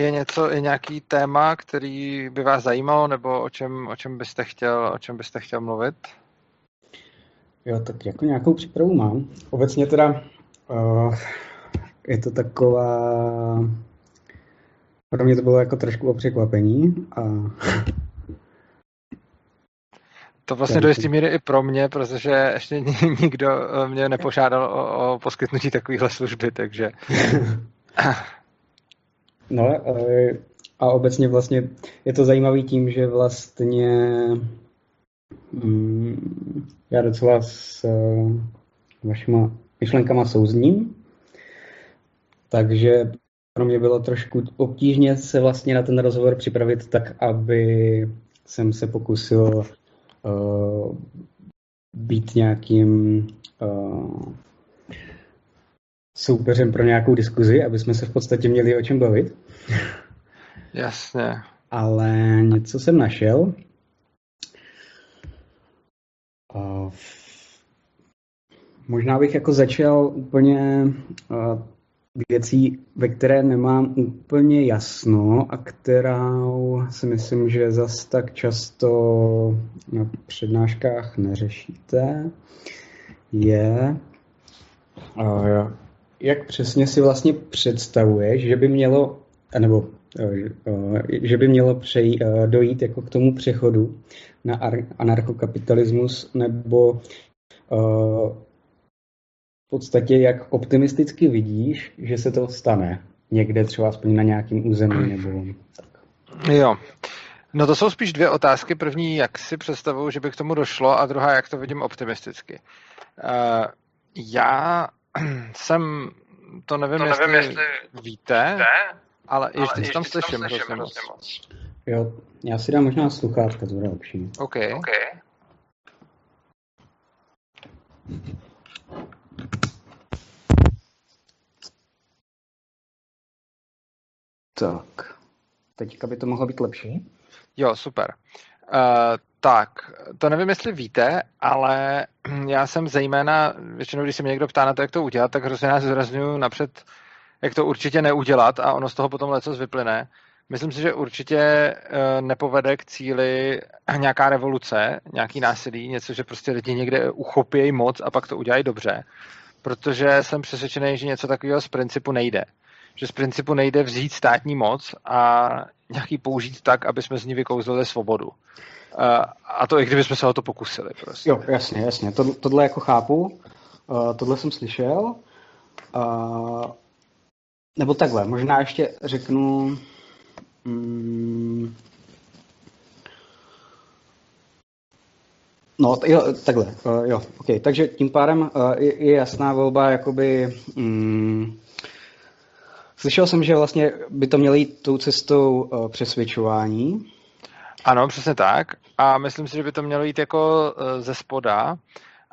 je něco, je nějaký téma, který by vás zajímalo, nebo o čem, o čem byste chtěl, o čem byste chtěl mluvit? Jo, tak jako nějakou přípravu mám. Obecně teda uh, je to taková... Pro mě to bylo jako trošku o překvapení a to vlastně do jisté míry i pro mě, protože ještě nikdo eh, mě nepožádal o, o poskytnutí takovéhle služby, takže... no eh, a obecně vlastně je to zajímavý tím, že vlastně mm, já docela s uh, vašima myšlenkama souzním, takže pro mě bylo trošku obtížně se vlastně na ten rozhovor připravit tak, aby jsem se pokusil uh, být nějakým uh, soupeřem pro nějakou diskuzi, aby jsme se v podstatě měli o čem bavit. Jasně. Ale něco jsem našel. Uh, možná bych jako začal úplně uh, věcí, ve které nemám úplně jasno a kterou si myslím, že zas tak často na přednáškách neřešíte, je, jak přesně si vlastně představuješ, že by mělo, nebo že by mělo přejít, dojít jako k tomu přechodu na anarchokapitalismus nebo podstatě, jak optimisticky vidíš, že se to stane někde třeba aspoň na nějakém území nebo tak. Jo. No to jsou spíš dvě otázky. První, jak si představuju, že by k tomu došlo a druhá, jak to vidím optimisticky. Uh, já jsem, to nevím, to jestli, nevím jestli víte, víte ale ještě, ale ještě tam slyším hrozně moc. Jo, já si dám možná sluchátka, to bude lepší. OK. okay. Tak, teďka by to mohlo být lepší. Jo, super. Uh, tak, to nevím, jestli víte, ale já jsem zejména, většinou, když se mě někdo ptá na to, jak to udělat, tak hrozně nás zrazňuju napřed, jak to určitě neudělat a ono z toho potom leco vyplyne. Myslím si, že určitě uh, nepovede k cíli nějaká revoluce, nějaký násilí, něco, že prostě lidi někde uchopějí moc a pak to udělají dobře, protože jsem přesvědčený, že něco takového z principu nejde že z principu nejde vzít státní moc a nějaký použít tak, aby jsme z ní vykouzlili svobodu. A to i kdyby jsme se o to pokusili. Prostě. Jo, jasně, jasně. To, tohle jako chápu. Tohle jsem slyšel. Nebo takhle, možná ještě řeknu... Mm, No, jo, takhle, jo, ok. Takže tím pádem je, je jasná volba, jakoby, mm, Slyšel jsem, že vlastně by to mělo jít tou cestou uh, přesvědčování. Ano, přesně tak. A myslím si, že by to mělo jít jako uh, ze spoda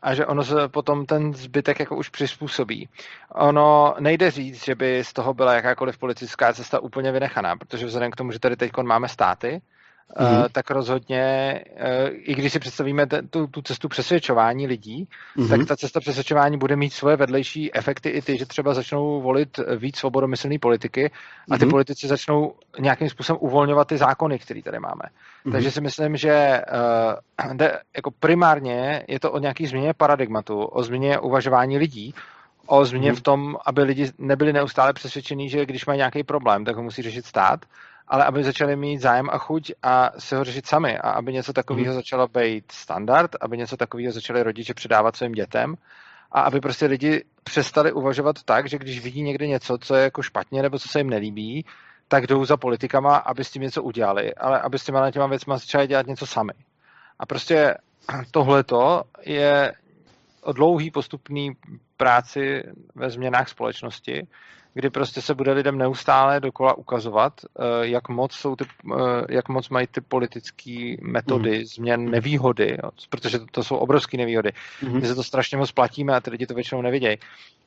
a že ono se potom ten zbytek jako už přizpůsobí. Ono nejde říct, že by z toho byla jakákoliv politická cesta úplně vynechaná, protože vzhledem k tomu, že tady teď máme státy, mm-hmm. tak rozhodně, eh, i když si představíme tu, tu cestu přesvědčování lidí, mm-hmm. tak ta cesta přesvědčování bude mít svoje vedlejší efekty i ty, že třeba začnou volit víc svobodomyslné politiky a ty mm-hmm. politici začnou nějakým způsobem uvolňovat ty zákony, které tady máme. Mm-hmm. Takže si myslím, že uh, jde, jako primárně je to o nějaký změně paradigmatu, o změně uvažování lidí, o změně mm-hmm. v tom, aby lidi nebyli neustále přesvědčení, že když mají nějaký problém, tak ho musí řešit stát, ale aby začali mít zájem a chuť a se ho řešit sami a aby něco takového mm. začalo být standard, aby něco takového začali rodiče předávat svým dětem a aby prostě lidi přestali uvažovat tak, že když vidí někde něco, co je jako špatně nebo co se jim nelíbí, tak jdou za politikama, aby s tím něco udělali, ale aby s těma těma věcma začali dělat něco sami. A prostě tohleto je o dlouhý postupný práci ve změnách společnosti, kdy prostě se bude lidem neustále dokola ukazovat, eh, jak moc, jsou ty, eh, jak moc mají ty politické metody mm. změn nevýhody, jo, protože to, to jsou obrovské nevýhody. Mm. My se to strašně moc platíme a ty lidi to většinou nevidějí.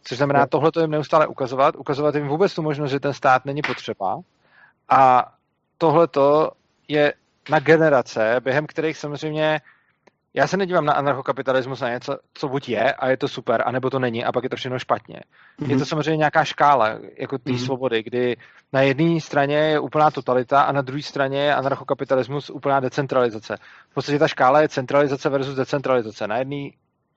Což znamená, tohle to jim neustále ukazovat, ukazovat jim vůbec tu možnost, že ten stát není potřeba. A tohle to je na generace, během kterých samozřejmě já se nedívám na anarchokapitalismus na něco, co buď je a je to super, anebo to není a pak je to všechno špatně. Mm-hmm. Je to mhm. samozřejmě nějaká škála jako té mm-hmm. svobody, kdy na jedné straně je úplná totalita a na druhé straně je anarchokapitalismus úplná decentralizace. V podstatě ta škála je centralizace versus decentralizace. Na jedné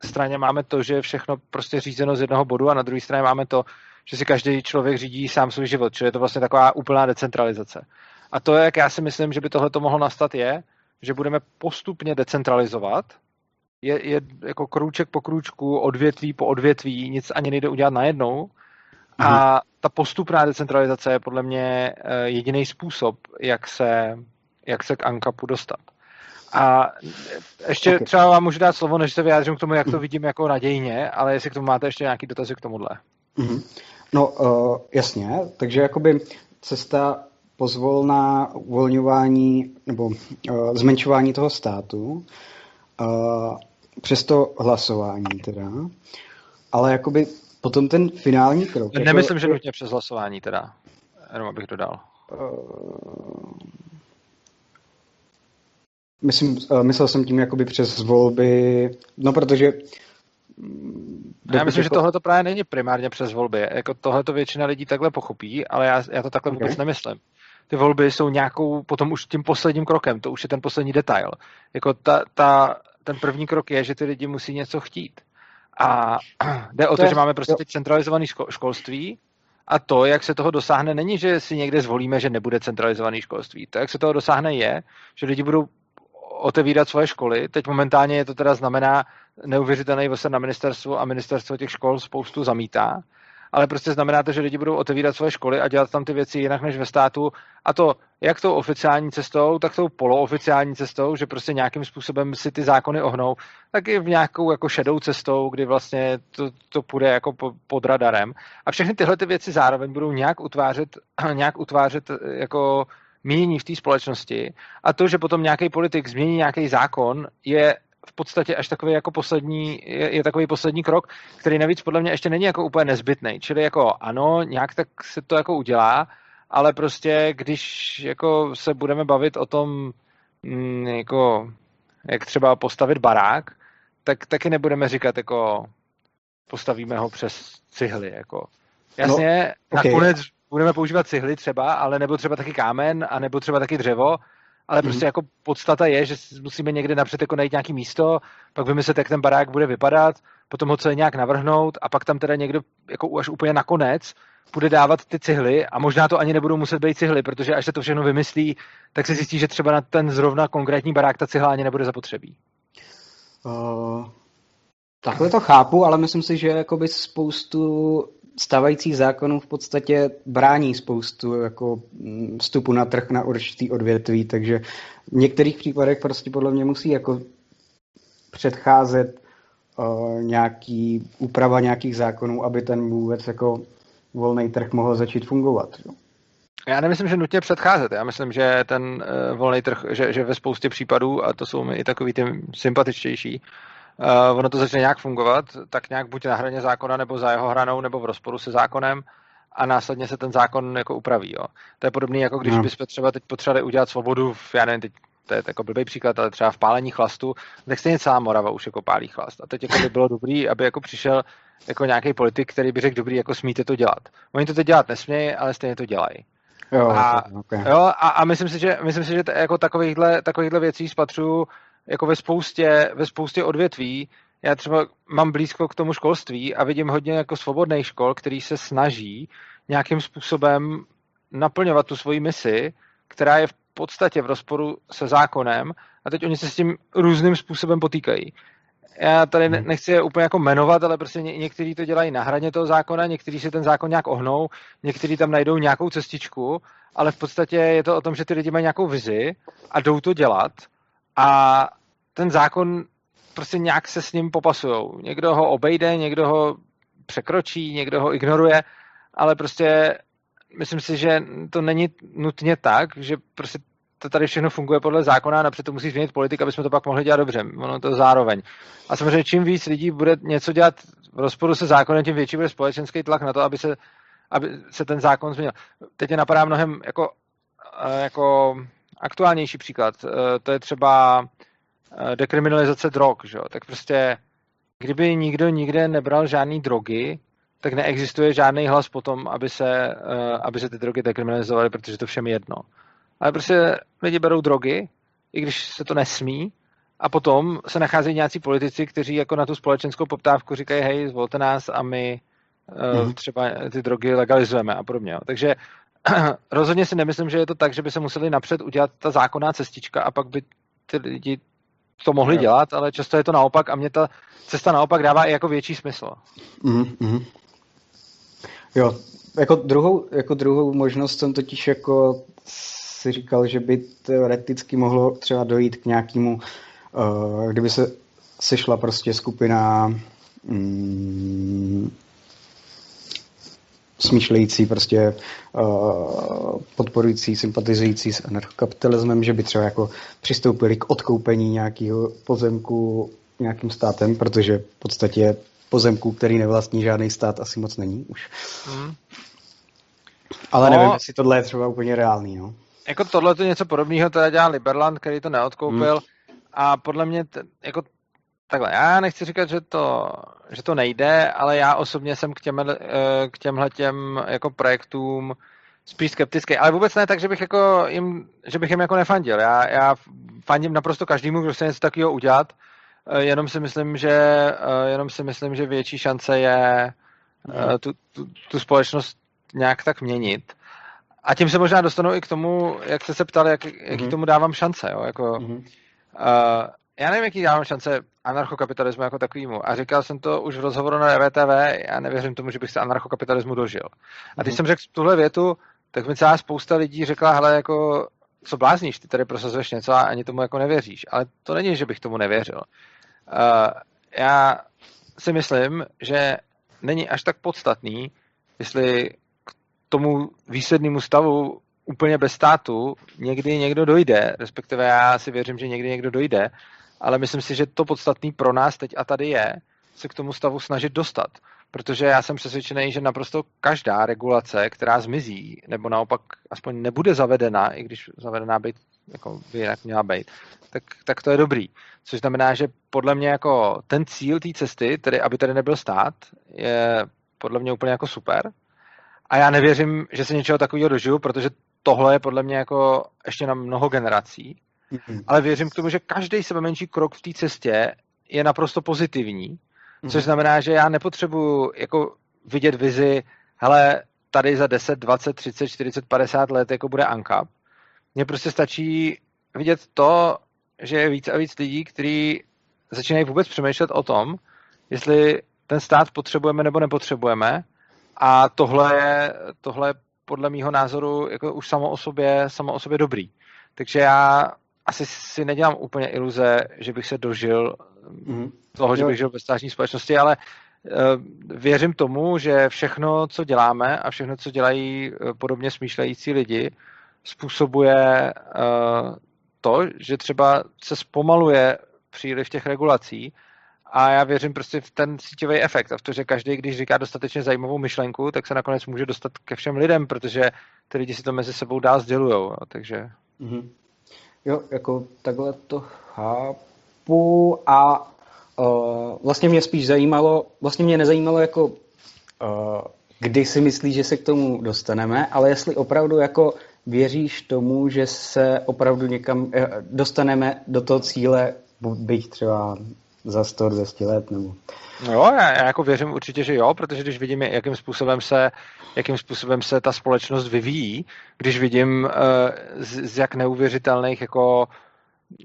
straně máme to, že je všechno prostě řízeno z jednoho bodu a na druhé straně máme to, že si každý člověk řídí sám svůj život, čili je to vlastně taková úplná decentralizace. A to, jak já si myslím, že by tohle to mohlo nastat, je, že budeme postupně decentralizovat, je, je jako krůček po krůčku, odvětví po odvětví, nic ani nejde udělat najednou. A mhm. ta postupná decentralizace je podle mě eh, jediný způsob, jak se, jak se k ANKAPu dostat. A ještě okay. třeba vám můžu dát slovo, než se vyjádřím k tomu, jak to mhm. vidím jako nadějně, ale jestli k tomu máte ještě nějaký dotazy k tomuhle. Mm-hmm. No, uh, jasně, takže jakoby cesta pozvolná uvolňování nebo uh, zmenšování toho státu, uh, přes to hlasování teda, ale jakoby potom ten finální krok. Nemyslím, jako, že nutně přes hlasování teda, jenom abych dodal. Uh, myslím, uh, myslel jsem tím jakoby přes volby, no protože já myslím, jako... že tohle to právě není primárně přes volby. Jako tohle to většina lidí takhle pochopí, ale já, já to takhle okay. vůbec nemyslím ty volby jsou nějakou, potom už tím posledním krokem, to už je ten poslední detail. Jako ta, ta, ten první krok je, že ty lidi musí něco chtít. A jde o to, to je, že máme prostě teď centralizované školství a to, jak se toho dosáhne, není, že si někde zvolíme, že nebude centralizované školství. To, jak se toho dosáhne, je, že lidi budou otevírat svoje školy. Teď momentálně je to teda znamená neuvěřitelný na ministerstvu a ministerstvo těch škol spoustu zamítá ale prostě znamená to, že lidi budou otevírat svoje školy a dělat tam ty věci jinak než ve státu. A to jak tou oficiální cestou, tak tou polooficiální cestou, že prostě nějakým způsobem si ty zákony ohnou, tak i v nějakou jako šedou cestou, kdy vlastně to, to půjde jako pod radarem. A všechny tyhle ty věci zároveň budou nějak utvářet, nějak utvářet jako mínění v té společnosti a to, že potom nějaký politik změní nějaký zákon, je v podstatě až takový jako poslední, je, je takový poslední krok, který navíc podle mě ještě není jako úplně nezbytný. Čili jako ano, nějak tak se to jako udělá, ale prostě když jako se budeme bavit o tom, mm, jako, jak třeba postavit barák, tak taky nebudeme říkat jako postavíme ho přes cihly. Jako. Jasně, no, okay. nakonec budeme používat cihly třeba, ale nebo třeba taky kámen, a nebo třeba taky dřevo, ale mm-hmm. prostě jako podstata je, že musíme někde napřed jako najít nějaký místo, pak vymyslet, jak ten barák bude vypadat, potom ho celé nějak navrhnout a pak tam teda někdo jako až úplně nakonec bude dávat ty cihly a možná to ani nebudou muset být cihly, protože až se to všechno vymyslí, tak se zjistí, že třeba na ten zrovna konkrétní barák ta cihla ani nebude zapotřebí. Uh, takhle to chápu, ale myslím si, že jakoby spoustu stávajících zákonů v podstatě brání spoustu jako mm, vstupu na trh na určitý odvětví, takže v některých případech prostě podle mě musí jako předcházet uh, nějaký úprava nějakých zákonů, aby ten vůbec jako volný trh mohl začít fungovat. Jo. Já nemyslím, že nutně předcházet. Já myslím, že ten uh, volný trh, že, že ve spoustě případů, a to jsou mi i takový ty sympatičtější, uh, ono to začne nějak fungovat, tak nějak buď na hraně zákona, nebo za jeho hranou, nebo v rozporu se zákonem a následně se ten zákon jako upraví. Jo. To je podobné, jako když no. bychom třeba teď potřebovali udělat svobodu, v, já nevím, teď to je jako blbý příklad, ale třeba v pálení chlastu, tak stejně celá Morava už jako pálí chlast. A teď jako by bylo dobrý, aby jako přišel jako nějaký politik, který by řekl, dobrý, jako smíte to dělat. Oni to teď dělat nesmějí, ale stejně to dělají. Jo, a, okay. jo, a, a, myslím si, že, myslím si, že t- jako takovýchhle, takovýchhle věcí spatřuju jako ve spoustě, ve spoustě odvětví. Já třeba mám blízko k tomu školství a vidím hodně jako svobodných škol, který se snaží nějakým způsobem naplňovat tu svoji misi, která je v podstatě v rozporu se zákonem a teď oni se s tím různým způsobem potýkají. Já tady hmm. nechci je úplně jako jmenovat, ale prostě ně, někteří to dělají na hraně toho zákona, někteří si ten zákon nějak ohnou, někteří tam najdou nějakou cestičku, ale v podstatě je to o tom, že ty lidi mají nějakou vizi a jdou to dělat a ten zákon prostě nějak se s ním popasujou. Někdo ho obejde, někdo ho překročí, někdo ho ignoruje, ale prostě myslím si, že to není nutně tak, že prostě to tady všechno funguje podle zákona a napřed to musí změnit politik, aby jsme to pak mohli dělat dobře. Ono to zároveň. A samozřejmě čím víc lidí bude něco dělat v rozporu se zákonem, tím větší bude společenský tlak na to, aby se, aby se ten zákon změnil. Teď je napadá mnohem jako, eh, jako aktuálnější příklad. Eh, to je třeba dekriminalizace drog, že jo? tak prostě kdyby nikdo nikde nebral žádný drogy, tak neexistuje žádný hlas potom, aby se, aby se ty drogy dekriminalizovaly, protože to všem jedno. Ale prostě lidi berou drogy, i když se to nesmí, a potom se nacházejí nějací politici, kteří jako na tu společenskou poptávku říkají, hej, zvolte nás a my mm. třeba ty drogy legalizujeme a podobně. Takže rozhodně si nemyslím, že je to tak, že by se museli napřed udělat ta zákonná cestička a pak by ty lidi to mohli dělat, ale často je to naopak a mě ta cesta naopak dává i jako větší smysl. Mm-hmm. Jo, jako druhou, jako druhou možnost jsem totiž jako si říkal, že by teoreticky mohlo třeba dojít k nějakému, uh, kdyby se sešla prostě skupina um, smýšlející, prostě uh, podporující, sympatizující s anarchokapitalismem, že by třeba jako přistoupili k odkoupení nějakého pozemku nějakým státem, protože v podstatě pozemku, který nevlastní žádný stát, asi moc není už. Mm. Ale no, nevím, jestli tohle je třeba úplně reálný. No. Jako tohle to něco podobného teda dělá Liberland, který to neodkoupil mm. a podle mě t- jako takhle, já nechci říkat, že to, že to nejde, ale já osobně jsem k, těm, eh, k těmhle těm jako projektům spíš skeptický, ale vůbec ne tak, že bych, jako jim, že bych jim jako nefandil. Já, já fandím naprosto každému, kdo chce něco takového udělat, eh, jenom si myslím, že, eh, jenom si myslím, že větší šance je mm. tu, tu, tu společnost nějak tak měnit. A tím se možná dostanu i k tomu, jak jste se ptali, jak, jaký mm. tomu dávám šance. Jo? Jako, mm. uh, já nevím, jaký dávám šance anarchokapitalismu jako takovýmu. A říkal jsem to už v rozhovoru na RVTV, já nevěřím tomu, že bych se anarchokapitalismu dožil. A když mm. jsem řekl tuhle větu, tak mi celá spousta lidí řekla, hele, jako, co blázníš, ty tady prosazuješ něco a ani tomu jako nevěříš. Ale to není, že bych tomu nevěřil. Uh, já si myslím, že není až tak podstatný, jestli tomu výslednému stavu úplně bez státu někdy někdo dojde, respektive já si věřím, že někdy někdo dojde, ale myslím si, že to podstatný pro nás teď a tady je se k tomu stavu snažit dostat. Protože já jsem přesvědčený, že naprosto každá regulace, která zmizí, nebo naopak aspoň nebude zavedena, i když zavedená být, jako by jinak měla být, tak, tak to je dobrý. Což znamená, že podle mě jako ten cíl té cesty, tedy aby tady nebyl stát, je podle mě úplně jako super. A já nevěřím, že se něčeho takového dožiju, protože tohle je podle mě jako ještě na mnoho generací. Mm-hmm. Ale věřím k tomu, že každý sebe menší krok v té cestě je naprosto pozitivní, mm-hmm. což znamená, že já nepotřebuji jako vidět vizi, hele, tady za 10, 20, 30, 40, 50 let jako bude ANCAP. Mně prostě stačí vidět to, že je víc a víc lidí, kteří začínají vůbec přemýšlet o tom, jestli ten stát potřebujeme nebo nepotřebujeme a tohle je, tohle je podle mýho názoru jako už samo o sobě, samo o sobě dobrý. Takže já asi si nedělám úplně iluze, že bych se dožil mm. toho, že bych žil ve státní společnosti, ale uh, věřím tomu, že všechno, co děláme a všechno, co dělají uh, podobně smýšlející lidi, způsobuje uh, to, že třeba se zpomaluje příliv těch regulací a já věřím prostě v ten síťový efekt a v to, že každý, když říká dostatečně zajímavou myšlenku, tak se nakonec může dostat ke všem lidem, protože ty lidi si to mezi sebou dál sdělují. Takže... Mm-hmm. Jo, jako takhle to chápu a uh, vlastně mě spíš zajímalo, vlastně mě nezajímalo jako uh, kdy si myslíš, že se k tomu dostaneme, ale jestli opravdu jako věříš tomu, že se opravdu někam eh, dostaneme do toho cíle, byť třeba za 100, 200 let? Nebo... No jo, já, já jako věřím určitě, že jo, protože když vidím, jakým způsobem se, jakým způsobem se ta společnost vyvíjí, když vidím, uh, z, z jak neuvěřitelných jako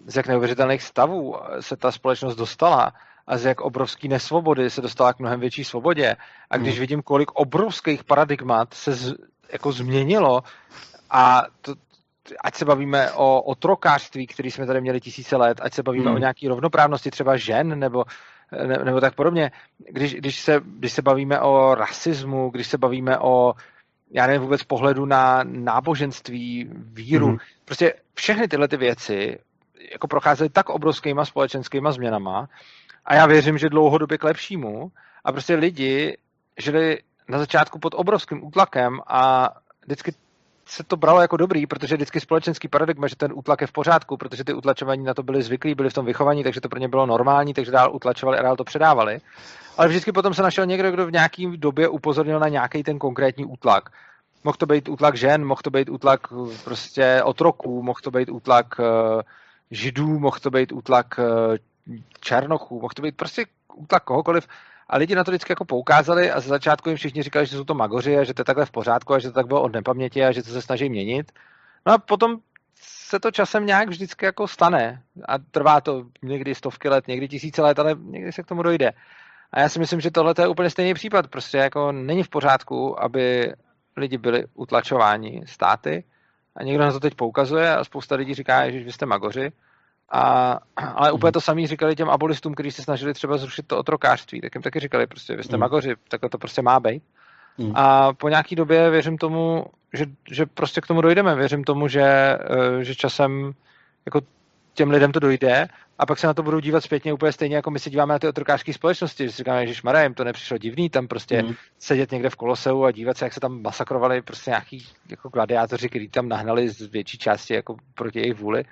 z jak neuvěřitelných stavů se ta společnost dostala a z jak obrovský nesvobody se dostala k mnohem větší svobodě. A když hmm. vidím, kolik obrovských paradigmat se z, jako změnilo a to, ať se bavíme o otrokářství, který jsme tady měli tisíce let, ať se bavíme hmm. o nějaké rovnoprávnosti třeba žen nebo, ne, nebo tak podobně. Když, když, se, když se bavíme o rasismu, když se bavíme o já nevím vůbec pohledu na náboženství, víru, hmm. prostě všechny tyhle ty věci jako procházely tak obrovskýma společenskýma změnama a já věřím, že dlouhodobě k lepšímu a prostě lidi žili na začátku pod obrovským útlakem a vždycky se to bralo jako dobrý, protože vždycky společenský paradigma, že ten útlak je v pořádku, protože ty utlačování na to byli zvyklí, byli v tom vychovaní, takže to pro ně bylo normální, takže dál utlačovali a dál to předávali. Ale vždycky potom se našel někdo, kdo v nějaké době upozornil na nějaký ten konkrétní útlak. Mohl to být útlak žen, mohl to být útlak prostě otroků, mohl to být útlak uh, židů, mohl to být útlak uh, černochů, mohl to být prostě útlak kohokoliv. A lidi na to vždycky jako poukázali a ze začátku jim všichni říkali, že jsou to magoři a že to je takhle v pořádku a že to tak bylo od nepaměti a že to se snaží měnit. No a potom se to časem nějak vždycky jako stane a trvá to někdy stovky let, někdy tisíce let, ale někdy se k tomu dojde. A já si myslím, že tohle je úplně stejný případ. Prostě jako není v pořádku, aby lidi byli utlačováni státy a někdo na to teď poukazuje a spousta lidí říká, že vy jste magoři. A, ale úplně to samý říkali těm abolistům, kteří se snažili třeba zrušit to otrokářství, tak jim taky říkali, prostě vy jste mm. magoři, takhle to prostě má být. Mm. A po nějaký době věřím tomu, že, že prostě k tomu dojdeme. Věřím tomu, že, eh, že časem jako těm lidem to dojde a pak se na to budou dívat zpětně úplně stejně, jako my se díváme na ty otrokářské společnosti, že si říkáme, že Maria, jim to nepřišlo divný, tam prostě mm. sedět někde v koloseu a dívat se, jak se tam masakrovali prostě nějaký jako gladiátoři, kteří tam nahnali z větší části jako proti jejich vůli.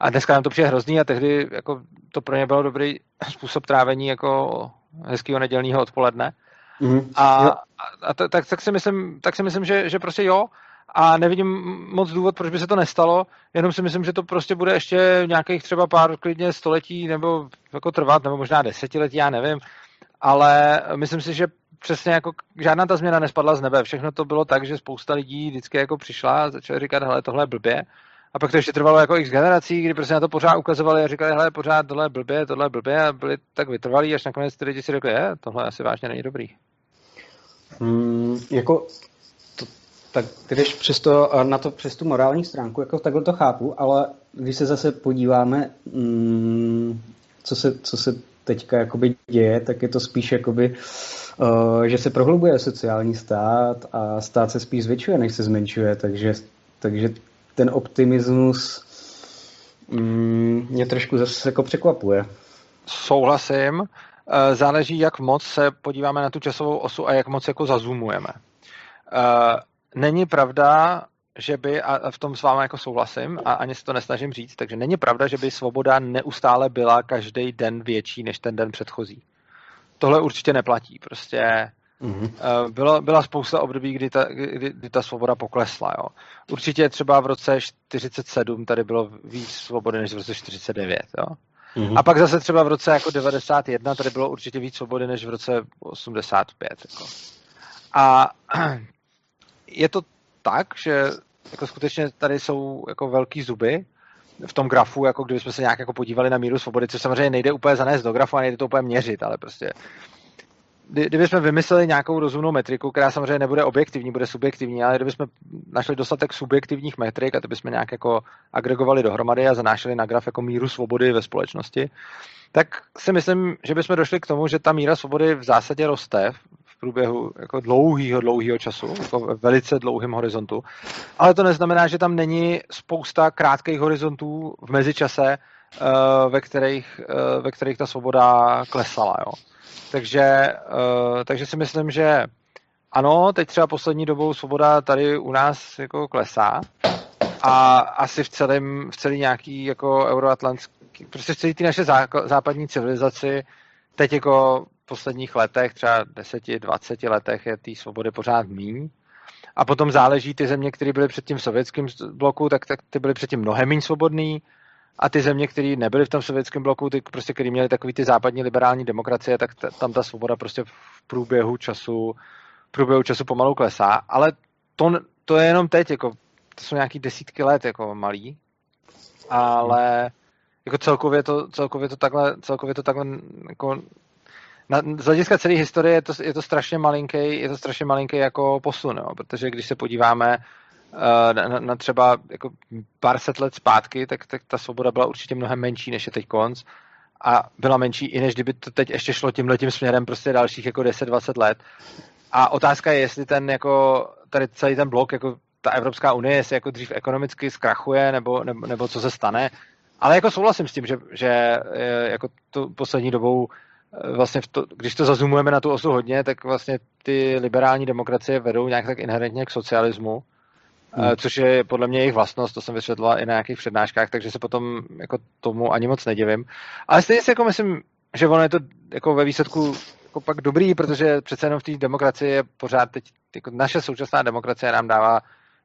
A dneska nám to přijde hrozný a tehdy jako to pro ně bylo dobrý způsob trávení jako hezkého nedělního odpoledne. Mm. A, a, a tak, tak, si myslím, tak si myslím, že, že prostě jo, a nevidím moc důvod, proč by se to nestalo, jenom si myslím, že to prostě bude ještě nějakých třeba pár klidně století nebo jako trvat, nebo možná desetiletí, já nevím, ale myslím si, že přesně jako žádná ta změna nespadla z nebe, všechno to bylo tak, že spousta lidí vždycky jako přišla a začala říkat, hele, tohle je blbě, a pak to ještě trvalo jako x generací, kdy prostě na to pořád ukazovali a říkali, hele, pořád tohle je blbě, tohle je blbě a byli tak vytrvalí, až nakonec ty lidi si řekli, je, tohle asi vážně není dobrý. Hmm, jako tak když přesto, na to přes tu morální stránku, jako takhle to chápu, ale když se zase podíváme, mm, co, se, co se teďka jakoby děje, tak je to spíš jakoby, uh, že se prohlubuje sociální stát a stát se spíš zvětšuje, než se zmenšuje, takže, takže ten optimismus mm, mě trošku zase jako překvapuje. Souhlasím. Eh, záleží, jak moc se podíváme na tu časovou osu a jak moc jako zazumujeme. Eh, není pravda, že by, a v tom s vámi jako souhlasím a ani se to nesnažím říct, takže není pravda, že by svoboda neustále byla každý den větší než ten den předchozí. Tohle určitě neplatí. Prostě mm-hmm. bylo, byla spousta období, kdy ta, kdy, kdy ta svoboda poklesla. Jo. Určitě třeba v roce 47 tady bylo víc svobody než v roce 49. Jo. Mm-hmm. A pak zase třeba v roce jako 91 tady bylo určitě víc svobody než v roce 85. Jako. A je to tak, že jako skutečně tady jsou jako velký zuby v tom grafu, jako kdybychom se nějak jako podívali na míru svobody, což samozřejmě nejde úplně zanést do grafu a nejde to úplně měřit, ale prostě kdybychom vymysleli nějakou rozumnou metriku, která samozřejmě nebude objektivní, bude subjektivní, ale kdybychom našli dostatek subjektivních metrik a ty bychom nějak jako agregovali dohromady a zanášeli na graf jako míru svobody ve společnosti, tak si myslím, že bychom došli k tomu, že ta míra svobody v zásadě roste v průběhu jako dlouhého, dlouhého času, jako ve velice dlouhém horizontu. Ale to neznamená, že tam není spousta krátkých horizontů v mezičase, eh, ve kterých, eh, ve kterých ta svoboda klesala. Jo. Takže, uh, takže si myslím, že ano, teď třeba poslední dobou svoboda tady u nás jako klesá a asi v celém, v celý nějaký jako euroatlantský, prostě v celé té naše západní civilizaci teď jako v posledních letech, třeba 10-20 letech je té svobody pořád míň. A potom záleží ty země, které byly před tím sovětským bloku, tak, tak ty byly předtím mnohem méně svobodný a ty země, které nebyly v tom sovětském bloku, ty prostě, které měly takový ty západní liberální demokracie, tak t- tam ta svoboda prostě v průběhu času, v průběhu času pomalu klesá, ale to, to je jenom teď, jako, to jsou nějaký desítky let jako malý, ale jako celkově to, celkově to takhle, celkově to takhle jako na, z hlediska celé historie je to, je to strašně malinký, je to strašně malinký jako posun, jo, protože když se podíváme Eh, na, na třeba jako pár set let zpátky, tak, tak ta svoboda byla určitě mnohem menší, než je teď konc. A byla menší i než kdyby to teď ještě šlo tímhletím směrem prostě dalších jako 10-20 let. A otázka je, jestli ten jako, tady celý ten blok, jako ta Evropská unie, jestli jako dřív ekonomicky zkrachuje, nebo, nebo, nebo co se stane. Ale jako souhlasím s tím, že, že eh, jako tu poslední dobou eh, vlastně to, když to zazumujeme na tu osu hodně, tak vlastně ty liberální demokracie vedou nějak tak inherentně k socialismu hmm. což je podle mě jejich vlastnost, to jsem vysvětloval i na nějakých přednáškách, takže se potom jako tomu ani moc nedivím. Ale stejně si jako myslím, že ono je to jako ve výsledku jako pak dobrý, protože přece jenom v té demokracii je pořád teď, jako naše současná demokracie nám dává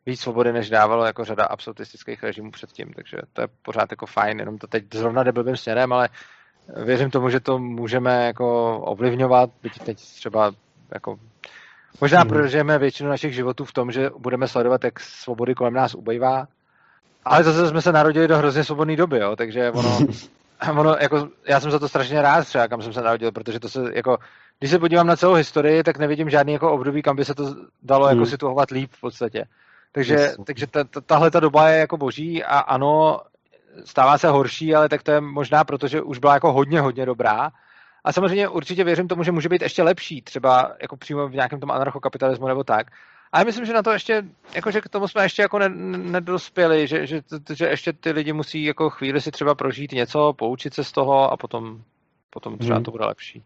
víc svobody, než dávalo jako řada absolutistických režimů předtím, takže to je pořád jako fajn, jenom to teď zrovna jde blbým směrem, ale věřím tomu, že to můžeme jako ovlivňovat, byť teď třeba jako možná hmm. prožijeme většinu našich životů v tom, že budeme sledovat, jak svobody kolem nás ubejvá, ale zase jsme se narodili do hrozně svobodné doby, jo, takže ono, ono, jako, já jsem za to strašně rád třeba, kam jsem se narodil, protože to se, jako, když se podívám na celou historii, tak nevidím žádný jako období, kam by se to dalo hmm. jako situovat líp v podstatě. Takže, yes. takže ta, ta, tahle ta doba je jako boží a ano, stává se horší, ale tak to je možná proto, že už byla jako hodně, hodně dobrá. A samozřejmě určitě věřím tomu, že může být ještě lepší, třeba jako přímo v nějakém tom anarchokapitalismu nebo tak. Ale myslím, že na to ještě, jako že k tomu jsme ještě jako nedospěli, že, že, že ještě ty lidi musí jako chvíli si třeba prožít něco, poučit se z toho a potom, potom třeba hmm. to bude lepší.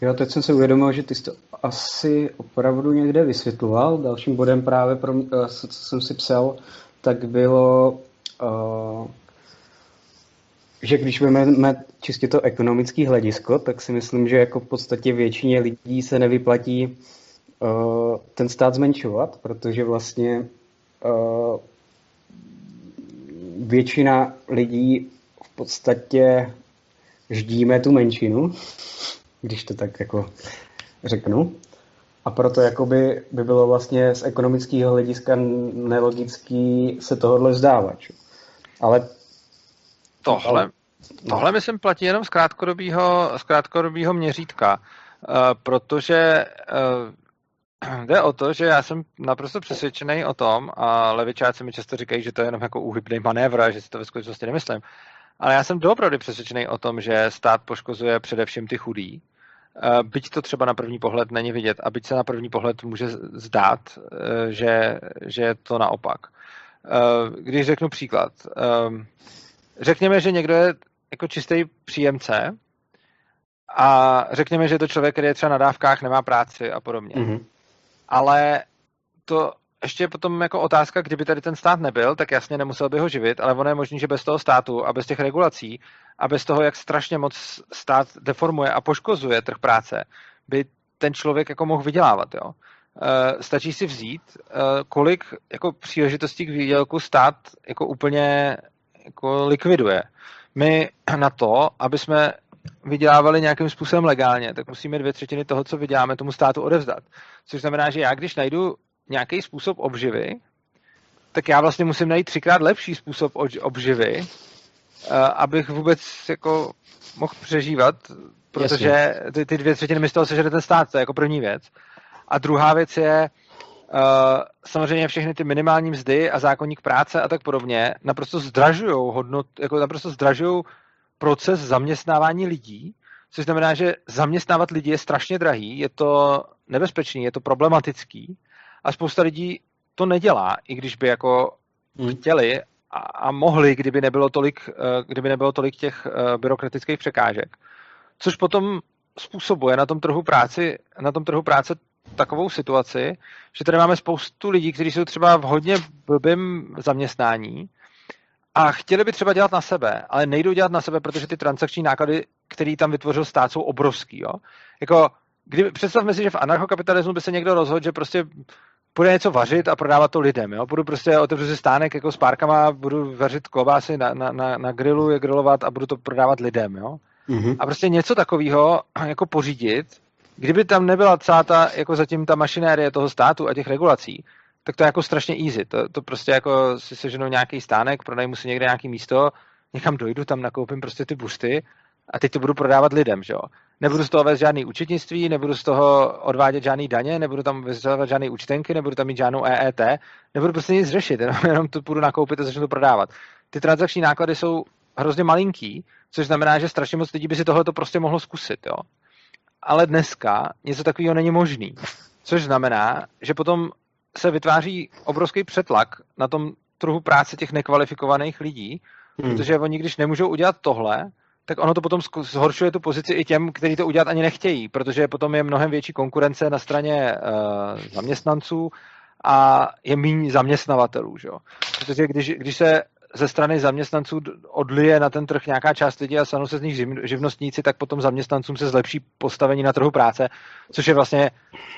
Jo, teď jsem si uvědomil, že ty jsi to asi opravdu někde vysvětloval. Dalším bodem právě, pro, eh, co jsem si psal, tak bylo, uh, že když vezmeme čistě to ekonomické hledisko, tak si myslím, že jako v podstatě většině lidí se nevyplatí uh, ten stát zmenšovat, protože vlastně uh, většina lidí v podstatě ždíme tu menšinu když to tak jako řeknu. A proto jakoby by bylo vlastně z ekonomického hlediska nelogický se tohohle vzdávat. Ale tohle, tohle myslím platí jenom z krátkodobého, z krátkodobého měřítka, uh, protože uh, jde o to, že já jsem naprosto přesvědčený o tom, a levičáci mi často říkají, že to je jenom jako úhybný manévr a že si to ve skutečnosti nemyslím, ale já jsem doopravdy přesvědčený o tom, že stát poškozuje především ty chudí, Eh, byť to třeba na první pohled není vidět a byť se na první pohled může zdát, eh, že, že je to naopak. Eh, když řeknu příklad, řekněme, že někdo je jako čistý příjemce a řekněme, že je to člověk, který je třeba na dávkách, nemá práci a podobně. Mm-hmm. Ale to ještě je potom jako otázka, kdyby tady ten stát nebyl, tak jasně nemusel by ho živit, ale ono je možné, že bez toho státu a bez těch regulací a bez toho, jak strašně moc stát deformuje a poškozuje trh práce, by ten člověk jako mohl vydělávat. Jo? E, stačí si vzít, e, kolik jako příležitostí k výdělku stát jako úplně jako likviduje. My na to, aby jsme vydělávali nějakým způsobem legálně, tak musíme dvě třetiny toho, co vyděláme, tomu státu odevzdat. Což znamená, že já, když najdu nějaký způsob obživy, tak já vlastně musím najít třikrát lepší způsob obživy, eh, abych vůbec jako mohl přežívat, protože ty, ty dvě třetiny mi z toho sežere ten stát, to je jako první věc. A druhá věc je, samozřejmě všechny ty minimální mzdy a zákonník práce a tak podobně naprosto zdražují hodnot, jako naprosto zdražují proces zaměstnávání lidí, což znamená, že zaměstnávat lidi je strašně drahý, je to nebezpečný, je to problematický a spousta lidí to nedělá, i když by jako hmm. chtěli a, a mohli, kdyby nebylo tolik, eh, kdyby nebylo tolik těch eh, byrokratických překážek. Což potom způsobuje na tom trhu práci, na tom trhu práce takovou situaci, že tady máme spoustu lidí, kteří jsou třeba v hodně blbým zaměstnání a chtěli by třeba dělat na sebe, ale nejdou dělat na sebe, protože ty transakční náklady, který tam vytvořil stát, jsou obrovský. Jo? Jako, kdy, představme si, že v anarchokapitalismu by se někdo rozhodl, že prostě bude něco vařit a prodávat to lidem. Jo? Budu prostě otevřu si stánek jako s párkama, budu vařit klobásy na, na, na, na grilu, je grilovat a budu to prodávat lidem. Jo? Mm-hmm. A prostě něco takového jako pořídit, kdyby tam nebyla celá ta, jako zatím ta mašinérie toho státu a těch regulací, tak to je jako strašně easy. To, to prostě jako si seženou nějaký stánek, prodajmu si někde nějaký místo, někam dojdu, tam nakoupím prostě ty busty a teď to budu prodávat lidem, že jo. Nebudu z toho vést žádný účetnictví, nebudu z toho odvádět žádný daně, nebudu tam vyzvat žádný účtenky, nebudu tam mít žádnou EET, nebudu prostě nic řešit, jenom, jenom to budu nakoupit a začnu to prodávat. Ty transakční náklady jsou hrozně malinký, což znamená, že strašně moc lidí by si tohle to prostě mohlo zkusit, jo. Ale dneska něco takového není možný. Což znamená, že potom se vytváří obrovský přetlak na tom trhu práce těch nekvalifikovaných lidí, hmm. protože oni, když nemůžou udělat tohle, tak ono to potom zhoršuje tu pozici i těm, kteří to udělat ani nechtějí, protože potom je mnohem větší konkurence na straně uh, zaměstnanců a je méně zaměstnavatelů. Že? Protože když, když se ze strany zaměstnanců odlije na ten trh nějaká část lidí a stanou se z nich živnostníci, tak potom zaměstnancům se zlepší postavení na trhu práce, což je vlastně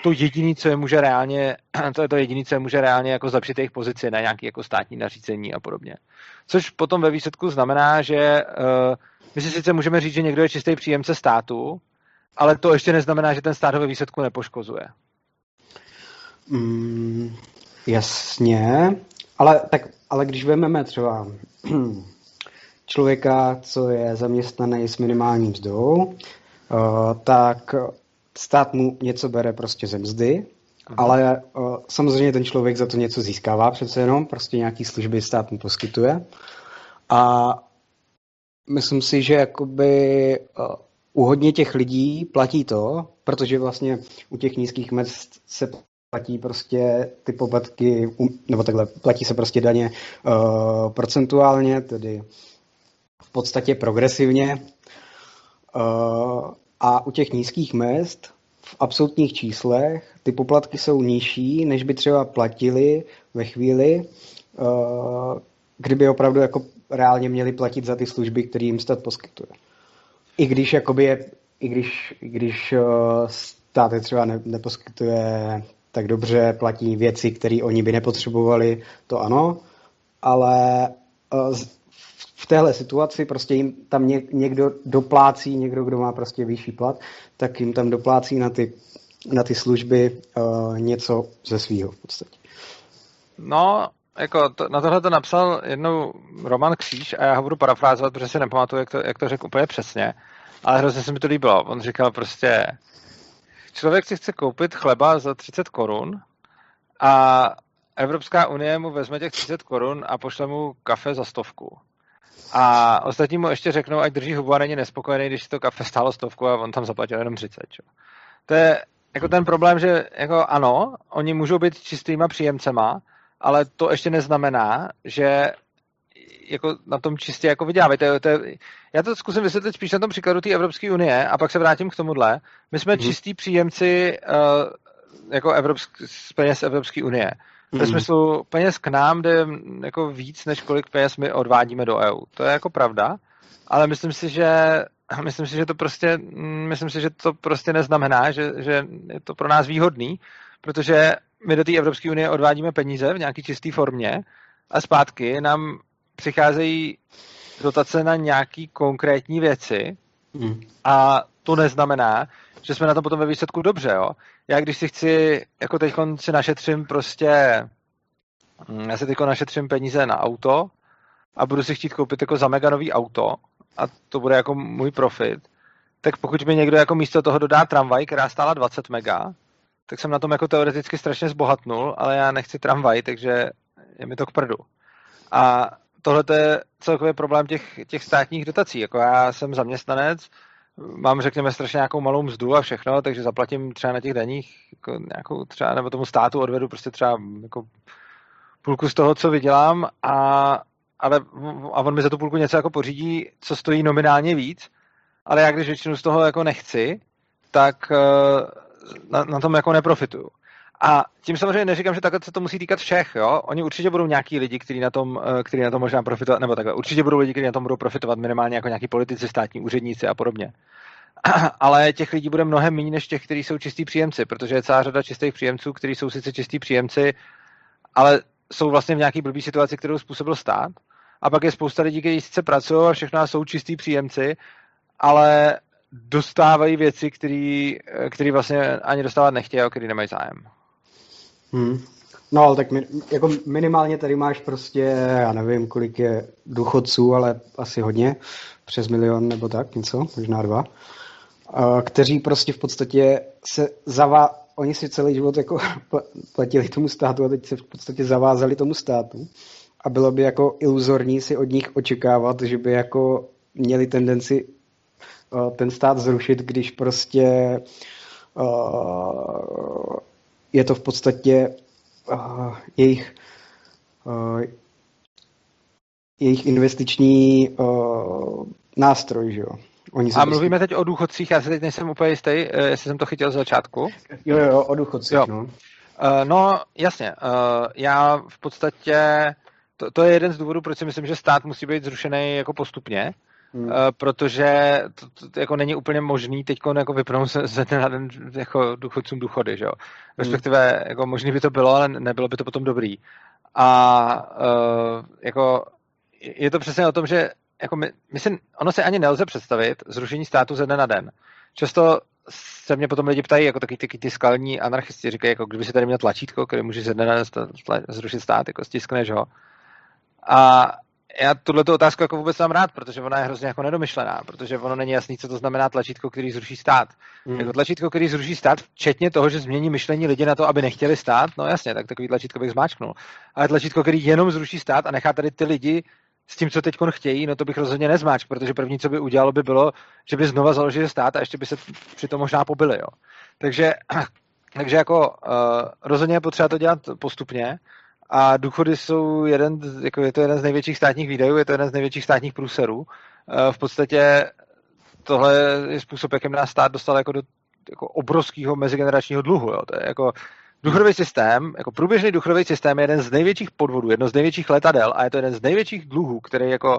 to jediné, co je může reálně, to je to jediné, co je může reálně jako zlepšit jejich pozici na nějaké jako státní nařízení a podobně. Což potom ve výsledku znamená, že uh, my si sice můžeme říct, že někdo je čistý příjemce státu, ale to ještě neznamená, že ten stát ho ve výsledku nepoškozuje. Mm, jasně, ale tak ale když vezmeme třeba člověka, co je zaměstnaný s minimálním mzdou, eh, tak stát mu něco bere prostě ze mzdy, ale eh, samozřejmě ten člověk za to něco získává přece jenom, prostě nějaký služby stát mu poskytuje. A myslím si, že jakoby eh, u hodně těch lidí platí to, protože vlastně u těch nízkých mest se platí prostě ty poplatky, nebo takhle, platí se prostě daně uh, procentuálně, tedy v podstatě progresivně. Uh, a u těch nízkých mest v absolutních číslech ty poplatky jsou nižší, než by třeba platili ve chvíli, uh, kdyby opravdu jako reálně měli platit za ty služby, které jim stát poskytuje. I když jakoby je, i když, i když uh, stát je třeba ne, neposkytuje tak dobře platí věci, které oni by nepotřebovali, to ano, ale eh, v téhle situaci prostě jim tam někdo doplácí, někdo, kdo má prostě vyšší plat, tak jim tam doplácí na ty, na ty služby uh, něco ze svýho v podstatě. No, jako to, na tohle to napsal jednou Roman Kříž a já ho budu parafrázovat, protože si nepamatuju, jak to, jak to řekl úplně přesně, ale hrozně se mi to líbilo. On říkal prostě, člověk si chce koupit chleba za 30 korun a Evropská unie mu vezme těch 30 korun a pošle mu kafe za stovku. A ostatní mu ještě řeknou, ať drží hubu a není nespokojený, když si to kafe stálo stovku a on tam zaplatil jenom 30. Čo? To je jako ten problém, že jako ano, oni můžou být čistýma příjemcema, ale to ještě neznamená, že jako na tom čistě jako vydělávají. To je, to je, já to zkusím vysvětlit spíš na tom příkladu té Evropské unie a pak se vrátím k tomuhle. My jsme mm-hmm. čistí příjemci uh, jako Evropsk, z peněz Evropské unie. Ve mhm. smyslu peněz k nám jde jako víc, než kolik peněz my odvádíme do EU. To je jako pravda, ale myslím si, že myslím si, že to prostě, myslím si, že to prostě neznamená, že, že je to pro nás výhodný, protože my do té Evropské unie odvádíme peníze v nějaké čisté formě a zpátky nám přicházejí dotace na nějaký konkrétní věci hmm. a to neznamená, že jsme na tom potom ve výsledku dobře, jo. Já když si chci, jako teď si našetřím prostě, hm, já si teď našetřím peníze na auto a budu si chtít koupit jako za mega nový auto a to bude jako můj profit, tak pokud mi někdo jako místo toho dodá tramvaj, která stála 20 mega, tak jsem na tom jako teoreticky strašně zbohatnul, ale já nechci tramvaj, takže je mi to k prdu. A tohle je celkově problém těch, těch státních dotací. Jako já jsem zaměstnanec, mám, řekněme, strašně nějakou malou mzdu a všechno, takže zaplatím třeba na těch daních jako nějakou třeba, nebo tomu státu odvedu prostě třeba jako půlku z toho, co vydělám a, ale, a on mi za tu půlku něco jako pořídí, co stojí nominálně víc, ale já když většinu z toho jako nechci, tak eh, na, na tom jako neprofituju. A tím samozřejmě neříkám, že takhle se to musí týkat všech, jo. Oni určitě budou nějaký lidi, kteří na tom, eh, kteří na tom možná profitovat, nebo takhle, určitě budou lidi, kteří na tom budou profitovat minimálně jako nějaký politici, státní úředníci a podobně. Ale těch lidí bude mnohem méně než těch, kteří jsou čistí příjemci, protože je celá řada čistých příjemců, kteří jsou sice čistí příjemci, ale jsou vlastně v nějaký blbý situaci, kterou způsobil stát. A pak je spousta lidí, kteří sice pracují a všechno jsou čistí příjemci, ale dostávají věci, které vlastně ani dostávat nechtějí a které nemají zájem. Hmm. No, ale tak mi, jako minimálně tady máš prostě, já nevím, kolik je důchodců, ale asi hodně, přes milion nebo tak, něco, možná dva, kteří prostě v podstatě se zavá, oni si celý život jako platili tomu státu a teď se v podstatě zavázali tomu státu a bylo by jako iluzorní si od nich očekávat, že by jako měli tendenci ten stát zrušit, když prostě je to v podstatě uh, jejich, uh, jejich investiční uh, nástroj, že jo. Oni a mluvíme teď o důchodcích, já se teď nejsem úplně jistý, jestli jsem to chytil z začátku. Jo, jo, o důchodcích, jo. no. Uh, no, jasně. Uh, já v podstatě, to, to je jeden z důvodů, proč si myslím, že stát musí být zrušený jako postupně, hmm. uh, protože to, to, jako není úplně možný teď jako vypnout se ze dne na den jako důchodcům důchody, že jo. Hmm. Respektive hmm. jako možný by to bylo, ale nebylo by to potom dobrý. A uh, jako je to přesně o tom, že jako my, my si, ono se ani nelze představit zrušení státu ze dne na den. Často se mě potom lidi ptají, jako taky, taky ty skalní anarchisti, říkají, jako kdyby si tady měl tlačítko, které může ze dne na den zrušit stát, jako stiskneš ho. A já tuhle otázku jako vůbec mám rád, protože ona je hrozně jako nedomyšlená, protože ono není jasný, co to znamená tlačítko, který zruší stát. Hmm. Jako tlačítko, který zruší stát, včetně toho, že změní myšlení lidi na to, aby nechtěli stát, no jasně, tak takový tlačítko bych zmáčknul. Ale tlačítko, který jenom zruší stát a nechá tady ty lidi s tím, co teď chtějí, no to bych rozhodně nezmáčk, protože první, co by udělalo, by bylo, že by znova založili stát a ještě by se přitom možná pobili. Jo. Takže, takže jako uh, rozhodně je potřeba to dělat postupně a důchody jsou jeden, jako je to jeden z největších státních výdajů, je to jeden z největších státních průserů. Uh, v podstatě tohle je způsob, jakým nás stát dostal jako do jako obrovského mezigeneračního dluhu. Jo. To je jako Důchodový systém, jako průběžný důchodový systém je jeden z největších podvodů, jedno z největších letadel a je to jeden z největších dluhů, který jako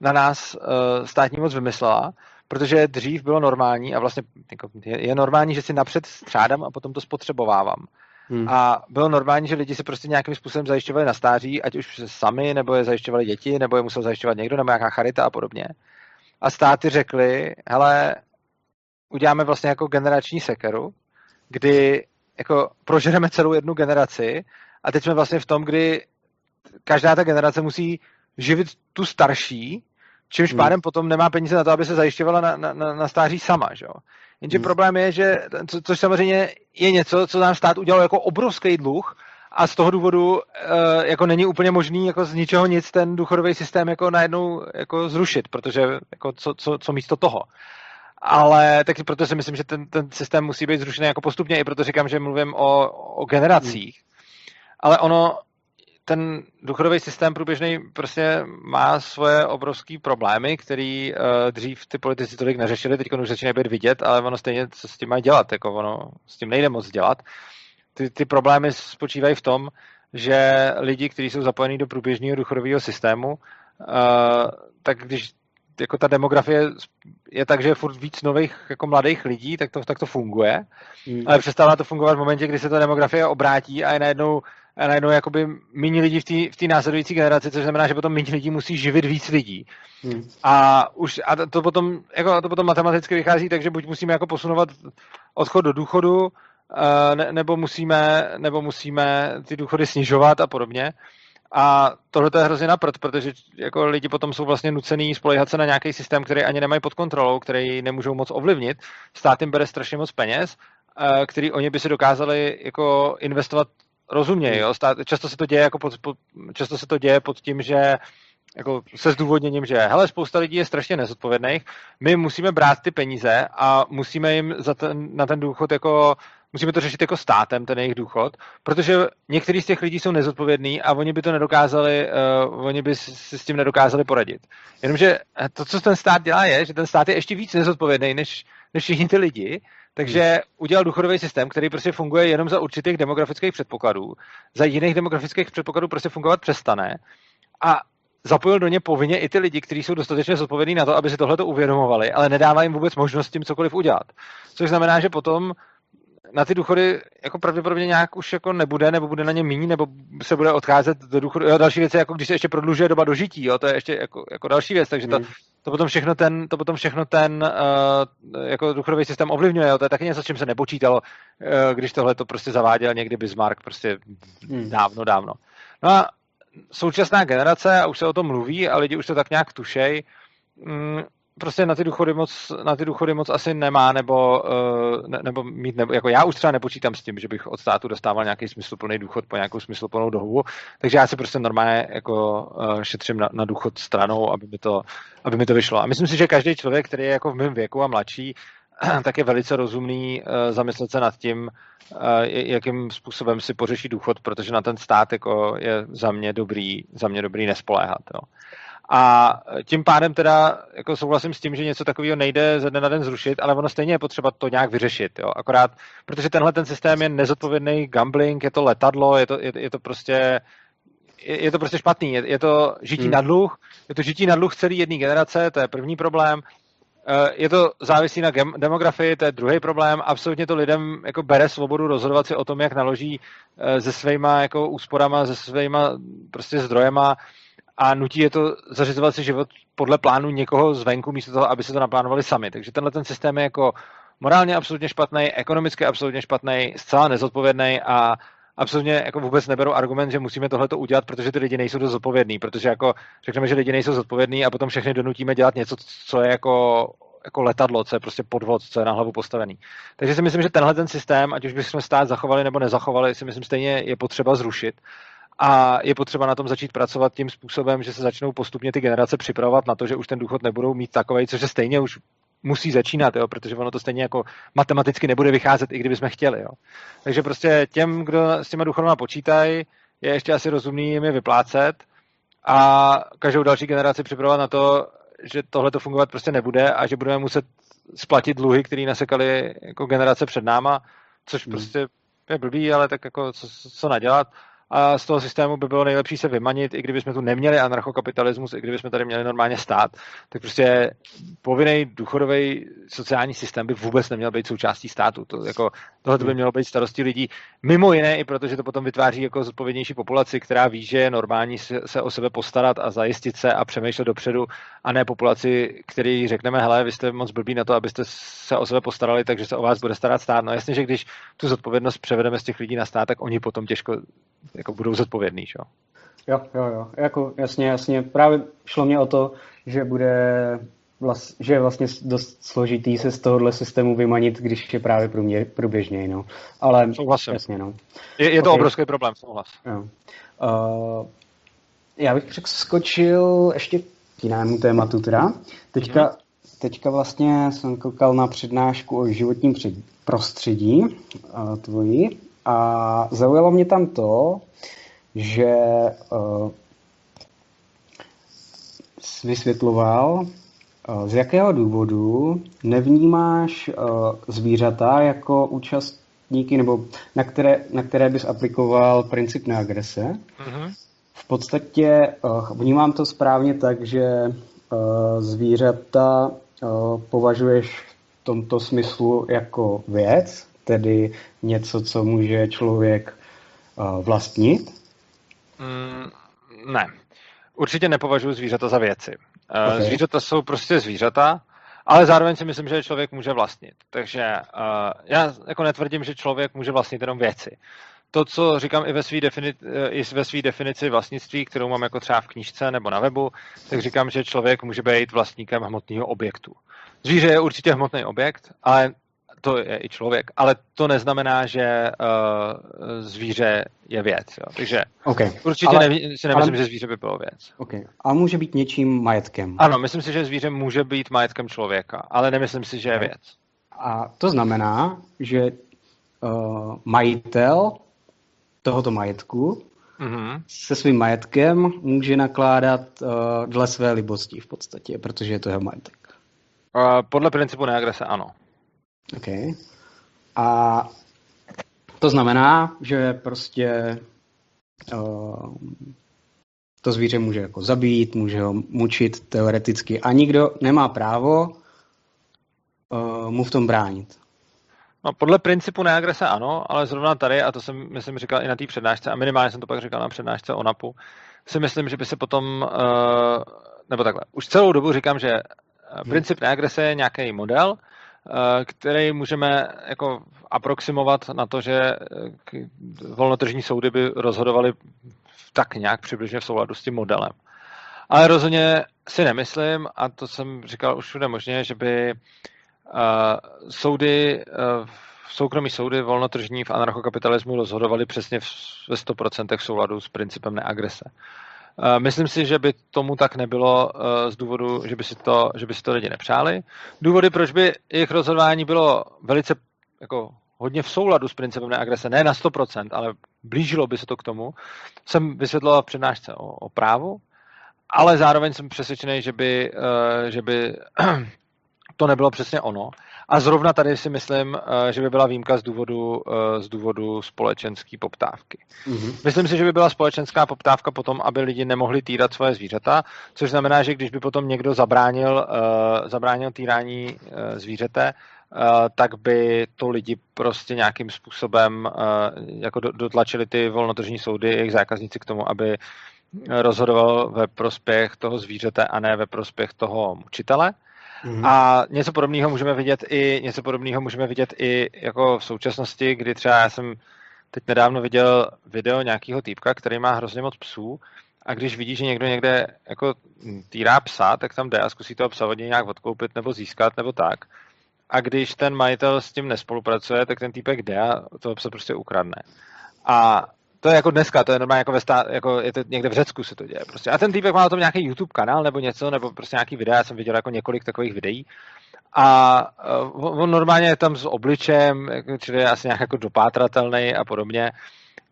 na nás uh, státní moc vymyslela, protože dřív bylo normální a vlastně jako je normální, že si napřed střádám a potom to spotřebovávám. Hmm. A bylo normální, že lidi si prostě nějakým způsobem zajišťovali na stáří, ať už sami, nebo je zajišťovali děti, nebo je musel zajišťovat někdo, nebo nějaká charita a podobně. A státy řekli, hele, uděláme vlastně jako generační sekeru, kdy jako prožereme celou jednu generaci a teď jsme vlastně v tom, kdy každá ta generace musí živit tu starší, čímž hmm. pádem potom nemá peníze na to, aby se zajišťovala na, na, na stáří sama. Že? Jenže hmm. problém je, že, co, což samozřejmě je něco, co nám stát udělal jako obrovský dluh, a z toho důvodu uh, jako není úplně možný jako z ničeho nic ten důchodový systém jako najednou jako zrušit, protože jako co, co, co místo toho ale taky proto si myslím, že ten, ten systém musí být zrušený jako postupně, i proto říkám, že mluvím o, o generacích. Ale ono, ten důchodový systém průběžný prostě má svoje obrovské problémy, který uh, dřív ty politici tolik neřešili, teď už začínají být vidět, ale ono stejně co s tím má dělat, jako ono s tím nejde moc dělat. Ty, ty problémy spočívají v tom, že lidi, kteří jsou zapojení do průběžného důchodového systému, uh, tak když jako ta demografie je tak, že je furt víc nových jako mladých lidí, tak to, tak to funguje. Mm. Ale přestává to fungovat v momentě, kdy se ta demografie obrátí a je najednou, najednou jakoby méně lidí v té v následující generaci, což znamená, že potom méně lidí musí živit víc lidí. Mm. A už a to potom, jako, to potom matematicky vychází, takže buď musíme jako posunovat odchod do důchodu, ne, nebo, musíme, nebo musíme ty důchody snižovat a podobně. A tohle je hrozně naprd, protože jako lidi potom jsou vlastně nucený spolehat se na nějaký systém, který ani nemají pod kontrolou, který nemůžou moc ovlivnit. Stát jim bere strašně moc peněz, eh, který oni by si dokázali jako investovat rozumně. Jo? Stát, často se to děje jako pod, pod, často se to děje pod tím, že jako se zdůvodněním, že hele, spousta lidí je strašně nezodpovědných, my musíme brát ty peníze a musíme jim za ten, na ten důchod jako musíme to řešit jako státem, ten jejich důchod, protože některý z těch lidí jsou nezodpovědní a oni by to nedokázali, uh, oni by si s tím nedokázali poradit. Jenomže to, co ten stát dělá, je, že ten stát je ještě víc nezodpovědný než, než všichni ty lidi, takže udělal důchodový systém, který prostě funguje jenom za určitých demografických předpokladů. Za jiných demografických předpokladů prostě fungovat přestane. A zapojil do ně povinně i ty lidi, kteří jsou dostatečně zodpovědní na to, aby si tohle uvědomovali, ale nedává jim vůbec možnost tím cokoliv udělat. Což znamená, že potom na ty důchody jako pravděpodobně nějak už jako nebude, nebo bude na ně méně, nebo se bude odcházet do důchodu. Jo, další věc je, jako když se ještě prodlužuje doba dožití, jo, to je ještě jako, jako další věc, takže to, hmm. to potom všechno ten, to potom všechno ten uh, jako důchodový systém ovlivňuje, jo, to je taky něco, s čím se nepočítalo, uh, když tohle to prostě zaváděl někdy Bismarck, prostě hmm. dávno, dávno. No a současná generace, a už se o tom mluví a lidi už to tak nějak tušej, mm, prostě na ty důchody moc, na ty důchody moc asi nemá, nebo, uh, ne, nebo mít, nebo, jako já už třeba nepočítám s tím, že bych od státu dostával nějaký smysluplný důchod po nějakou smysluplnou dobu, takže já si prostě normálně jako uh, šetřím na, na důchod stranou, aby mi, to, aby mi to vyšlo. A myslím si, že každý člověk, který je jako v mém věku a mladší, tak je velice rozumný uh, zamyslet se nad tím, jakým způsobem si pořeší důchod, protože na ten stát jako je za mě dobrý, za mě dobrý nespoléhat. Jo. A tím pádem teda jako souhlasím s tím, že něco takového nejde ze dne na den zrušit, ale ono stejně je potřeba to nějak vyřešit. Jo? Akorát, protože tenhle ten systém je nezodpovědný gambling, je to letadlo, je to, je, je to prostě je, je to prostě špatný. Je, je to žití hmm. na dluh, je to žití na dluh celé jedné generace, to je první problém. Eh, je to závisí na gem, demografii, to je druhý problém. Absolutně to lidem jako bere svobodu rozhodovat si o tom, jak naloží eh, se svýma jako úsporama, se svýma prostě zdrojema a nutí je to zařizovat si život podle plánu někoho zvenku, místo toho, aby se to naplánovali sami. Takže tenhle ten systém je jako morálně absolutně špatný, ekonomicky absolutně špatný, zcela nezodpovědný a absolutně jako vůbec neberu argument, že musíme tohle udělat, protože ty lidi nejsou dost zodpovědní, protože jako řekneme, že lidi nejsou zodpovědní a potom všechny donutíme dělat něco, co je jako jako letadlo, co je prostě podvod, co je na hlavu postavený. Takže si myslím, že tenhle ten systém, ať už bychom stát zachovali nebo nezachovali, si myslím stejně je potřeba zrušit. A je potřeba na tom začít pracovat tím způsobem, že se začnou postupně ty generace připravovat na to, že už ten důchod nebudou mít takový, což se stejně už musí začínat, jo, protože ono to stejně jako matematicky nebude vycházet, i kdybychom chtěli. Jo. Takže prostě těm, kdo s těma důchodama počítají, je ještě asi rozumný jim je vyplácet a každou další generaci připravovat na to, že tohle to fungovat prostě nebude a že budeme muset splatit dluhy, které nasekali jako generace před náma, což hmm. prostě je blbý, ale tak jako co, co nadělat a z toho systému by bylo nejlepší se vymanit, i kdybychom tu neměli anarchokapitalismus, i kdybychom tady měli normálně stát, tak prostě povinný důchodový sociální systém by vůbec neměl být součástí státu. To, jako, tohle by mělo být starostí lidí. Mimo jiné i protože to potom vytváří jako zodpovědnější populaci, která ví, že je normální se o sebe postarat a zajistit se a přemýšlet dopředu, a ne populaci, který řekneme, hele, vy jste moc blbí na to, abyste se o sebe postarali, takže se o vás bude starat stát. No jasně, že když tu zodpovědnost převedeme z těch lidí na stát, tak oni potom těžko jako budou zodpovědní, čo? Jo, jo, jo, jako jasně, jasně. Právě šlo mě o to, že bude vlast, že je vlastně dost složitý se z tohohle systému vymanit, když je právě průmě, průběžně, no. Ale Souhlasím. jasně, no. Je, je to okay. obrovský problém, souhlas. Jo. Uh, já bych přeskočil ještě k jinému tématu teda. Teďka, mm-hmm. teďka vlastně jsem koukal na přednášku o životním prostředí uh, tvoji a zaujalo mě tam to, že uh, vysvětloval, uh, z jakého důvodu nevnímáš uh, zvířata jako účastníky, nebo na které, na které bys aplikoval princip neagrese. Mm-hmm. V podstatě uh, vnímám to správně tak, že uh, zvířata uh, považuješ v tomto smyslu jako věc, tedy něco, co může člověk uh, vlastnit? Mm, ne. Určitě nepovažuji zvířata za věci. Uh, okay. Zvířata jsou prostě zvířata, ale zároveň si myslím, že člověk může vlastnit. Takže uh, já jako netvrdím, že člověk může vlastnit jenom věci. To, co říkám i ve své definici, i ve svý definici vlastnictví, kterou mám jako třeba v knížce nebo na webu, tak říkám, že člověk může být vlastníkem hmotného objektu. Zvíře je určitě hmotný objekt, ale to je i člověk, ale to neznamená, že uh, zvíře je věc. Jo. Takže okay. určitě ale, ne, si nemyslím, ale, že zvíře by bylo věc. Okay. A může být něčím majetkem. Ano, myslím si, že zvíře může být majetkem člověka, ale nemyslím si, že je věc. A to znamená, že uh, majitel tohoto majetku mm-hmm. se svým majetkem může nakládat uh, dle své libosti v podstatě, protože je to jeho majetek. Uh, podle principu neagrese ano. OK. A to znamená, že prostě uh, to zvíře může jako zabít, může ho mučit teoreticky a nikdo nemá právo uh, mu v tom bránit. No, podle principu neagrese ano, ale zrovna tady, a to jsem, myslím, říkal i na té přednášce, a minimálně jsem to pak říkal na přednášce o NAPu, si myslím, že by se potom, uh, nebo takhle, už celou dobu říkám, že princip neagrese je nějaký model, který můžeme jako aproximovat na to, že eh, volnotržní soudy by rozhodovaly tak nějak přibližně v souladu s tím modelem. Ale rozhodně si nemyslím, a to jsem říkal už všude možně, že by uh, soudy, soukromí soudy volnotržní v anarchokapitalismu rozhodovaly přesně ve 100% v souladu s principem neagrese. Eh, myslím si, že by tomu tak nebylo eh, z důvodu, že by si to, že by si to lidi nepřáli. Důvody, proč by jejich rozhodování bylo velice jako hodně v souladu s principem neagrese, ne na 100%, ale blížilo by se to k tomu, jsem vysvětloval v přednášce o, o právu ale zároveň jsem přesvědčený, že by, uh, že by to nebylo přesně ono. A zrovna tady si myslím, uh, že by byla výjimka z důvodu, uh, z důvodu společenské poptávky. Mm-hmm. Myslím si, že by byla společenská poptávka potom, aby lidi nemohli týrat svoje zvířata, což znamená, že když by potom někdo zabránil, zabránil týrání zvířete, Eh, tak by to lidi prostě nějakým způsobem eh, jako dotlačili ty volnotržní soudy, jejich zákazníci k tomu, aby rozhodoval ve prospěch toho zvířete a ne ve prospěch toho mučitele. Mm-hmm. A něco podobného můžeme vidět i něco podobného můžeme vidět i jako v současnosti, kdy třeba já jsem teď nedávno viděl video nějakého týpka, který má hrozně moc psů a když vidí, že někdo někde jako týrá psa, tak tam jde a zkusí toho psa od něj nějak odkoupit nebo získat nebo tak a když ten majitel s tím nespolupracuje, tak ten týpek jde a to se prostě ukradne. A to je jako dneska, to je normálně jako, ve stát, jako je to někde v Řecku se to děje. Prostě. A ten týpek má o tom nějaký YouTube kanál nebo něco, nebo prostě nějaký videa, já jsem viděl jako několik takových videí. A uh, on normálně je tam s obličem, jako, čili je asi nějak jako dopátratelný a podobně.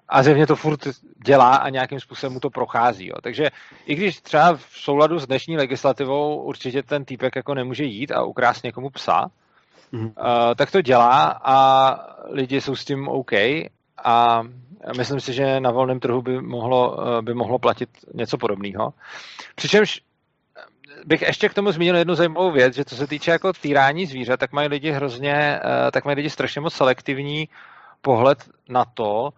A zjevně to furt dělá a nějakým způsobem mu to prochází. Jo. Takže i když třeba v souladu s dnešní legislativou určitě ten týpek jako nemůže jít a ukrást někomu psa, mm-hmm. uh, tak to dělá a lidi jsou s tím OK a myslím si, že na volném trhu by mohlo, uh, by mohlo platit něco podobného. Přičemž bych ještě k tomu zmínil jednu zajímavou věc, že co se týče jako týrání zvířat, tak mají lidi hrozně, uh, tak mají lidi strašně moc selektivní pohled na to,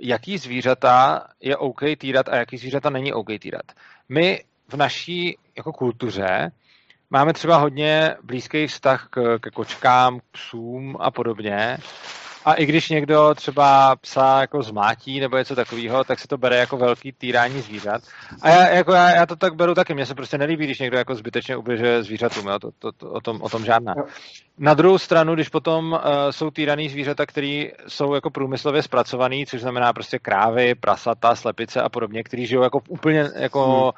jaký zvířata je OK týrat a jaký zvířata není OK týrat. My v naší jako kultuře máme třeba hodně blízký vztah k, ke kočkám, k psům a podobně. A i když někdo třeba psa jako zmátí nebo něco takového, tak se to bere jako velký týrání zvířat. A já, jako já, já to tak beru taky. Mně se prostě nelíbí, když někdo jako zbytečně ubližuje zvířatům. Jo? To, to, to, o, tom, o tom žádná. Na druhou stranu, když potom uh, jsou týraný zvířata, které jsou jako průmyslově zpracovaný, což znamená prostě krávy, prasata, slepice a podobně, kteří žijou jako v úplně jako hmm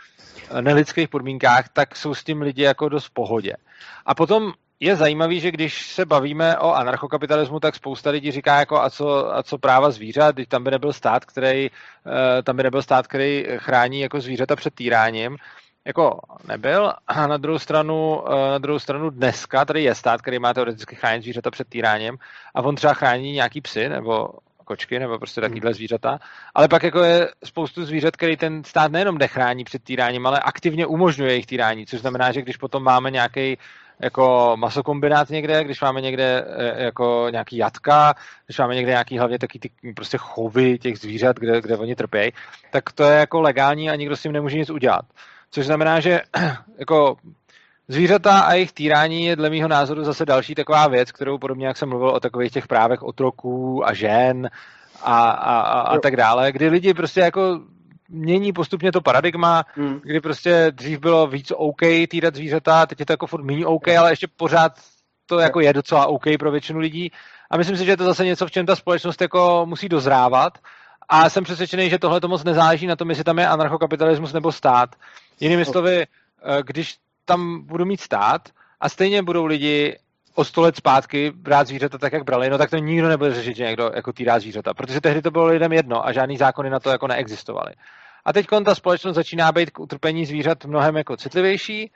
nelidských podmínkách, tak jsou s tím lidi jako dost v pohodě. A potom je zajímavý, že když se bavíme o anarchokapitalismu, tak spousta lidí říká, jako a co, a co práva zvířat, když tam by nebyl stát, který, eh, tam by nebyl stát, který chrání jako zvířata před týráním, jako nebyl. A na druhou stranu, eh, na druhou stranu dneska tady je stát, který má teoreticky chránit zvířata před týráním. A on třeba chrání nějaký psy nebo kočky nebo prostě takovýhle zvířata. Ale pak jako je spoustu zvířat, který ten stát nejenom nechrání před týráním, ale aktivně umožňuje jejich týrání, což znamená, že když potom máme nějaký jako masokombinát někde, když máme někde e, jako nějaký jatka, když máme někde nějaký hlavně taky ty prostě chovy těch zvířat, kde, kde oni trpějí, tak to je jako legální a nikdo s tím nemůže nic udělat. Což znamená, že jako Zvířata a jejich týrání je dle mého názoru zase další taková věc, kterou podobně jak jsem mluvil o takových těch právech otroků a žen a, a, a, a tak dále, kdy lidi prostě jako mění postupně to paradigma, hmm. kdy prostě dřív bylo víc OK týrat zvířata, teď je to jako furt méně OK, ale ještě pořád to jako je docela OK pro většinu lidí. A myslím si, že je to zase něco, v čem ta společnost jako musí dozrávat. A jsem přesvědčený, že tohle to moc nezáleží na tom, jestli tam je anarchokapitalismus nebo stát. Jinými slovy, eh, když tam budu mít stát a stejně budou lidi o sto let zpátky brát zvířata tak, jak brali, no tak to nikdo nebude řešit, že někdo jako týrá zvířata, protože tehdy to bylo lidem jedno a žádný zákony na to jako neexistovaly. A teď ta společnost začíná být k utrpení zvířat mnohem jako citlivější,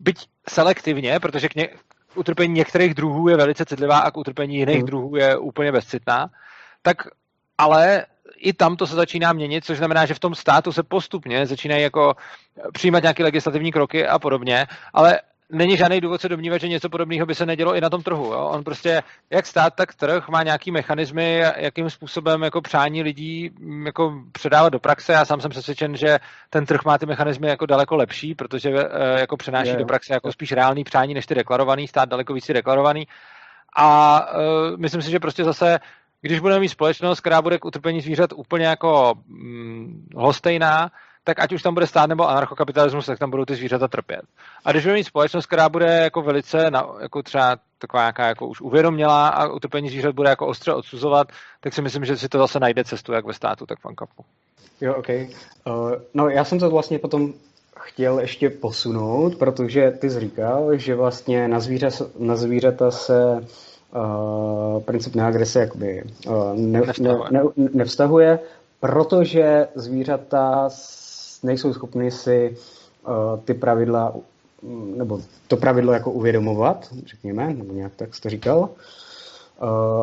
byť selektivně, protože k, ně, k utrpení některých druhů je velice citlivá a k utrpení jiných mm. druhů je úplně bezcitná, tak ale i tam to se začíná měnit, což znamená, že v tom státu se postupně začínají jako přijímat nějaké legislativní kroky a podobně, ale není žádný důvod se domnívat, že něco podobného by se nedělo i na tom trhu. Jo? On prostě, jak stát, tak trh má nějaký mechanismy, jakým způsobem jako přání lidí mm, jako předávat do praxe. Já sám jsem přesvědčen, že ten trh má ty mechanismy jako daleko lepší, protože eh, jako přenáší yeah. do praxe jako spíš reálný přání než ty deklarovaný, stát daleko víc deklarovaný. A uh, myslím si, že prostě zase když budeme mít společnost, která bude k utrpení zvířat úplně jako hm, hostejná, tak ať už tam bude stát nebo anarchokapitalismus, tak tam budou ty zvířata trpět. A když budeme mít společnost, která bude jako velice, na, jako třeba taková nějaká jako už uvědomělá a utrpení zvířat bude jako ostře odsuzovat, tak si myslím, že si to zase najde cestu jak ve státu, tak v ANCAPu. Jo, OK. Uh, no já jsem to vlastně potom chtěl ještě posunout, protože ty jsi říkal, že vlastně na, zvíře, na zvířata se uh, princip neagrese jakoby uh, ne, nevztahuje. Ne, ne, nevztahuje, protože zvířata nejsou schopny si ty pravidla, nebo to pravidlo jako uvědomovat, řekněme, nebo nějak tak jste říkal.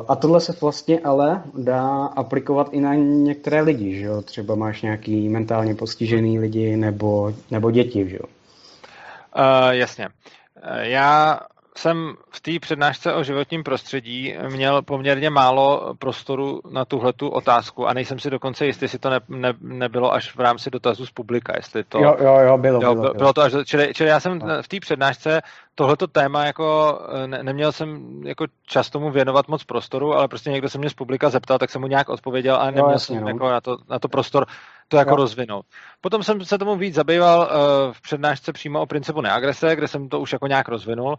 A tohle se vlastně ale dá aplikovat i na některé lidi, že jo? Třeba máš nějaký mentálně postižený lidi nebo, nebo děti, že jo? Uh, jasně. Já jsem v té přednášce o životním prostředí měl poměrně málo prostoru na tuhle tu otázku a nejsem si dokonce jistý, jestli to ne, ne, nebylo až v rámci dotazů z publika, jestli to... Jo, jo, jo, bylo, jo, bylo, bylo. to až, čili, čili já jsem no. v té přednášce tohleto téma jako ne, neměl jsem jako čas tomu věnovat moc prostoru, ale prostě někdo se mě z publika zeptal, tak jsem mu nějak odpověděl a neměl jo, jasně, jsem no. jako na, to, na to prostor to jako jo. rozvinout. Potom jsem se tomu víc zabýval uh, v přednášce přímo o principu neagrese, kde jsem to už jako nějak rozvinul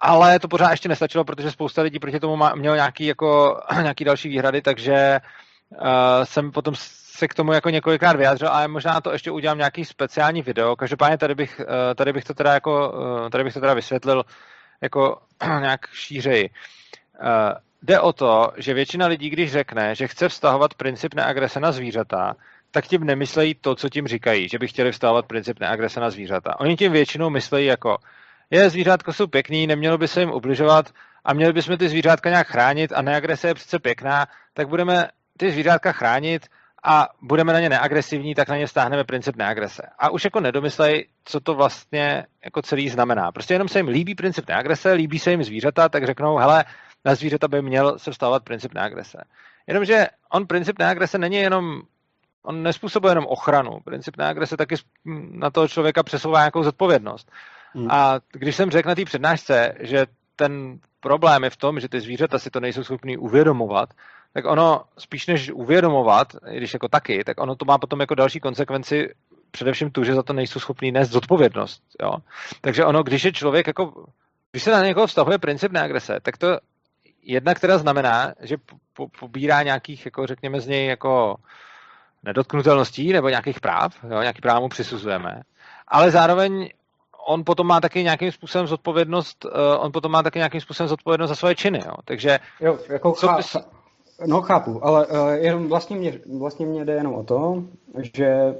ale to pořád ještě nestačilo, protože spousta lidí proti tomu má, mělo nějaký, jako, nějaký další výhrady, takže uh, jsem potom se k tomu jako několikrát vyjádřil, ale možná to ještě udělám nějaký speciální video. Každopádně tady bych, uh, tady bych to teda jako, uh, tady bych to teda vysvětlil jako nějak šířeji. Uh, jde o to, že většina lidí, když řekne, že chce vztahovat princip neagrese na zvířata, tak tím nemyslejí to, co tím říkají, že by chtěli vztahovat princip neagrese na zvířata. Oni tím většinou myslejí jako, je, zvířátka jsou pěkný, nemělo by se jim ubližovat a měli bychom ty zvířátka nějak chránit a neagrese je přece pěkná, tak budeme ty zvířátka chránit a budeme na ně neagresivní, tak na ně stáhneme princip neagrese. A už jako nedomyslej, co to vlastně jako celý znamená. Prostě jenom se jim líbí princip neagrese, líbí se jim zvířata, tak řeknou, hele, na zvířata by měl se vstávat princip neagrese. Jenomže on princip neagrese není jenom, on nespůsobuje jenom ochranu. Princip neagrese taky na toho člověka přesouvá nějakou zodpovědnost. Hmm. A když jsem řekl na té přednášce, že ten problém je v tom, že ty zvířata si to nejsou schopní uvědomovat, tak ono spíš než uvědomovat, když jako taky, tak ono to má potom jako další konsekvenci především tu, že za to nejsou schopní nést zodpovědnost. Jo? Takže ono, když je člověk jako, když se na někoho vztahuje princip neagrese, tak to jedna, která znamená, že po, pobírá nějakých, jako řekněme z něj jako nedotknutelností nebo nějakých práv, jo? nějaký práv mu přisuzujeme, ale zároveň on potom má taky nějakým způsobem zodpovědnost, uh, on potom má taky nějakým způsobem zodpovědnost za svoje činy, jo. Takže... Jo, jako co chá... No chápu, ale uh, jenom vlastně mě, vlastně mě jde jenom o to, že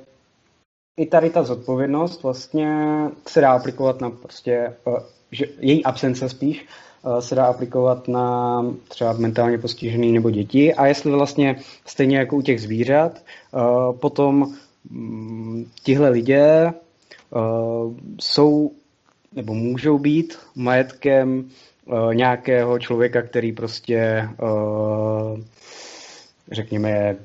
i tady ta zodpovědnost vlastně se dá aplikovat na prostě, uh, že její absence spíš, uh, se dá aplikovat na třeba mentálně postižený nebo děti a jestli vlastně stejně jako u těch zvířat, uh, potom um, tihle lidé jsou nebo můžou být majetkem uh, nějakého člověka, který prostě, uh, řekněme,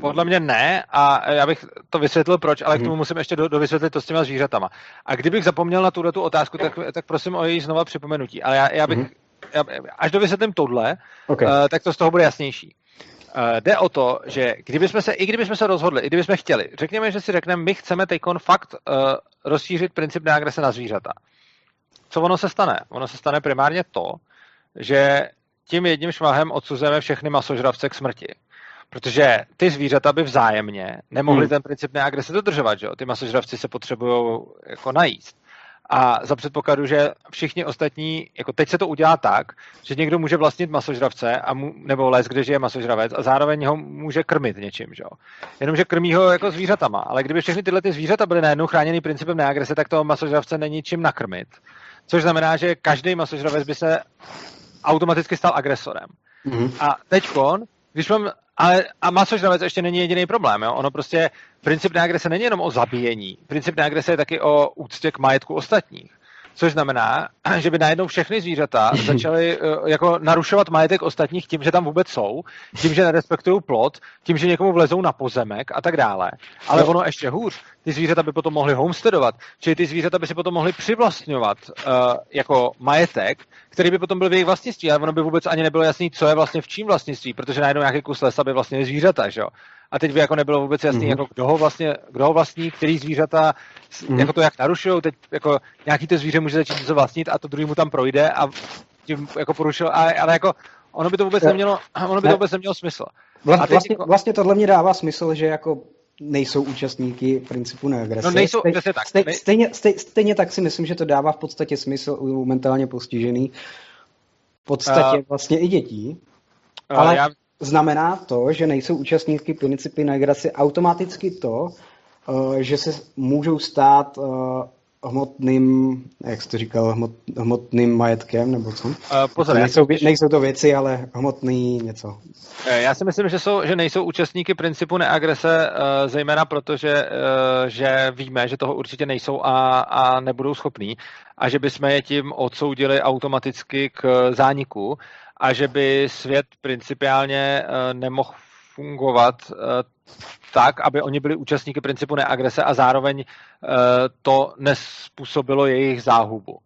podle mě ne a já bych to vysvětlil proč, ale k tomu mhm. musím ještě do, dovysvětlit to s těma zvířatama. A kdybych zapomněl na tuhle tu otázku, tak, tak prosím o její znova připomenutí. Ale já, já bych, mm-hmm. já, až dovysvětlím tohle, okay. uh, tak to z toho bude jasnější. Uh, jde o to, že kdybychom se, i kdybychom se rozhodli, i kdybychom chtěli, řekněme, že si řekneme, my chceme teď fakt uh, rozšířit princip neagrese na zvířata. Co ono se stane? Ono se stane primárně to, že tím jedním šmahem odsuzujeme všechny masožravce k smrti. Protože ty zvířata by vzájemně nemohli hmm. ten princip neagrese dodržovat, že jo? Ty masožravci se potřebují jako najíst. A za předpokladu, že všichni ostatní, jako teď se to udělá tak, že někdo může vlastnit masožravce a mu, nebo les, kde žije masožravec a zároveň ho může krmit něčím, že jo. Jenomže krmí ho jako zvířatama. Ale kdyby všechny tyhle ty zvířata byly najednou chráněny principem neagrese, tak toho masožravce není čím nakrmit. Což znamená, že každý masožravec by se automaticky stal agresorem. Mm-hmm. A teď když mám ale a masožravec ještě není jediný problém. Jo? Ono prostě, princip neagrese není jenom o zabíjení. Princip neagrese je taky o úctě k majetku ostatních. Což znamená, že by najednou všechny zvířata začaly uh, jako narušovat majetek ostatních tím, že tam vůbec jsou, tím, že nerespektují plot, tím, že někomu vlezou na pozemek a tak dále. Ale no. ono ještě hůř. Ty zvířata by potom mohly homesteadovat, čili ty zvířata by si potom mohly přivlastňovat uh, jako majetek, který by potom byl v jejich vlastnictví, ale ono by vůbec ani nebylo jasný, co je vlastně v čím vlastnictví, protože najednou nějaký kus lesa by vlastně zvířata, že jo a teď by jako nebylo vůbec jasný, mm-hmm. jako kdo ho vlastně, kdo ho vlastní, který zvířata, mm-hmm. jako to jak narušují, teď jako nějaký to zvíře může začít něco vlastnit a to druhý mu tam projde a tím jako porušil, ale, ale jako ono by to vůbec nemělo, ono by to vůbec nemělo smysl. Vlast, vlastně, jako, vlastně tohle mě dává smysl, že jako nejsou účastníky principu neagrese. No nejsou, Stej, tak. Stej, stejně, stej, stejně tak si myslím, že to dává v podstatě smysl u mentálně postižených, v podstatě uh, vlastně i dětí. Uh, ale, já, znamená to, že nejsou účastníky principy neagrese automaticky to, že se můžou stát hmotným, jak jsi to říkal, hmot, hmotným majetkem, nebo co? Uh, pozor, nejsou, myslím, nejsou to věci, ale hmotný něco. Eh, já si myslím, že, jsou, že nejsou účastníky principu neagrese, uh, zejména proto, že, uh, že víme, že toho určitě nejsou a, a nebudou schopní a že bychom je tím odsoudili automaticky k zániku a že by svět principiálně uh, nemohl fungovat uh, tak, aby oni byli účastníky principu neagrese a zároveň uh, to nespůsobilo jejich záhubu.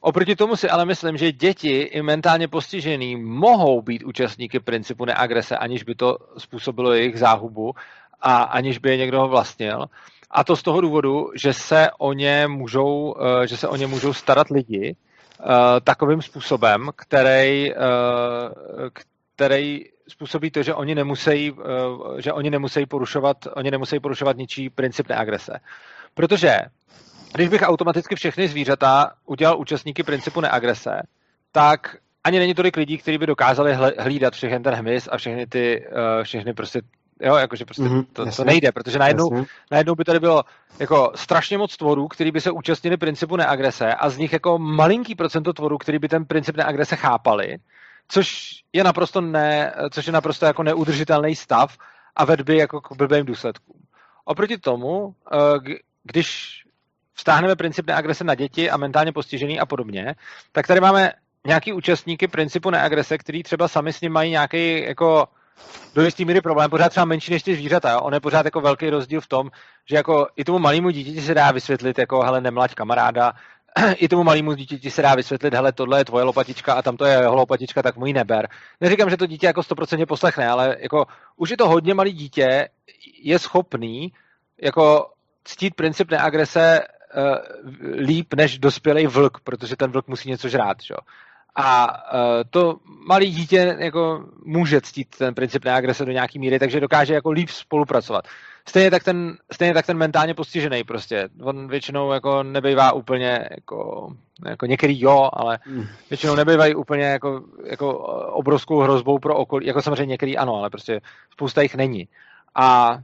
Oproti tomu si ale myslím, že děti i mentálně postižený mohou být účastníky principu neagrese, aniž by to způsobilo jejich záhubu a aniž by je někdo vlastnil. A to z toho důvodu, že se o ně můžou, uh, že se o ně můžou starat lidi uh, takovým způsobem, který, který způsobí to, že oni nemusí, eh, že oni nemusí porušovat, oni nemusí porušovat ničí princip neagrese. Protože když bych automaticky všechny zvířata udělal účastníky principu neagrese, tak ani není tolik lidí, kteří by dokázali hlídat všechny ten hmyz a všechny ty, eh, všechny prostě Jo, jakože prostě mm-hmm, to, to nejde, protože najednou, najednou by tady bylo jako strašně moc tvorů, který by se účastnili principu neagrese a z nich jako malinký procento tvorů, který by ten princip neagrese chápali což je naprosto, ne, což je naprosto jako neudržitelný stav a ved by jako k blbým důsledkům. Oproti tomu, eh, když vztáhneme princip neagrese na děti a mentálně postižený a podobně, tak tady máme nějaký účastníky principu neagrese, který třeba sami s ním mají nějaký jako do jistý míry problém, pořád třeba menší než ty zvířata. Jo? On je pořád jako velký rozdíl v tom, že jako i tomu malému dítěti se dá vysvětlit, jako hele, nemlaď kamaráda, i tomu malému dítěti se dá vysvětlit, hele, tohle je tvoje lopatička a tamto je jeho lopatička, tak můj neber. Neříkám, že to dítě jako 100% poslechne, ale jako už je to hodně malý dítě, je schopný jako ctít princip neagrese uh, líp než dospělý vlk, protože ten vlk musí něco žrát, že? A uh, to malý dítě jako může ctít ten princip neagrese do nějaký míry, takže dokáže jako líp spolupracovat stejně tak ten, stejně tak ten mentálně postižený prostě. On většinou jako nebejvá úplně jako, jako některý jo, ale hmm. většinou nebývají úplně jako, jako obrovskou hrozbou pro okolí, jako samozřejmě některý ano, ale prostě spousta jich není. A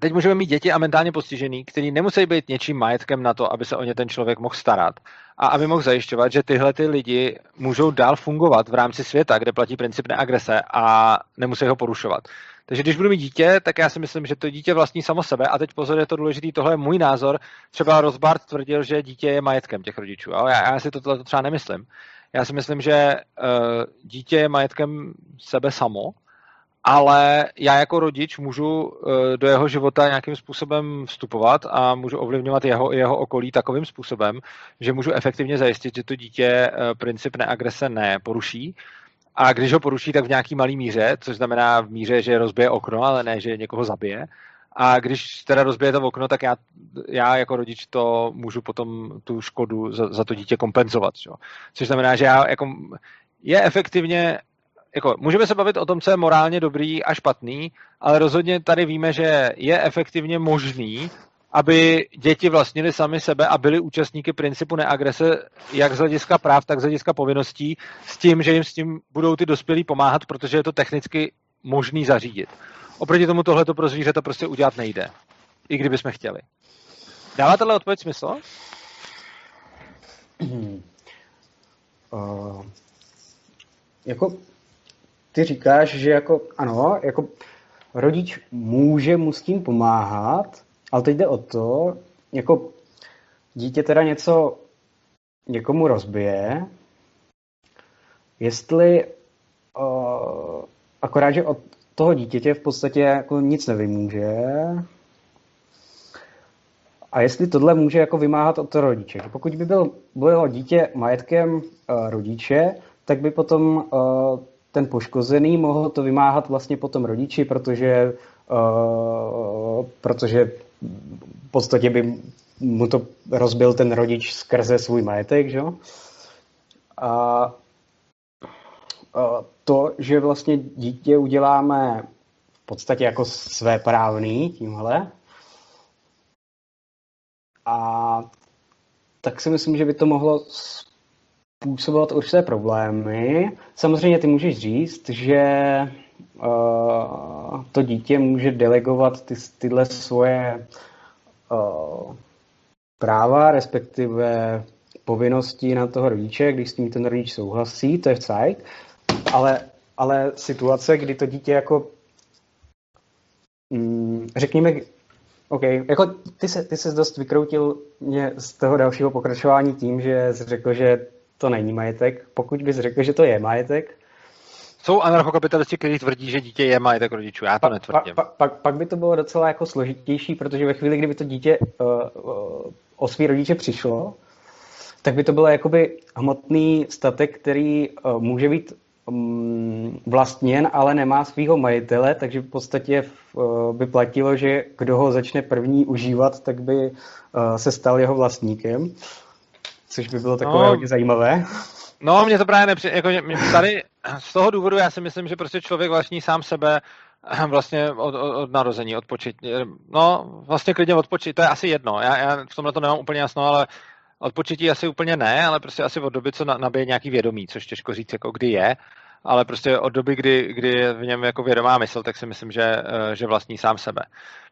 teď můžeme mít děti a mentálně postižený, kteří nemusí být něčím majetkem na to, aby se o ně ten člověk mohl starat a aby mohl zajišťovat, že tyhle ty lidi můžou dál fungovat v rámci světa, kde platí princip neagrese a nemusí ho porušovat. Takže když budu mít dítě, tak já si myslím, že to dítě vlastní samo sebe. A teď pozor, je to důležitý, tohle je můj názor. Třeba Rozbart tvrdil, že dítě je majetkem těch rodičů. Ale já, já si to, to třeba nemyslím. Já si myslím, že uh, dítě je majetkem sebe samo, ale já jako rodič můžu uh, do jeho života nějakým způsobem vstupovat a můžu ovlivňovat jeho, jeho okolí takovým způsobem, že můžu efektivně zajistit, že to dítě uh, princip neagrese neporuší a když ho poruší, tak v nějaký malý míře, což znamená v míře, že rozbije okno, ale ne, že někoho zabije. A když teda rozbije to okno, tak já, já jako rodič to můžu potom tu škodu za, za to dítě kompenzovat. Čo? Což znamená, že já jako je efektivně jako, můžeme se bavit o tom, co je morálně dobrý a špatný, ale rozhodně tady víme, že je efektivně možný aby děti vlastnili sami sebe a byli účastníky principu neagrese jak z hlediska práv, tak z hlediska povinností s tím, že jim s tím budou ty dospělí pomáhat, protože je to technicky možný zařídit. Oproti tomu tohle to pro zvířata prostě udělat nejde. I kdyby jsme chtěli. Dává tohle odpověď smysl? Uh, jako ty říkáš, že jako ano, jako rodič může mu s tím pomáhat, ale teď jde o to, jako dítě teda něco někomu rozbije, jestli uh, akorát, že od toho dítěte v podstatě jako nic nevymůže, a jestli tohle může jako vymáhat od toho rodiče. Pokud by byl, bylo dítě majetkem uh, rodiče, tak by potom uh, ten poškozený mohl to vymáhat vlastně potom rodiči, protože, uh, protože v podstatě by mu to rozbil ten rodič skrze svůj majetek, že jo? A, to, že vlastně dítě uděláme v podstatě jako své právný tímhle, a tak si myslím, že by to mohlo způsobovat určité problémy. Samozřejmě ty můžeš říct, že uh, to dítě může delegovat ty, tyhle svoje uh, práva, respektive povinnosti na toho rodiče, když s tím ten rodič souhlasí, to je v ale, ale situace, kdy to dítě jako mm, řekněme, OK, jako ty se, ty se dost vykroutil mě z toho dalšího pokračování tím, že jsi řekl, že to není majetek. Pokud bys řekl, že to je majetek, jsou anarchokapitalisti, kteří tvrdí, že dítě je majetek rodičů. Já to pa, netvrdím. Pa, pa, pak by to bylo docela jako složitější, protože ve chvíli, kdyby to dítě uh, uh, o svý rodiče přišlo, tak by to bylo jakoby hmotný statek, který uh, může být um, vlastněn, ale nemá svého majitele, takže v podstatě uh, by platilo, že kdo ho začne první užívat, tak by uh, se stal jeho vlastníkem, což by bylo takové no, hodně zajímavé. No, mě to právě nepřijde, jako mě, tady z toho důvodu já si myslím, že prostě člověk vlastní sám sebe vlastně od, od, od narození, od početí. No, vlastně klidně od početí, to je asi jedno. Já, já v tomhle to nemám úplně jasno, ale od početí asi úplně ne, ale prostě asi od doby, co nabije nějaký vědomí, což těžko říct, jako kdy je, ale prostě od doby, kdy, kdy je v něm jako vědomá mysl, tak si myslím, že, eh, že vlastní sám sebe.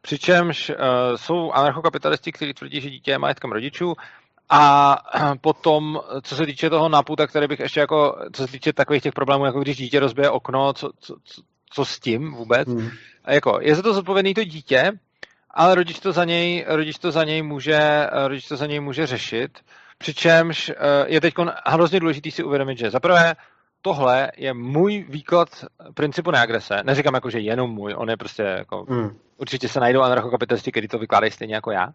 Přičemž uh, jsou anarchokapitalisti, kteří tvrdí, že dítě je majetkem rodičů, a potom, co se týče toho napu, tak tady bych ještě jako, co se týče takových těch problémů, jako když dítě rozbije okno, co, co, co, s tím vůbec. Hmm. A jako, je za to zodpovědný to dítě, ale rodič to za něj, rodič to za něj může, rodič to za něj může řešit. Přičemž eh, je teď hrozně důležitý si uvědomit, že zaprvé tohle je můj výklad principu neagrese. Neříkám jako, že jenom můj, on je prostě jako, hmm. určitě se najdou anarchokapitalisti, kteří to vykládají stejně jako já.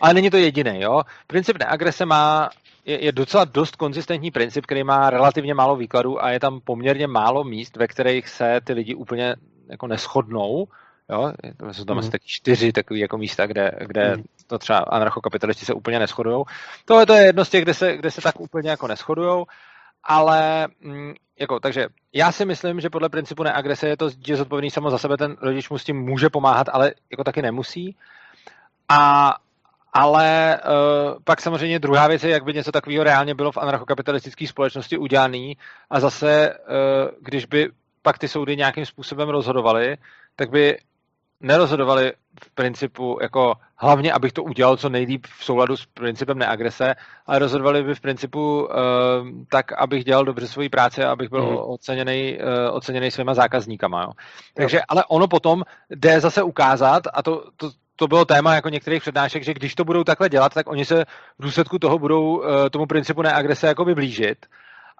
Ale není to jediný, jo. Princip neagrese má, je, je docela dost konzistentní princip, který má relativně málo výkladů a je tam poměrně málo míst, ve kterých se ty lidi úplně jako neschodnou. Jo, jsou tam mm. asi taky čtyři takové jako místa, kde, kde mm. to třeba anarchokapitalisti se úplně neschodují. Tohle to je jedno z těch, kde se, kde se tak úplně jako neschodují, ale mm, jako, takže já si myslím, že podle principu neagrese je to je zodpovědný samo za sebe, ten rodič mu s tím může pomáhat, ale jako taky nemusí. A ale uh, pak samozřejmě druhá věc je, jak by něco takového reálně bylo v anarchokapitalistické společnosti udělané. A zase, uh, když by pak ty soudy nějakým způsobem rozhodovaly, tak by nerozhodovali v principu jako hlavně, abych to udělal co nejlíp v souladu s principem neagrese, ale rozhodovali by v principu uh, tak, abych dělal dobře svoji práci a abych byl mm. oceněný, uh, oceněný svýma zákazníkama. Jo. Takže, ale ono potom jde zase ukázat, a to, to, to bylo téma jako některých přednášek, že když to budou takhle dělat, tak oni se v důsledku toho budou uh, tomu principu neagrese jako blížit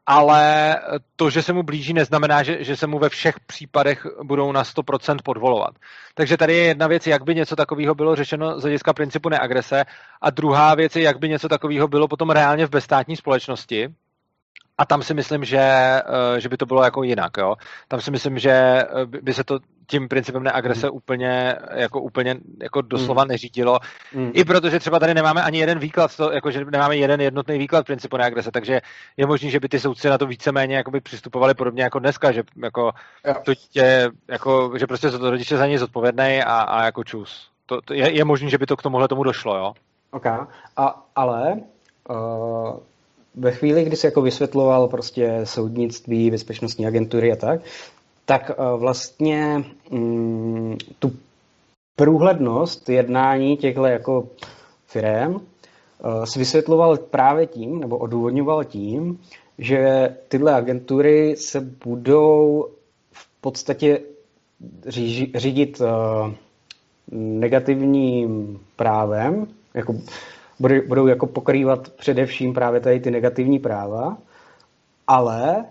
ale to, že se mu blíží, neznamená, že, že se mu ve všech případech budou na 100% podvolovat. Takže tady je jedna věc, jak by něco takového bylo řešeno z hlediska principu neagrese, a druhá věc je, jak by něco takového bylo potom reálně v bezstátní společnosti, a tam si myslím, že, eh, že by to bylo jako jinak. Jo? Tam si myslím, že eh, by se to tím principem neagrese mm. úplně, jako úplně jako doslova mm. neřídilo. Mm. I protože třeba tady nemáme ani jeden výklad, to, jako, že nemáme jeden jednotný výklad principu neagrese, takže je možné, že by ty soudci na to víceméně jako by přistupovali podobně jako dneska, že jako to tě, jako, že prostě to rodiče za něj zodpovědný a, a jako čus. To, to je, je možné, že by to k tomuhle tomu došlo, jo? OK, a, ale uh, ve chvíli, kdy se jako vysvětloval prostě soudnictví, bezpečnostní agentury a tak, tak eh, vlastně mm, tu průhlednost jednání těchto jako firm uh, si vysvětloval právě tím, nebo odůvodňoval tím, že tyhle agentury se budou v podstatě řídit uh, negativním právem, jako budou jako pokrývat především právě tady ty negativní práva, ale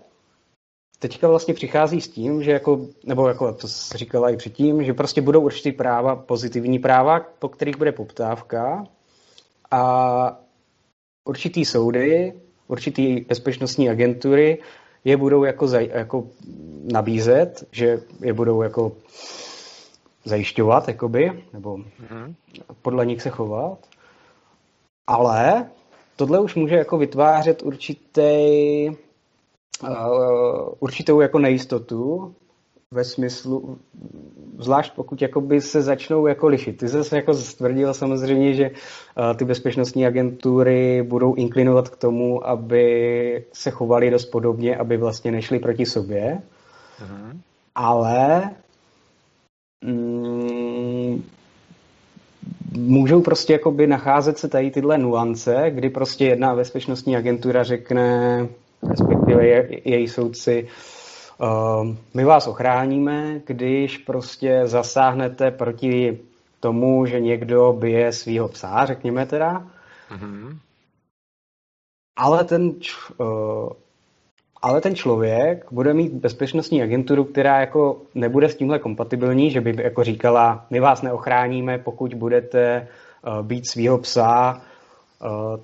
teďka vlastně přichází s tím, že jako, nebo jako to se říkala i předtím, že prostě budou určitý práva, pozitivní práva, po kterých bude poptávka a určitý soudy, určitý bezpečnostní agentury je budou jako, zaj, jako nabízet, že je budou jako zajišťovat, jakoby, nebo mm-hmm. podle nich se chovat. Ale tohle už může jako vytvářet určitý, uh, určitou jako nejistotu ve smyslu, zvlášť pokud jakoby se začnou jako lišit. Ty jsi jako stvrdil samozřejmě, že uh, ty bezpečnostní agentury budou inklinovat k tomu, aby se chovali dost podobně, aby vlastně nešli proti sobě. Mhm. Ale mm, můžou prostě jakoby nacházet se tady tyhle nuance, kdy prostě jedna bezpečnostní agentura řekne, respektive je, její soudci, uh, my vás ochráníme, když prostě zasáhnete proti tomu, že někdo bije svého psa, řekněme teda. Mm-hmm. Ale ten, uh, ale ten člověk bude mít bezpečnostní agenturu, která jako nebude s tímhle kompatibilní, že by jako říkala, my vás neochráníme, pokud budete uh, být svého psa, uh,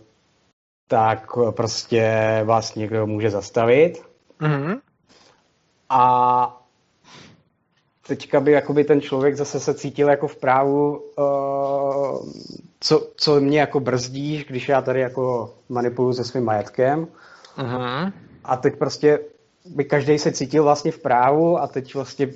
tak prostě vás někdo může zastavit. Mm-hmm. A teďka by jakoby ten člověk zase se cítil jako v právu, uh, co, co mě jako brzdí, když já tady jako manipuluji se svým majetkem. Uh-huh. A teď prostě by každý se cítil vlastně v právu a teď vlastně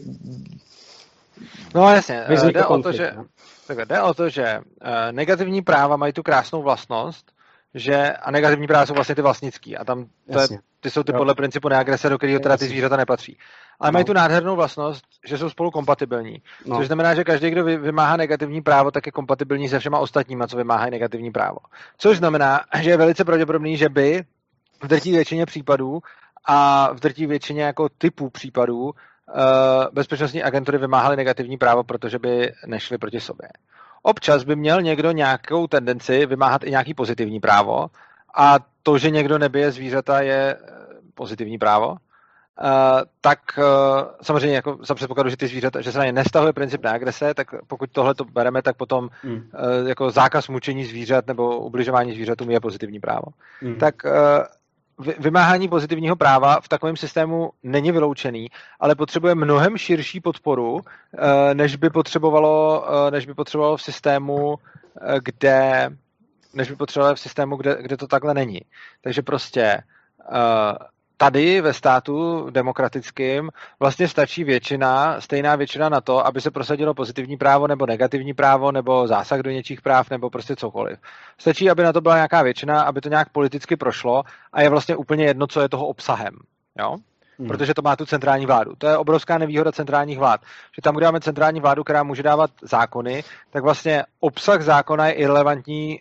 No jasně, eh, jde o, to, že, no. tak jde o to, že uh, negativní práva mají tu krásnou vlastnost, že a negativní práva jsou vlastně ty vlastnický a tam to je, ty jsou ty podle principu neagrese, do kterého teda ty zvířata nepatří. Ale no. mají tu nádhernou vlastnost, že jsou spolu kompatibilní. No. Což znamená, že každý, kdo vymáhá negativní právo, tak je kompatibilní se všema ostatníma, co vymáhají negativní právo. Což znamená, že je velice pravděpodobný, že by v drtí většině případů a v drtí většině jako typů případů uh, bezpečnostní agentury vymáhaly negativní právo, protože by nešly proti sobě. Občas by měl někdo nějakou tendenci vymáhat i nějaký pozitivní právo a to, že někdo nebije zvířata, je eh, pozitivní právo. Uh, tak uh, samozřejmě jako za předpokladu, že ty zvířata, že se na ně nestahuje princip neagrese, tak pokud tohle to bereme, tak potom mm. uh, jako zákaz mučení zvířat nebo ubližování zvířatům je pozitivní právo. Mm. Tak vymáhání pozitivního práva v takovém systému není vyloučený, ale potřebuje mnohem širší podporu, než by potřebovalo, než by potřebovalo v systému, kde než by potřebovalo v systému, kde, kde to takhle není. Takže prostě tady ve státu demokratickém vlastně stačí většina, stejná většina na to, aby se prosadilo pozitivní právo nebo negativní právo nebo zásah do něčích práv nebo prostě cokoliv. Stačí, aby na to byla nějaká většina, aby to nějak politicky prošlo a je vlastně úplně jedno, co je toho obsahem. Jo? Hmm. Protože to má tu centrální vládu. To je obrovská nevýhoda centrálních vlád. Že tam, kde máme centrální vládu, která může dávat zákony, tak vlastně obsah zákona je irrelevantní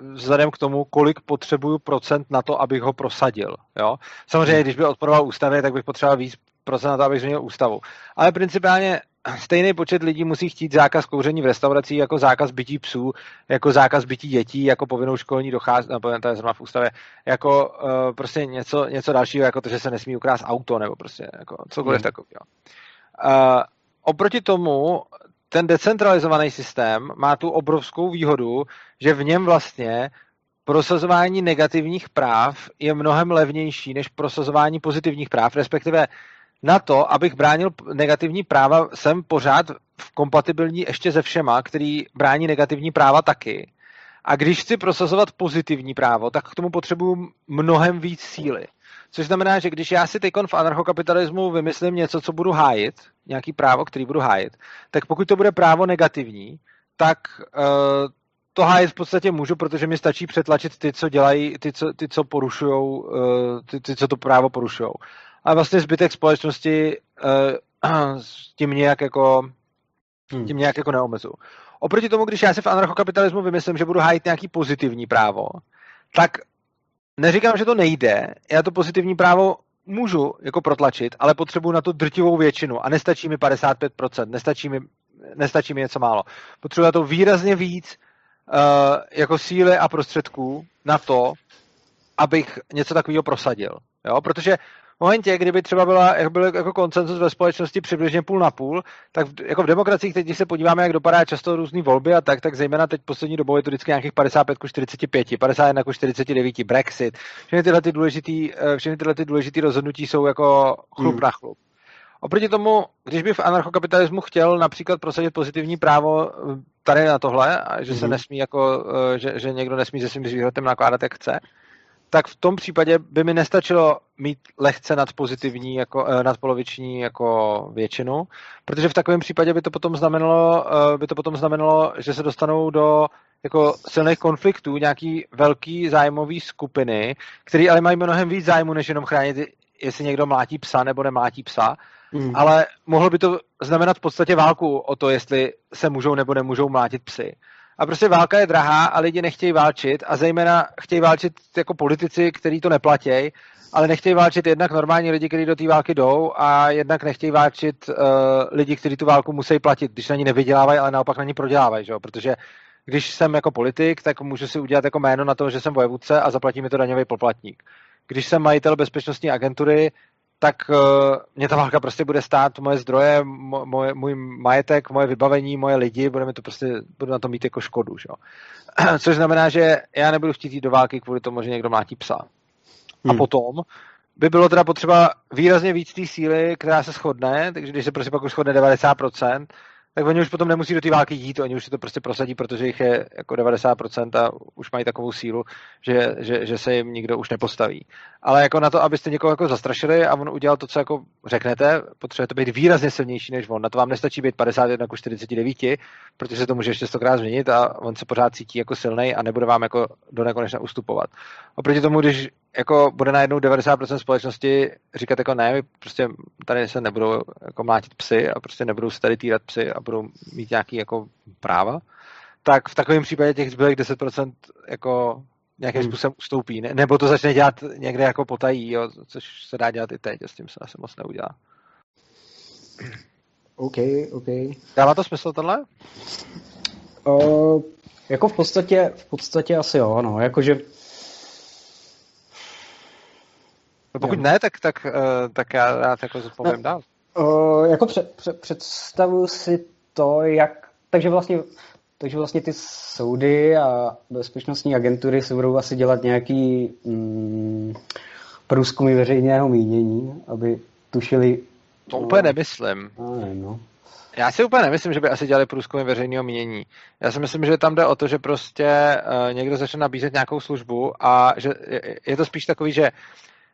vzhledem k tomu, kolik potřebuju procent na to, abych ho prosadil. Jo? Samozřejmě, když by odporoval ústavě, tak bych potřeboval víc procent na to, abych změnil ústavu. Ale principiálně stejný počet lidí musí chtít zákaz kouření v restauracích, jako zákaz bytí psů, jako zákaz bytí dětí, jako povinnou školní docházku, nebo to je zrovna v ústavě, jako uh, prostě něco, něco dalšího, jako to, že se nesmí ukrást auto, nebo prostě jako cokoliv hmm. takového. Uh, oproti tomu ten decentralizovaný systém má tu obrovskou výhodu, že v něm vlastně prosazování negativních práv je mnohem levnější než prosazování pozitivních práv, respektive na to, abych bránil negativní práva, jsem pořád v kompatibilní ještě se všema, který brání negativní práva taky. A když chci prosazovat pozitivní právo, tak k tomu potřebuju mnohem víc síly. Což znamená, že když já si teď v anarchokapitalismu vymyslím něco, co budu hájit, nějaký právo, který budu hájit, tak pokud to bude právo negativní, tak uh, to hájit v podstatě můžu, protože mi stačí přetlačit ty, co dělají, ty, co, ty, co porušují, uh, ty, ty, co to právo porušují. A vlastně zbytek společnosti uh, tím nějak jako hmm. tím nějak jako neomezu. Oproti tomu, když já si v anarchokapitalismu vymyslím, že budu hájit nějaký pozitivní právo, tak neříkám, že to nejde, já to pozitivní právo můžu jako protlačit, ale potřebuji na to drtivou většinu a nestačí mi 55%, nestačí mi, nestačí mi něco málo. Potřebuji na to výrazně víc uh, jako síly a prostředků na to, abych něco takového prosadil. Jo? Protože v momentě, kdyby třeba byla, jak byl jako koncenzus ve společnosti přibližně půl na půl, tak v, jako v demokracii, teď když se podíváme, jak dopadá často různé volby a tak, tak zejména teď poslední dobou je to vždycky nějakých 55 ku 45, 51 ku 49, Brexit. Všechny tyhle, ty důležitý, eh, všechny tyhle ty důležitý rozhodnutí jsou jako chlup hmm. na chlup. Oproti tomu, když by v anarchokapitalismu chtěl například prosadit pozitivní právo eh, tady na tohle, že se mm-hmm. nesmí jako, eh, že, že někdo nesmí se svým zvířatem nakládat, jak chce, tak v tom případě by mi nestačilo mít lehce nadpozitivní, jako, eh, nadpoloviční jako většinu, protože v takovém případě by to potom znamenalo, eh, by to potom znamenalo, že se dostanou do jako silných konfliktů nějaký velký zájmový skupiny, které ale mají mnohem víc zájmu, než jenom chránit, jestli někdo mlátí psa nebo nemlátí psa, mm. ale mohlo by to znamenat v podstatě válku o to, jestli se můžou nebo nemůžou mlátit psy. A prostě válka je drahá a lidi nechtějí válčit a zejména chtějí válčit jako politici, kteří to neplatí, ale nechtějí válčit jednak normální lidi, kteří do té války jdou a jednak nechtějí válčit uh, lidi, kteří tu válku musí platit, když na ní nevydělávají, ale naopak na ní prodělávají, že? protože když jsem jako politik, tak můžu si udělat jako jméno na to, že jsem vojevůdce a zaplatí mi to daňový poplatník. Když jsem majitel bezpečnostní agentury, tak uh, mě ta válka prostě bude stát moje zdroje, moje, můj majetek, moje vybavení, moje lidi, budeme to prostě, budu na to mít jako škodu. Že? Což znamená, že já nebudu chtít jít do války kvůli tomu, že někdo mlátí psa. Hmm. A potom by bylo teda potřeba výrazně víc té síly, která se shodne, takže když se prostě pak už shodne 90%, tak oni už potom nemusí do té války jít, oni už si to prostě prosadí, protože jich je jako 90% a už mají takovou sílu, že, že, že se jim nikdo už nepostaví. Ale jako na to, abyste někoho jako zastrašili a on udělal to, co jako řeknete, potřebuje to být výrazně silnější než on. Na to vám nestačí být 51 ku 49, protože se to může ještě stokrát změnit a on se pořád cítí jako silný a nebude vám jako do nekonečna ustupovat. Oproti tomu, když jako bude najednou 90% společnosti říkat jako ne, prostě tady se nebudou jako mlátit psy a prostě nebudou se tady týrat psy a budou mít nějaký jako práva, tak v takovém případě těch zbylých 10% jako nějakým hmm. způsobem ustoupí, ne, nebo to začne dělat někde jako potají, jo, což se dá dělat i teď, a s tím se asi moc neudělá. OK, OK. Dává to smysl tohle? Uh, jako v podstatě, v podstatě asi jo, no, jakože No pokud jo. ne, tak, tak, uh, tak já rád jako zodpovím no, dál. Uh, jako před, před, představuji si to, jak... Takže vlastně, takže vlastně ty soudy a bezpečnostní agentury se budou asi dělat nějaký mm, průzkumy veřejného mínění, aby tušili... To úplně nemyslím. Ne, no. Já si úplně nemyslím, že by asi dělali průzkumy veřejného mínění. Já si myslím, že tam jde o to, že prostě uh, někdo začne nabízet nějakou službu a že je, je to spíš takový, že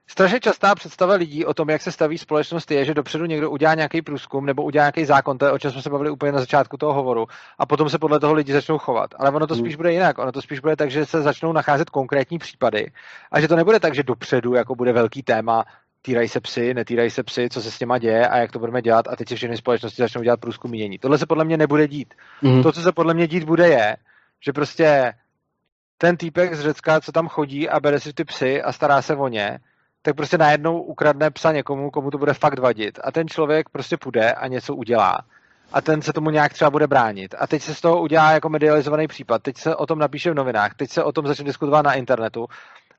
Strašně častá představa lidí o tom, jak se staví společnost, je, že dopředu někdo udělá nějaký průzkum nebo udělá nějaký zákon, to je o čem jsme se bavili úplně na začátku toho hovoru, a potom se podle toho lidi začnou chovat. Ale ono to hmm. spíš bude jinak. Ono to spíš bude tak, že se začnou nacházet konkrétní případy. A že to nebude tak, že dopředu jako bude velký téma, týrají se psy, netýrají se psy, co se s těma děje a jak to budeme dělat a teď si všechny společnosti začnou dělat průzkum mínění. Tohle se podle mě nebude dít. Mm. To, co se podle mě dít bude, je, že prostě ten týpek z Řecka, co tam chodí a bere si ty psy a stará se o ně, tak prostě najednou ukradne psa někomu, komu to bude fakt vadit. A ten člověk prostě půjde a něco udělá. A ten se tomu nějak třeba bude bránit. A teď se z toho udělá jako medializovaný případ. Teď se o tom napíše v novinách, teď se o tom začne diskutovat na internetu.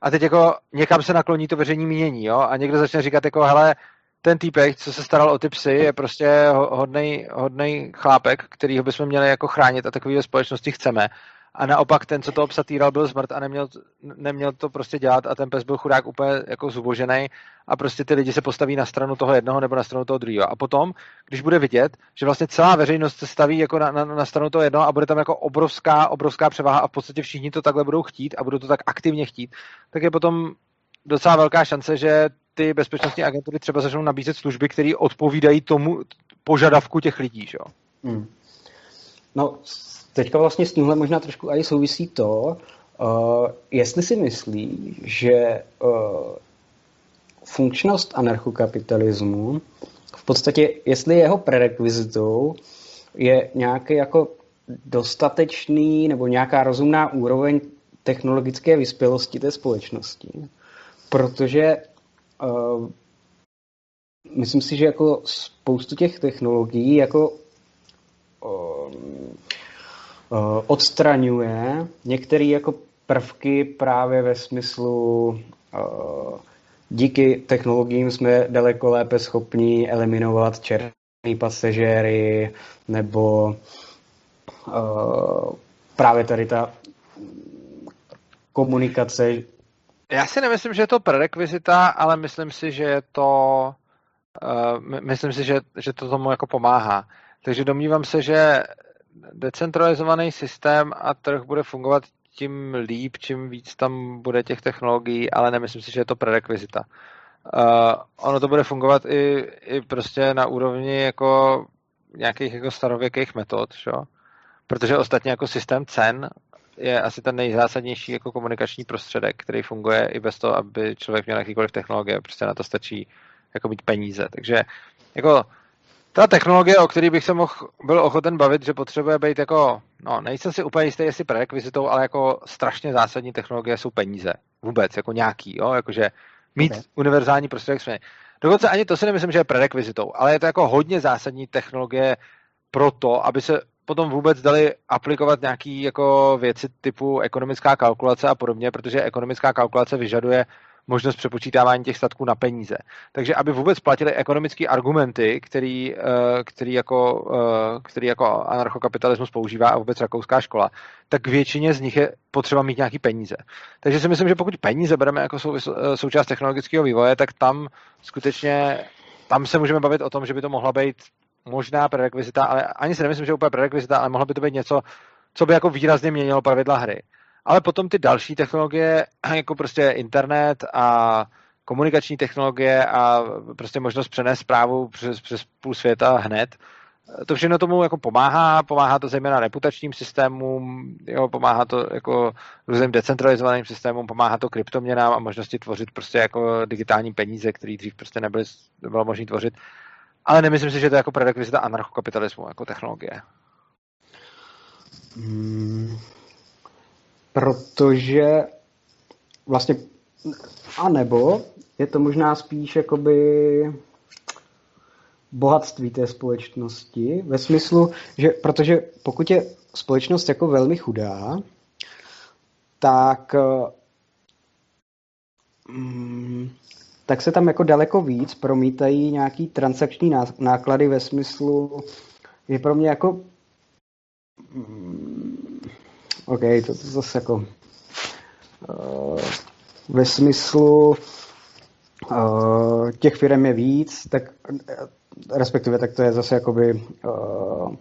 A teď jako někam se nakloní to veřejní mínění, jo? A někdo začne říkat jako, hele, ten týpek, co se staral o ty psy, je prostě hodnej, hodnej chlápek, kterýho bychom měli jako chránit a takový společnosti chceme a naopak ten, co to obsatýral, byl zmrt a neměl, neměl to prostě dělat a ten pes byl chudák úplně jako zubožený a prostě ty lidi se postaví na stranu toho jednoho nebo na stranu toho druhého. A potom, když bude vidět, že vlastně celá veřejnost se staví jako na, na, na stranu toho jednoho a bude tam jako obrovská, obrovská převaha a v podstatě všichni to takhle budou chtít a budou to tak aktivně chtít, tak je potom docela velká šance, že ty bezpečnostní agentury třeba začnou nabízet služby, které odpovídají tomu požadavku těch lidí. Že? Hmm. No, teďka vlastně s tímhle možná trošku i souvisí to, uh, jestli si myslí, že uh, funkčnost anarchokapitalismu v podstatě, jestli jeho prerekvizitou je nějaký jako dostatečný nebo nějaká rozumná úroveň technologické vyspělosti té společnosti. Protože uh, myslím si, že jako spoustu těch technologií jako uh, odstraňuje některé jako prvky právě ve smyslu eh, díky technologiím jsme daleko lépe schopni eliminovat černé pasažéry nebo eh, právě tady ta komunikace. Já si nemyslím, že je to prerekvizita, ale myslím si, že je to myslím si, že, že to tomu jako pomáhá. Takže domnívám se, že decentralizovaný systém a trh bude fungovat tím líp, čím víc tam bude těch technologií, ale nemyslím si, že je to prerekvizita. Uh, ono to bude fungovat i, i prostě na úrovni jako nějakých jako starověkých metod, šo? protože ostatně jako systém cen je asi ten nejzásadnější jako komunikační prostředek, který funguje i bez toho, aby člověk měl jakýkoliv technologie, prostě na to stačí jako mít peníze. Takže jako Ta technologie, o které bych se mohl, byl ochoten bavit, že potřebuje být jako, no nejsem si úplně jistý, jestli prerekvizitou, ale jako strašně zásadní technologie jsou peníze. Vůbec, jako nějaký, jo, jakože mít okay. univerzální prostředek směny. Dokonce ani to si nemyslím, že je prerekvizitou, ale je to jako hodně zásadní technologie pro to, aby se potom vůbec dali aplikovat nějaké jako věci typu ekonomická kalkulace a podobně, protože ekonomická kalkulace vyžaduje možnost přepočítávání těch statků na peníze. Takže aby vůbec platili ekonomické argumenty, který, eh, který, jako, eh, který jako anarchokapitalismus používá a vůbec rakouská škola, tak většině z nich je potřeba mít nějaký peníze. Takže si myslím, že pokud peníze bereme jako sou, eh, součást technologického vývoje, tak tam skutečně tam se můžeme bavit o tom, že by to mohla být možná prerekvizita, ale ani si nemyslím, že úplně prerekvizita, ale mohlo by to být něco, co by jako výrazně měnilo pravidla hry. Ale potom ty další technologie, jako prostě internet a komunikační technologie a prostě možnost přenést zprávu přes, přes půl světa hned, to všechno tomu jako pomáhá, pomáhá to zejména reputačním systémům, jo, pomáhá to jako různým decentralizovaným systémům, pomáhá to kryptoměnám a možnosti tvořit prostě jako digitální peníze, které dřív prostě nebyly, nebylo možné tvořit. Ale nemyslím si, že to je jako prerekvizita anarchokapitalismu, jako technologie. Hmm, protože vlastně, a nebo je to možná spíš jakoby bohatství té společnosti, ve smyslu, že protože pokud je společnost jako velmi chudá, tak mm, tak se tam jako daleko víc promítají nějaký transakční náklady ve smyslu, je pro mě jako mm, OK, to, to zase jako uh, ve smyslu uh, těch firm je víc, tak respektive tak to je zase jakoby uh,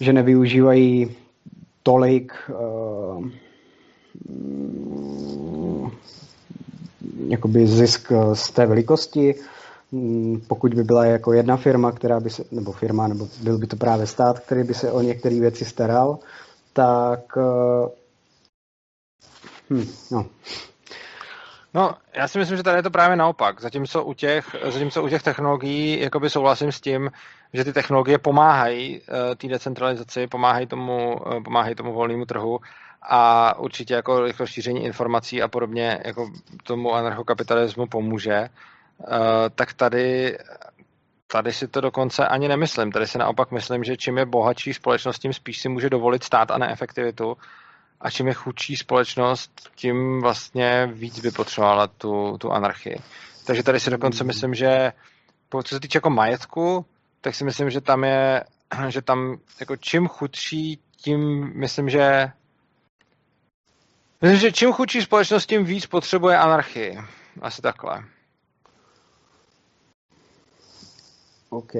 že nevyužívají tolik uh, jakoby zisk eh, z té velikosti. Mm, pokud by byla jako jedna firma, která by se, nebo firma, nebo byl by to právě stát, který by se o některé věci staral, tak eh, hm, no. No, já si myslím, že tady je to právě naopak. Zatímco u těch, zatímco u těch technologií jakoby souhlasím s tím, že ty technologie pomáhají uh, té decentralizaci, pomáhají tomu, uh, pomáhají tomu volnému trhu a určitě jako rychlo šíření informací a podobně jako tomu anarchokapitalismu pomůže, uh, tak tady tady si to dokonce ani nemyslím. Tady si naopak myslím, že čím je bohatší společnost, tím spíš si může dovolit stát a neefektivitu. A čím je chudší společnost, tím vlastně víc by potřebovala tu, tu anarchii. Takže tady si dokonce myslím, že co se týče jako majetku, tak si myslím, že tam je, že tam jako čím chudší, tím myslím, že Myslím, že čím chudší společnost, tím víc potřebuje anarchii. Asi takhle. OK.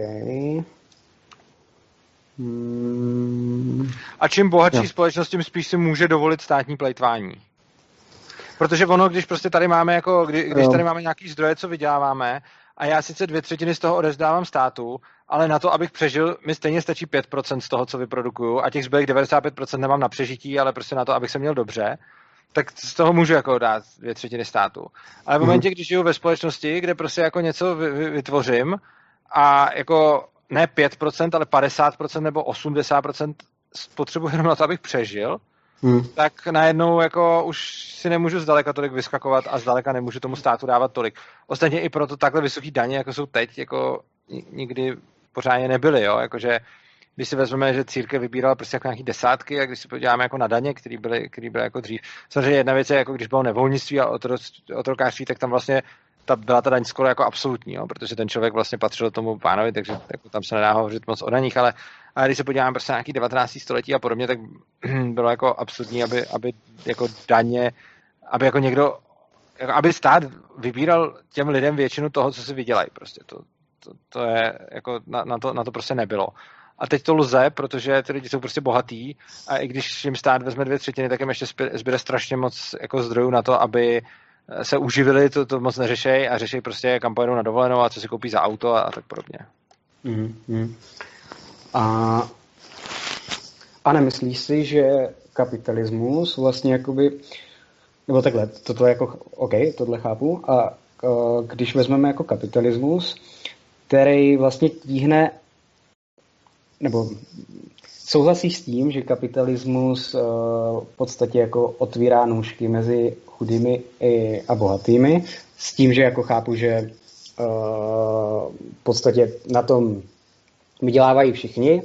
Hmm. A čím bohatší no. společnost, tím spíš si může dovolit státní plejtvání. Protože ono, když prostě tady máme jako, kdy, když tady máme nějaký zdroje, co vyděláváme, a já sice dvě třetiny z toho odezdávám státu, ale na to, abych přežil, mi stejně stačí 5% z toho, co vyprodukuju a těch zbylých 95% nemám na přežití, ale prostě na to, abych se měl dobře, tak z toho můžu jako dát dvě třetiny státu. Ale v mhm. momentě, když žiju ve společnosti, kde prostě jako něco vytvořím a jako ne 5%, ale 50% nebo 80% potřebuji jenom na to, abych přežil, hmm. tak najednou jako už si nemůžu zdaleka tolik vyskakovat a zdaleka nemůžu tomu státu dávat tolik. Ostatně i proto takhle vysoký daně, jako jsou teď, jako nikdy pořádně nebyly, jo, jakože když si vezmeme, že církev vybírala prostě jako nějaký desátky a když si podíváme jako na daně, které byly, který byly jako dřív. Samozřejmě jedna věc je, jako když bylo nevolnictví a otrokářství, tak tam vlastně ta, byla ta daň skoro jako absolutní, jo, protože ten člověk vlastně patřil tomu pánovi, takže jako tam se nedá hovořit moc o daních, ale, ale když se podíváme prostě na nějaký 19. století a podobně, tak bylo jako absolutní, aby, aby jako daně, aby jako někdo, jako aby stát vybíral těm lidem většinu toho, co si vydělají prostě. To, to, to je, jako na, na, to, na to prostě nebylo. A teď to lze, protože ty lidi jsou prostě bohatý a i když jim stát vezme dvě třetiny, tak jim ještě zbyde strašně moc jako zdrojů na to, aby se uživili, to, to moc neřešej a řešej prostě kam pojedou na dovolenou a co si koupí za auto a, a tak podobně. Mm-hmm. A, a nemyslíš si, že kapitalismus vlastně jakoby, nebo takhle, toto je jako, OK, tohle chápu, a když vezmeme jako kapitalismus, který vlastně tíhne, nebo souhlasíš s tím, že kapitalismus uh, v podstatě jako otvírá nůžky mezi chudými a bohatými, s tím, že jako chápu, že uh, v podstatě na tom vydělávají všichni,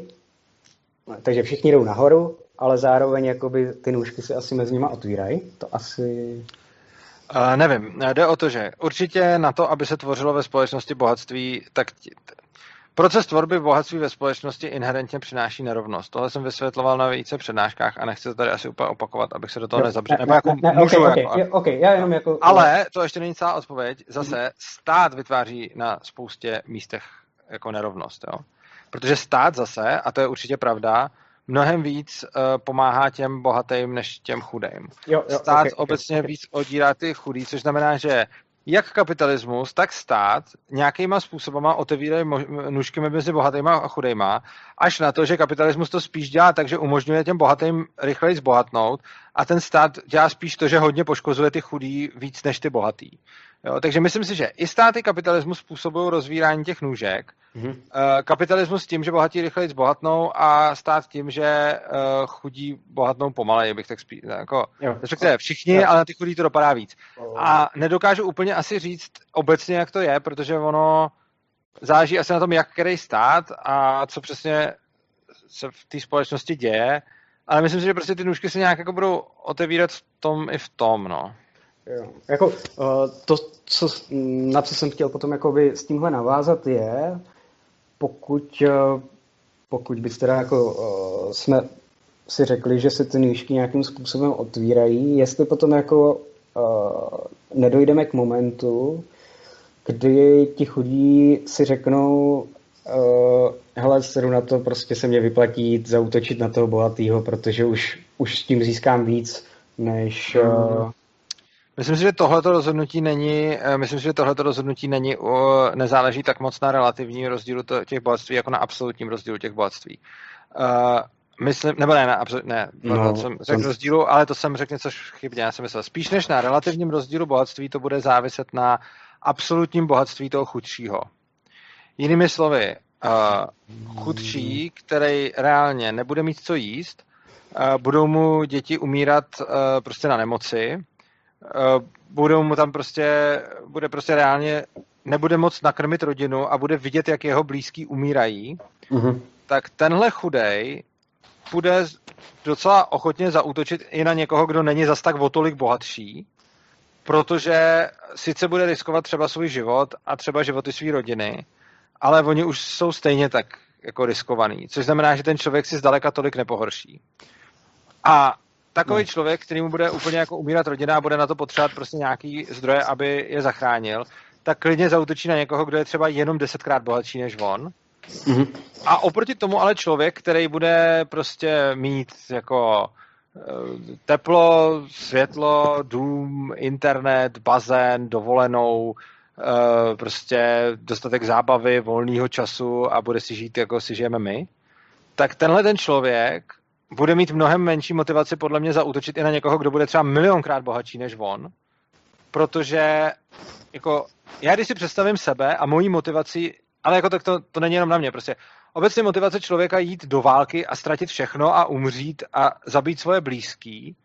takže všichni jdou nahoru, ale zároveň jakoby ty nůžky se asi mezi nimi otvírají. To asi... Uh, nevím, jde o to, že určitě na to, aby se tvořilo ve společnosti bohatství, tak proces tvorby bohatství ve společnosti inherentně přináší nerovnost. Tohle jsem vysvětloval na více přednáškách a nechci to tady asi úplně opakovat, abych se do toho nezabřel. Nebo jako ne, můžu, okay, jako, okay, okay, já jenom jako... Ale to ještě není celá odpověď. Zase stát vytváří na spoustě místech jako nerovnost. Jo? Protože stát zase, a to je určitě pravda, mnohem víc uh, pomáhá těm bohatým než těm chudým. Jo, jo, stát okay, obecně okay. víc odírá ty chudý, což znamená, že jak kapitalismus, tak stát nějakýma způsobama otevírají nůžky mezi bohatýma a chudejma, až na to, že kapitalismus to spíš dělá tak, že umožňuje těm bohatým rychleji zbohatnout a ten stát dělá spíš to, že hodně poškozuje ty chudí víc než ty bohatý. Jo, takže myslím si, že i státy kapitalismus způsobují rozvírání těch nůžek. Mm-hmm. Kapitalismus tím, že bohatí rychleji zbohatnou a stát tím, že uh, chudí bohatnou pomaleji, bych tak spíš. Jako, respektive všichni, jo. ale na ty chudí to dopadá víc. A nedokážu úplně asi říct obecně, jak to je, protože ono záleží asi na tom, jak který stát a co přesně se v té společnosti děje. Ale myslím si, že prostě ty nůžky se nějak jako budou otevírat v tom i v tom, no. Jo. Jako, uh, to, co, na co jsem chtěl potom jakoby s tímhle navázat je, pokud, uh, pokud byste teda jako uh, jsme si řekli, že se ty nůžky nějakým způsobem otvírají, jestli potom jako nedojdeme k momentu, kdy ti chudí si řeknou, hele, sedu na to, prostě se mě vyplatí zautočit na toho bohatého, protože už, už s tím získám víc, než, uh, Myslím si, že tohleto rozhodnutí není, eh, myslím si, že tohleto rozhodnutí není, nezáleží tak moc na relativním rozdílu těch bohatství, jako na absolutním rozdílu těch bohatství. Uh, myslím, nebo ne, na, ne, no, jsem řekl to... rozdílu, ale to jsem řekl něco chybně, já jsem myslel. Spíš než na relativním rozdílu bohatství, to bude záviset na absolutním bohatství toho chudšího. Jinými slovy, uh, chudší, který reálně nebude mít co jíst, uh, budou mu děti umírat uh, prostě na nemoci, Eh, budou mu tam prostě, bude prostě reálně, nebude moc nakrmit rodinu a bude vidět, jak jeho blízký umírají, mm-hmm. tak tenhle chudej bude docela ochotně zaútočit i na někoho, kdo není zas tak o tolik bohatší, protože sice bude riskovat třeba svůj život a třeba životy své rodiny, ale oni už jsou stejně tak jako riskovaný, což znamená, že ten člověk si zdaleka tolik nepohorší. A takový no. člověk, který mu bude úplně jako umírat rodina a bude na to potřebovat prostě nějaký zdroje, aby je zachránil, tak klidně zautočí na někoho, kdo je třeba jenom desetkrát bohatší než on. Mm-hmm. A oproti tomu ale člověk, který bude prostě mít jako eh, teplo, světlo, dům, internet, bazén, dovolenou, eh, prostě dostatek zábavy, volného času a bude si žít, jako si žijeme my, tak tenhle ten člověk bude mít mnohem menší motivaci podle mě zautočit i na někoho, kdo bude třeba milionkrát bohatší než on, protože jako já když si představím sebe a mojí motivaci, ale jako tak to, to není jenom na mě, prostě obecně motivace člověka jít do války a ztratit všechno a umřít a zabít svoje blízký,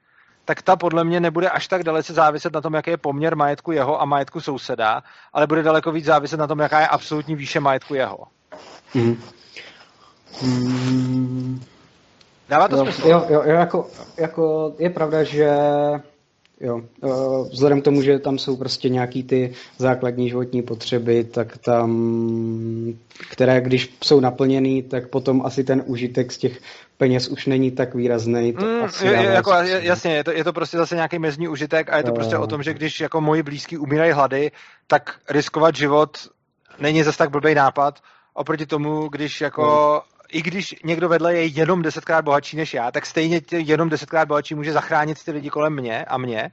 tak ta podle mě nebude až tak dalece záviset na tom, jaký je poměr majetku jeho a majetku souseda, ale bude daleko víc záviset na tom, jaká je absolutní výše majetku jeho. Mm. Mm. Dává to jo, smysl? Jo, jo, jo jako, jako je pravda, že jo, vzhledem k tomu, že tam jsou prostě nějaký ty základní životní potřeby, tak tam, které když jsou naplněný, tak potom asi ten užitek z těch peněz už není tak výrazný. To mm, asi je, jako, jasně, je to, je to prostě zase nějaký mezní užitek a je to uh, prostě o tom, že když jako moji blízký umírají hlady, tak riskovat život není zase tak blbý nápad, oproti tomu, když jako i když někdo vedle je jenom desetkrát bohatší než já, tak stejně jenom desetkrát bohatší může zachránit ty lidi kolem mě a mě.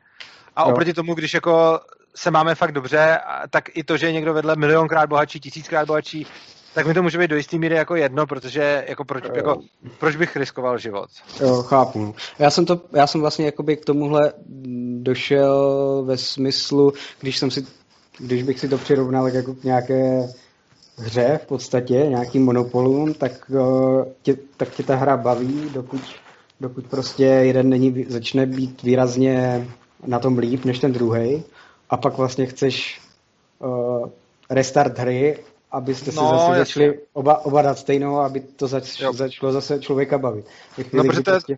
A no. oproti tomu, když jako se máme fakt dobře, tak i to, že je někdo vedle milionkrát bohatší, tisíckrát bohatší, tak mi to může být do jistý míry jako jedno, protože jako proč, jako, proč bych riskoval život? Jo, chápu. Já jsem, to, já jsem vlastně jakoby k tomuhle došel ve smyslu, když jsem si, když bych si to přirovnal jako k nějaké hře v podstatě, nějakým monopolům, tak, uh, tě, tak tě ta hra baví, dokud, dokud prostě jeden není, začne být výrazně na tom líp než ten druhý a pak vlastně chceš uh, restart hry, abyste se no, zase začali oba, oba dát stejnou, aby to zač, začalo zase člověka bavit. Chvíli, no, protože to je, prostě...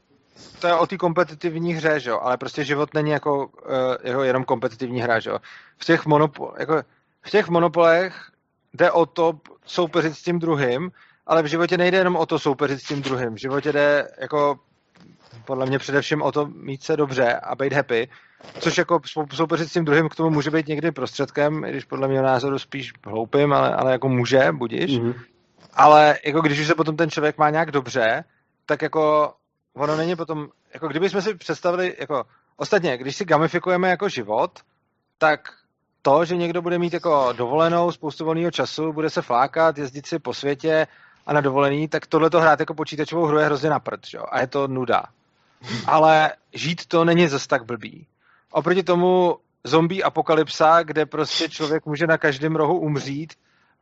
to je o té kompetitivní hře, že jo? ale prostě život není jako, uh, jenom kompetitivní hra. Že jo? V těch monopol, jako, v těch monopolech jde o to soupeřit s tím druhým, ale v životě nejde jenom o to soupeřit s tím druhým. V životě jde jako podle mě především o to mít se dobře a být happy, což jako soupeřit s tím druhým k tomu může být někdy prostředkem, i když podle mě názoru spíš hloupým, ale, ale jako může, budíš. Mm-hmm. Ale jako když už se potom ten člověk má nějak dobře, tak jako ono není potom, jako kdybychom si představili, jako ostatně, když si gamifikujeme jako život, tak to, že někdo bude mít jako dovolenou, spoustu volného času, bude se flákat, jezdit si po světě a na dovolený, tak tohle to hrát jako počítačovou hru je hrozně na prd, jo? a je to nuda. Ale žít to není zas tak blbý. Oproti tomu zombie apokalypsa, kde prostě člověk může na každém rohu umřít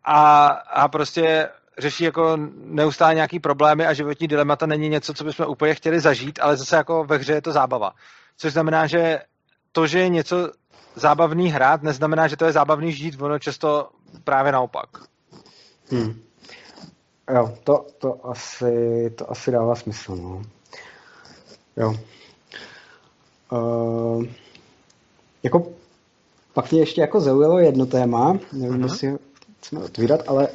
a, a prostě řeší jako neustále nějaký problémy a životní dilemata není něco, co bychom úplně chtěli zažít, ale zase jako ve hře je to zábava. Což znamená, že to, že je něco zábavný hrát, neznamená, že to je zábavný žít, ono často právě naopak. Hmm. Jo, to, to, asi, to asi dává smysl. No. Jo. Uh, jako, pak mě ještě jako zaujalo jedno téma, nevím, uh-huh. jestli chceme otvírat, ale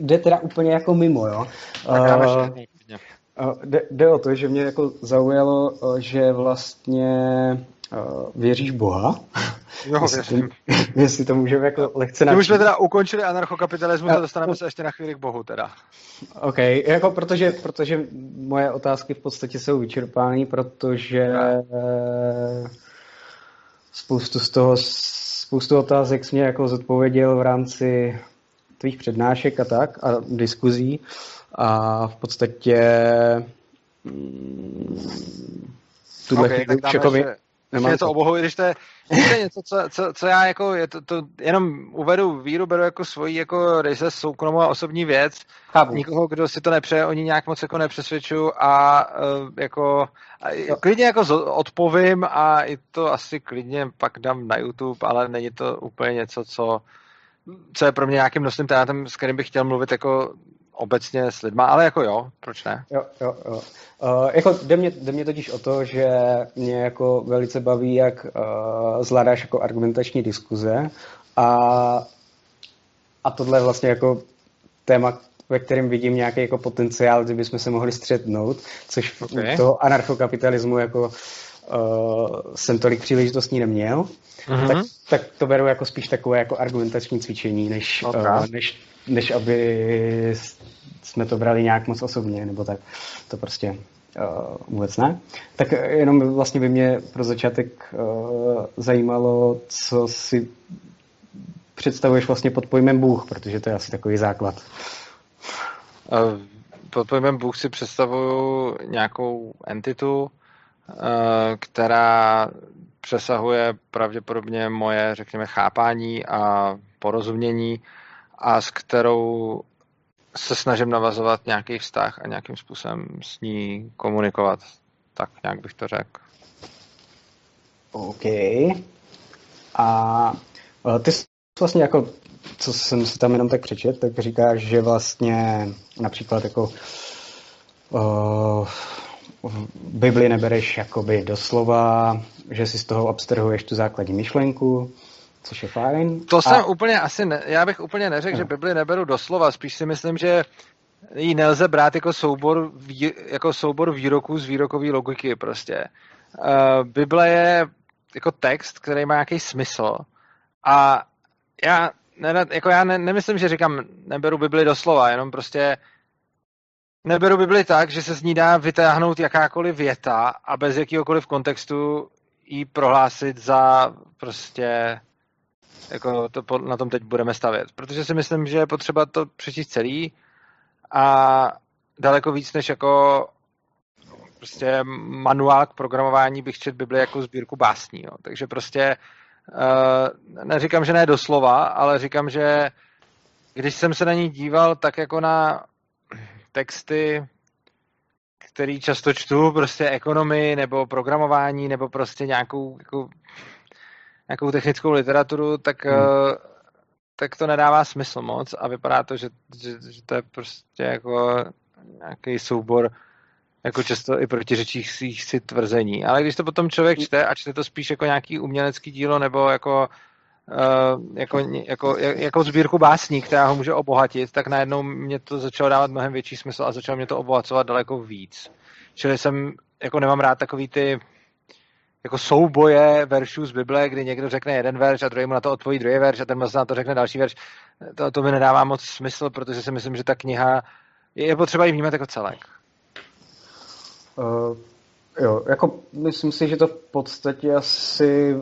jde teda úplně jako mimo, jo. Uh, jde, jde o to, že mě jako zaujalo, že vlastně věříš Boha. Jo, jestli, to, jestli to můžeme jako lehce načít. My už jsme teda ukončili anarchokapitalismus a dostaneme se ještě na chvíli k Bohu teda. OK, jako protože, protože moje otázky v podstatě jsou vyčerpány, protože spoustu z toho, spoustu otázek jsi mě jako zodpověděl v rámci tvých přednášek a tak a diskuzí a v podstatě mm, tuhle okay, chvíli už jako Nemám je to obohu, když to je, to je něco, co, co, co, já jako, je to, to, jenom uvedu víru, beru jako svoji jako ryze soukromou a osobní věc. Chápu. Nikoho, kdo si to nepřeje, oni nějak moc jako nepřesvědčuju a uh, jako a klidně jako odpovím a i to asi klidně pak dám na YouTube, ale není to úplně něco, co, co je pro mě nějakým nosným tématem, s kterým bych chtěl mluvit jako obecně s lidma, ale jako jo, proč ne? Jo, jo, jo. Uh, jako jde mě, jde mě totiž o to, že mě jako velice baví, jak uh, zvládáš jako argumentační diskuze a, a tohle je vlastně jako téma, ve kterém vidím nějaký jako potenciál, kdyby jsme se mohli střetnout, což okay. toho anarchokapitalismu jako uh, jsem tolik příležitostí neměl, mm-hmm. tak, tak to beru jako spíš takové jako argumentační cvičení, než, okay. uh, než, než aby jsme to brali nějak moc osobně, nebo tak. To prostě uh, vůbec ne. Tak jenom vlastně by mě pro začátek uh, zajímalo, co si představuješ vlastně pod pojmem Bůh, protože to je asi takový základ. Uh, pod pojmem Bůh si představuju nějakou entitu, která přesahuje pravděpodobně moje, řekněme, chápání a porozumění a s kterou se snažím navazovat nějaký vztah a nějakým způsobem s ní komunikovat. Tak nějak bych to řekl. OK. A ty jsi vlastně jako, co jsem si tam jenom tak přečet, tak říkáš, že vlastně například jako uh, Bibli nebereš jakoby doslova, že si z toho abstrahuješ tu základní myšlenku, což je fajn. To a... jsem úplně asi, ne, já bych úplně neřekl, no. že Bibli neberu doslova, spíš si myslím, že ji nelze brát jako soubor, vý, jako soubor výroků z výrokové logiky prostě. Uh, Bible je jako text, který má nějaký smysl a já, ne, jako já ne, nemyslím, že říkám, neberu Bibli doslova, jenom prostě neberu Bibli tak, že se z ní dá vytáhnout jakákoliv věta a bez jakýhokoliv kontextu ji prohlásit za prostě jako to, na tom teď budeme stavět. Protože si myslím, že je potřeba to přečíst celý a daleko víc než jako prostě manuál k programování bych četl Bibli jako sbírku básní. Jo. Takže prostě uh, neříkám, že ne doslova, ale říkám, že když jsem se na ní díval tak jako na texty, který často čtu, prostě ekonomii nebo programování nebo prostě nějakou, jako, nějakou technickou literaturu, tak, hmm. uh, tak to nedává smysl moc a vypadá to, že, že, že to je prostě jako nějaký soubor jako často i protiřečících si tvrzení. Ale když to potom člověk čte a čte to spíš jako nějaký umělecký dílo nebo jako jako, jako, jako sbírku básní, která ho může obohatit, tak najednou mě to začalo dávat mnohem větší smysl a začalo mě to obohacovat daleko víc. Čili jsem, jako nemám rád takový ty jako souboje veršů z Bible, kdy někdo řekne jeden verš a druhý mu na to odpoví druhý verš a ten na to řekne další verš. To, to mi nedává moc smysl, protože si myslím, že ta kniha je potřeba ji vnímat jako celek. Uh, jo, jako myslím si, že to v podstatě asi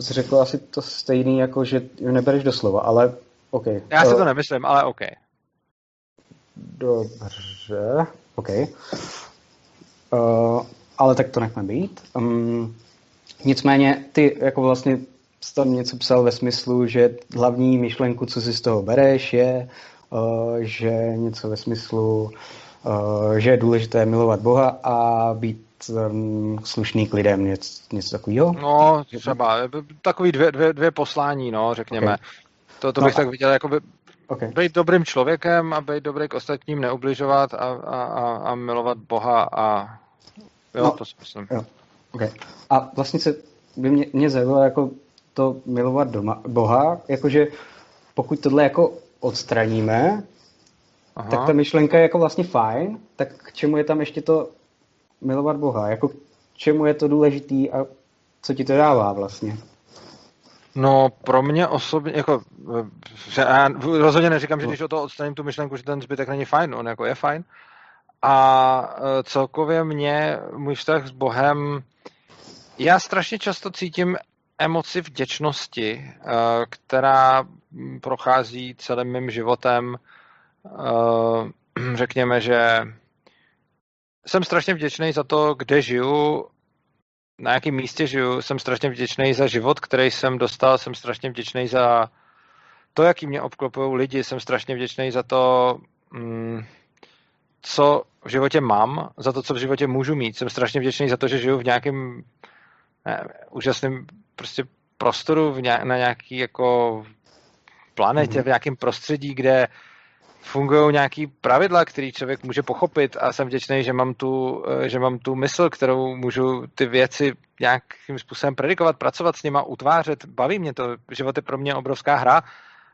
řekl asi to stejný, jako že nebereš do slova, ale OK. Já si to nemyslím, ale OK. Dobře, OK. Uh, ale tak to nechme být. Um, nicméně ty jako vlastně tam něco psal ve smyslu, že hlavní myšlenku, co si z toho bereš, je, uh, že něco ve smyslu, uh, že je důležité milovat Boha a být slušný k lidem, něco, něco takového? No, třeba takový dvě, dvě, dvě poslání, no, řekněme. Okay. To, to bych no, tak viděl, jako by okay. být dobrým člověkem a být dobrý k ostatním, neubližovat a, a, a, a milovat Boha a jo, no, to si myslím. Jo. Okay. A vlastně se by mě, mě zajímalo jako to milovat doma, Boha, jakože pokud tohle jako odstraníme, Aha. tak ta myšlenka je jako vlastně fajn, tak k čemu je tam ještě to milovat Boha? Jako čemu je to důležitý a co ti to dává vlastně? No, pro mě osobně, jako, že já rozhodně neříkám, že no. když o to odstraním tu myšlenku, že ten zbytek není fajn, on jako je fajn. A e, celkově mě, můj vztah s Bohem, já strašně často cítím emoci vděčnosti, e, která prochází celým mým životem. E, řekněme, že jsem strašně vděčný za to, kde žiju, na jakém místě žiju. Jsem strašně vděčný za život, který jsem dostal. Jsem strašně vděčný za to, jaký mě obklopují lidi. Jsem strašně vděčný za to, mm, co v životě mám, za to, co v životě můžu mít. Jsem strašně vděčný za to, že žiju v nějakém úžasném prostě prostoru, v nějak, na nějaký jako planetě, mm-hmm. v nějakém prostředí, kde fungují nějaký pravidla, který člověk může pochopit a jsem vděčný, že mám tu, eh, že mám tu mysl, kterou můžu ty věci nějakým způsobem predikovat, pracovat s nima, utvářet. Baví mě to. Život je pro mě obrovská hra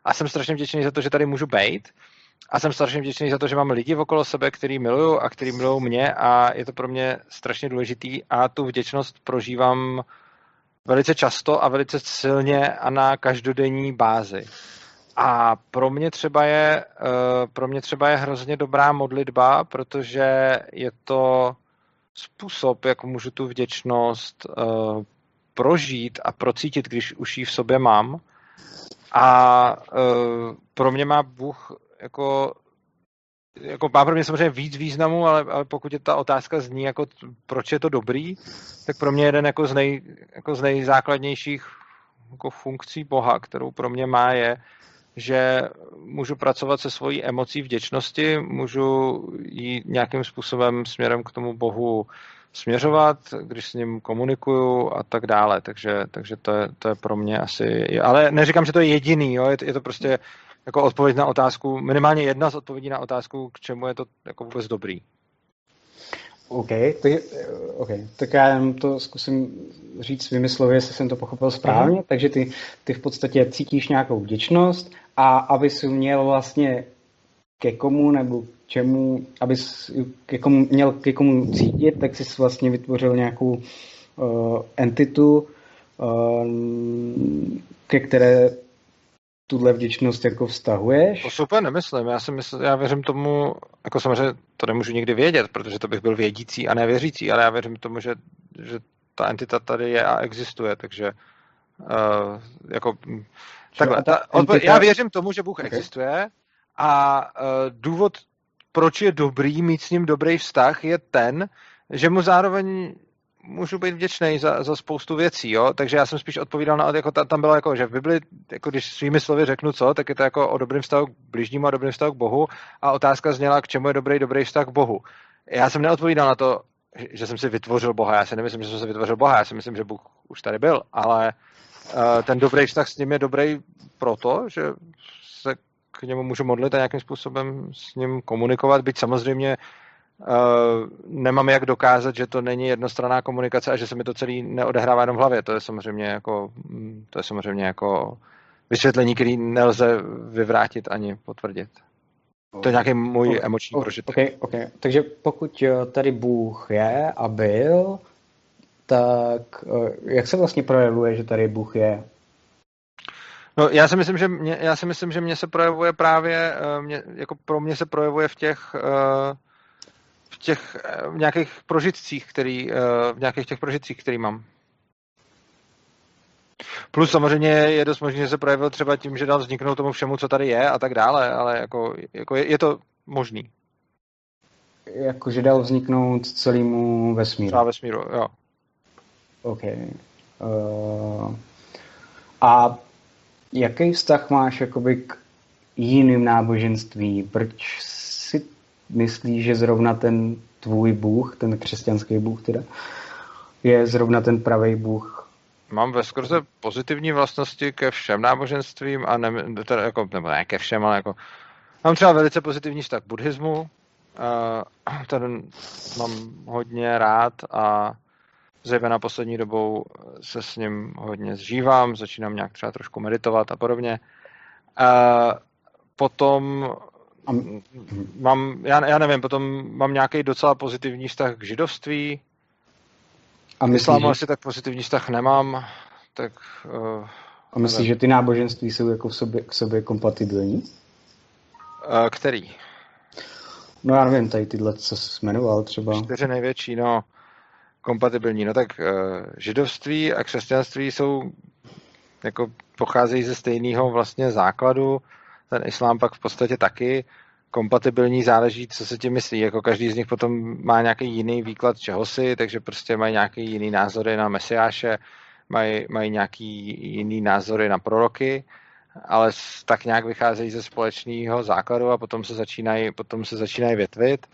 a jsem strašně vděčný za to, že tady můžu být. A jsem strašně vděčný za to, že mám lidi okolo sebe, který miluju a který milují mě a je to pro mě strašně důležitý a tu vděčnost prožívám velice často a velice silně a na každodenní bázi. A pro mě třeba je, eh, pro mě třeba je hrozně dobrá modlitba, protože je to způsob, jak můžu tu vděčnost eh, prožít a procítit, když už ji v sobě mám. A eh, pro mě má Bůh jako jako má pro mě samozřejmě víc významu, ale, ale pokud je ta otázka zní, jako proč je to dobrý, tak pro mě jeden jako z, nej, jako z nejzákladnějších jako funkcí Boha, kterou pro mě má, je, že můžu pracovat se svojí emocí vděčnosti, můžu ji nějakým způsobem směrem k tomu Bohu směřovat, když s ním komunikuju a tak dále. Takže, takže to, je, to je pro mě asi... Ale neříkám, že to je jediný, jo? Je, to, je to prostě jako odpověď na otázku, minimálně jedna z odpovědí na otázku, k čemu je to jako vůbec dobrý. OK, ty, okay. tak já jenom to zkusím říct svými slovy, jestli jsem to pochopil správně. Mm. Takže ty, ty v podstatě cítíš nějakou vděčnost a aby si měl vlastně ke komu nebo čemu, aby ke komu, měl ke komu cítit, tak jsi vlastně vytvořil nějakou uh, entitu, uh, ke které tuhle vděčnost jako vztahuješ? To super nemyslím. Já si myslím, já věřím tomu, jako samozřejmě to nemůžu nikdy vědět, protože to bych byl vědící a nevěřící, ale já věřím tomu, že, že ta entita tady je a existuje, takže uh, jako takhle, ta, entita... já věřím tomu, že Bůh okay. existuje a uh, důvod, proč je dobrý mít s ním dobrý vztah, je ten, že mu zároveň můžu být vděčný za, za spoustu věcí, jo? takže já jsem spíš odpovídal na, jako ta, tam bylo jako, že v Bibli, jako když svými slovy řeknu co, tak je to jako o dobrém vztahu k bližnímu a dobrým vztahu k Bohu a otázka zněla, k čemu je dobrý, dobrý vztah k Bohu. Já jsem neodpovídal na to, že jsem si vytvořil Boha, já si nemyslím, že jsem si vytvořil Boha, já si myslím, že Bůh už tady byl, ale ten dobrý vztah s ním je dobrý proto, že se k němu můžu modlit a nějakým způsobem s ním komunikovat, byť samozřejmě Uh, nemám jak dokázat, že to není jednostranná komunikace a že se mi to celý neodehrává jenom v hlavě. To je samozřejmě jako, mm, to je samozřejmě jako vysvětlení, který nelze vyvrátit ani potvrdit. To je nějaký můj okay. emoční prožitek. Okay, okay. Takže pokud eh, tady Bůh je a byl, tak eh, jak se vlastně projevuje, že tady Bůh je? No, já si myslím, že mě, já si myslím, že mě se projevuje právě, mě, jako pro mě se projevuje v těch v těch eh, v nějakých prožitcích, který, eh, v nějakých těch prožitcích, který mám. Plus samozřejmě je dost možné, že se projevil třeba tím, že dal vzniknout tomu všemu, co tady je a tak dále, ale jako, jako je, je to možný. Jako, že dal vzniknout celému vesmíru. Třeba vesmíru, jo. OK. Uh, a jaký vztah máš jakoby k jiným náboženství? Proč myslí, že zrovna ten tvůj Bůh, ten křesťanský Bůh teda, je zrovna ten pravý Bůh. Mám ve skrze pozitivní vlastnosti ke všem náboženstvím a ne, teda jako, nebo ne ke všem, ale jako mám třeba velice pozitivní vztah k buddhismu, uh, ten mám hodně rád a zejména poslední dobou se s ním hodně zžívám, začínám nějak třeba trošku meditovat a podobně. Uh, potom a mám, já, já nevím, potom mám nějaký docela pozitivní vztah k židovství. A myslíš, Islámu že... asi tak pozitivní vztah nemám, tak... Uh, a myslíš, že ty náboženství jsou jako v sobě, k sobě kompatibilní? Uh, který? No já nevím, tady tyhle, co jsi jmenoval třeba. Čtyři největší, no, kompatibilní. No tak uh, židovství a křesťanství jsou, jako pocházejí ze stejného vlastně základu, ten islám pak v podstatě taky kompatibilní, záleží, co se tím myslí. Jako každý z nich potom má nějaký jiný výklad čehosi, takže prostě mají nějaký jiný názory na mesiáše, mají, mají nějaký jiný názory na proroky, ale tak nějak vycházejí ze společného základu a potom se začínají, potom se začínají větvit.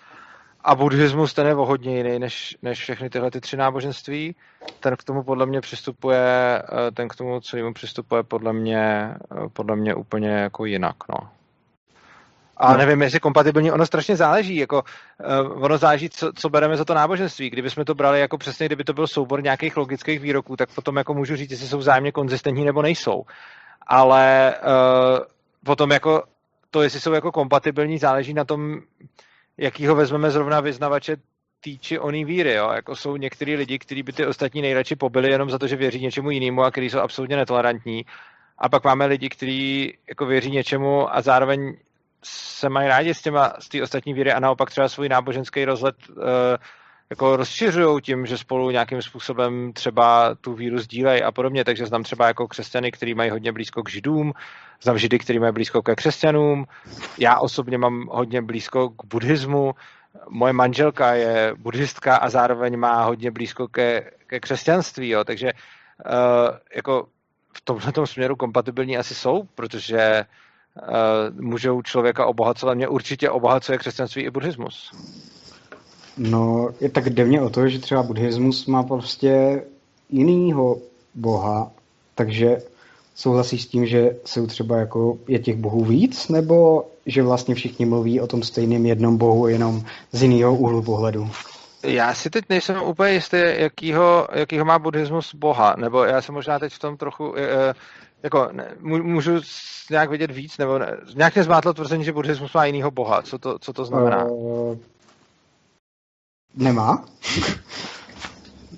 A buddhismus ten je o hodně jiný než, než všechny tyhle ty tři náboženství. Ten k tomu podle mě přistupuje, eh, ten k tomu celému přistupuje podle mě, eh, podle mě úplně jako jinak, no. A no. nevím, jestli kompatibilní, ono strašně záleží, jako uh, ono záleží, co, co bereme za to náboženství. Kdybychom to brali jako přesně, kdyby to byl soubor nějakých logických výroků, tak potom jako můžu říct, jestli jsou vzájemně konzistentní nebo nejsou. Ale uh, potom jako to, jestli jsou jako kompatibilní, záleží na tom, jakýho vezmeme zrovna vyznavače týči oný víry. Jo? Jako jsou některý lidi, kteří by ty ostatní nejradši pobili jenom za to, že věří něčemu jinému a kteří jsou absolutně netolerantní. A pak máme lidi, kteří jako věří něčemu a zároveň se mají rádi s těma, z té ostatní víry a naopak třeba svůj náboženský rozhled uh, jako rozšiřují tím, že spolu nějakým způsobem třeba tu víru sdílejí a podobně. Takže znám třeba jako křesťany, kteří mají hodně blízko k židům, znám židy, kteří mají blízko ke křesťanům. Já osobně mám hodně blízko k buddhismu. Moje manželka je buddhistka a zároveň má hodně blízko ke, ke křesťanství. Jo. Takže uh, jako v tomhle směru kompatibilní asi jsou, protože uh, můžou člověka obohacovat. Mě určitě obohacuje křesťanství i buddhismus. No, je tak jde mě o to, že třeba buddhismus má prostě jinýho boha, takže souhlasíš s tím, že jsou třeba jako, je těch bohů víc, nebo že vlastně všichni mluví o tom stejném jednom bohu, jenom z jiného úhlu pohledu? Já si teď nejsem úplně jistý, jakýho, jakýho má buddhismus boha, nebo já jsem možná teď v tom trochu, e, jako ne, můžu nějak vědět víc, nebo ne, nějak mě zmátlo tvrzení, že buddhismus má jinýho boha. Co to, co to znamená? Nemá?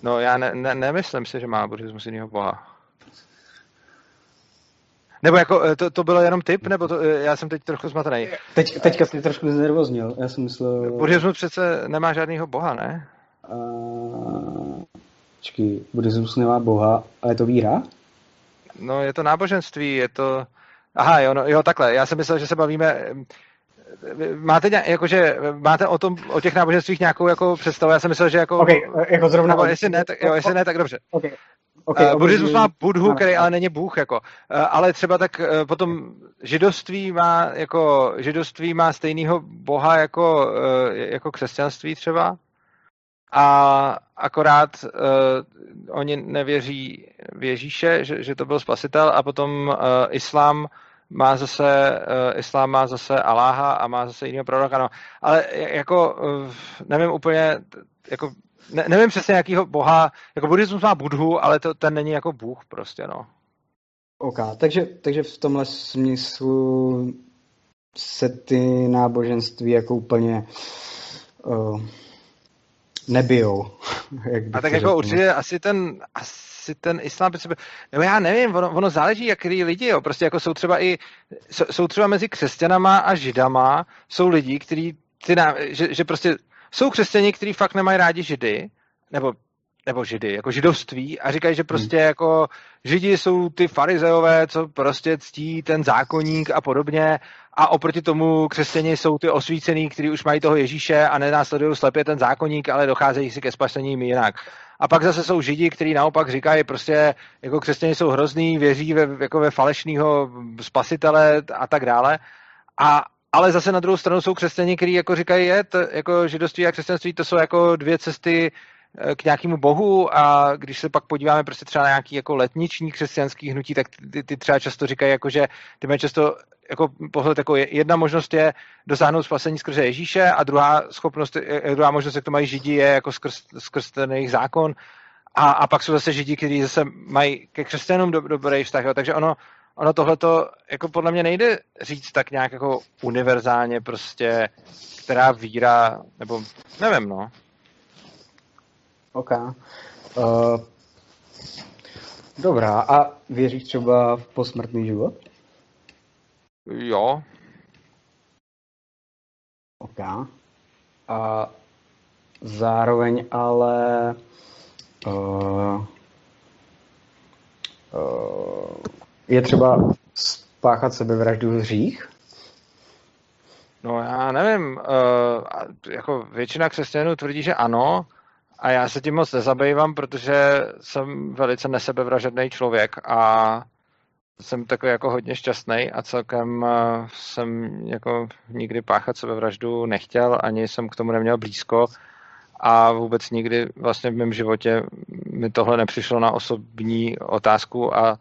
no já ne, ne, nemyslím si, že má buddhismus jiného boha. Nebo jako, eh, to, to bylo jenom tip, nebo to, eh, já jsem teď trochu zmatený. Teď, teďka jsi trošku znervoznil, já jsem myslel... Buddhismus přece nemá žádného boha, ne? Uh, počkej, buddhismus nemá boha, ale je to víra? No je to náboženství, je to... Aha, jo, no, jo, takhle, já jsem myslel, že se bavíme máte, nějak, jakože, máte o, tom, o těch náboženstvích nějakou jako představu? Já jsem myslel, že jako... Okay, jako zrovna... Nebo jestli ne, tak, jo, jestli ne, tak dobře. Okay. Okay, uh, buddhismus má budhu, který ale není bůh, jako. Uh, ale třeba tak uh, potom židovství má, jako, židovství má stejného boha jako, uh, jako křesťanství třeba. A akorát uh, oni nevěří v Ježíše, že, že to byl spasitel a potom uh, islám má zase, uh, islám má zase Aláha a má zase jiného proroka, no. Ale jako, uh, nevím úplně, jako ne, nevím přesně jakýho boha, jako buddhismus má budhu, ale to, ten není jako bůh prostě, no. OK, takže, takže v tomhle smyslu se ty náboženství jako úplně uh, nebijou. Jak a tak jako řekl. určitě asi ten, asi ten islám, nebo já nevím, ono, ono záleží, jaký lidi, jo. prostě jako jsou třeba i, jsou třeba mezi křesťanama a židama, jsou lidi, kteří ty, že, že prostě jsou křesťani, kteří fakt nemají rádi židy, nebo nebo židy, jako židovství a říkají, že prostě hmm. jako židi jsou ty farizeové, co prostě ctí ten zákonník a podobně a oproti tomu křesťani jsou ty osvícený, kteří už mají toho Ježíše a nenásledují slepě ten zákonník, ale docházejí si ke spasení jinak. A pak zase jsou židi, kteří naopak říkají prostě, jako křesťani jsou hrozný, věří ve, jako ve falešného spasitele a tak dále. A, ale zase na druhou stranu jsou křesťani, kteří jako říkají, je, to, jako židovství a křesťanství, to jsou jako dvě cesty k nějakému bohu a když se pak podíváme prostě třeba na nějaký jako letniční křesťanský hnutí, tak ty, ty třeba často říkají, jako, že ty mají často jako pohled, jako jedna možnost je dosáhnout spasení skrze Ježíše a druhá schopnost, eh, eh, druhá možnost, jak to mají židi, je jako skrz, skrz ten jejich zákon a, a pak jsou zase židi, kteří zase mají ke křesťanům do, dobrý vztah, jo. takže ono ono tohle to jako podle mě nejde říct tak nějak jako univerzálně prostě, která víra, nebo nevím, no. OK. Uh, dobrá, a věříš třeba v posmrtný život? Jo. OK. A zároveň ale uh, uh, je třeba spáchat sebevraždu hřích? No já nevím, uh, jako většina křesťanů tvrdí, že ano, a já se tím moc nezabývám, protože jsem velice nesebevražedný člověk a jsem takový jako hodně šťastný a celkem uh, jsem jako nikdy páchat sebevraždu nechtěl, ani jsem k tomu neměl blízko a vůbec nikdy vlastně v mém životě mi tohle nepřišlo na osobní otázku a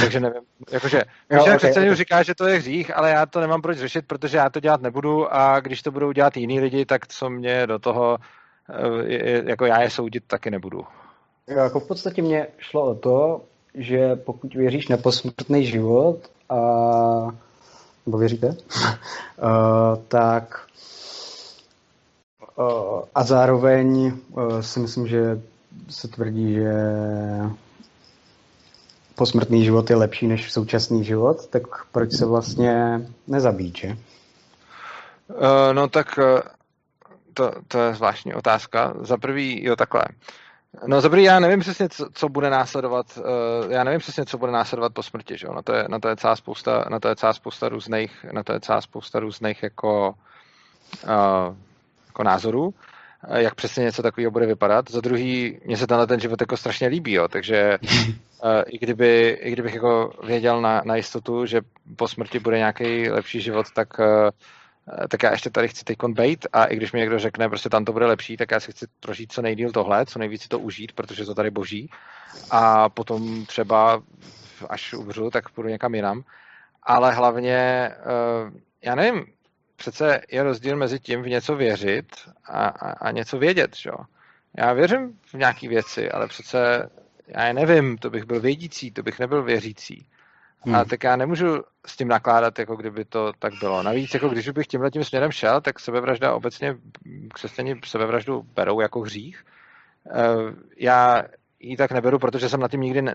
takže nevím. Jakože, jo, okay, okay. říká, že to je hřích, ale já to nemám proč řešit, protože já to dělat nebudu a když to budou dělat jiní lidi, tak co mě do toho, eh, jako já je soudit taky nebudu. Jako v podstatě mě šlo o to, že pokud věříš na posmrtný život a nebo věříte, uh, tak uh, a zároveň uh, si myslím, že se tvrdí, že posmrtný život je lepší než současný život, tak proč se vlastně nezabít, že? Uh, no tak uh, to, to je zvláštní otázka. Za prvý, jo, takhle. No za prvý, já nevím přesně, co, co bude následovat, uh, já nevím přesně, co bude následovat po smrti, že jo? Na to je, na to je celá spousta, na to je celá spousta různých, na to je celá spousta různých jako, uh, jako názorů. Eh, jak přesně něco takového bude vypadat. Za druhý, mně se tenhle ten život jako strašně líbí, jo, takže uh, i, kdyby, i kdybych jako věděl na, na jistotu, že po smrti bude nějaký lepší život, tak, uh, tak já ještě tady chci teď bejt a i když mi někdo řekne, prostě tam to bude lepší, tak já si chci prožít co nejdíl tohle, co nejvíc si to užít, protože to tady boží a potom třeba až umřu, tak půjdu někam jinam. Ale hlavně, uh, já nevím, přece je rozdíl mezi tím v něco věřit a, a, a něco vědět, že? Já věřím v nějaké věci, ale přece já je nevím, to bych byl vědící, to bych nebyl věřící. Hmm. A tak já nemůžu s tím nakládat, jako kdyby to tak bylo. Navíc, jako když bych tímhle tím směrem šel, tak sebevražda obecně, křesťani sebevraždu berou jako hřích. Eh, já ji tak neberu, protože jsem na tím nikdy ne,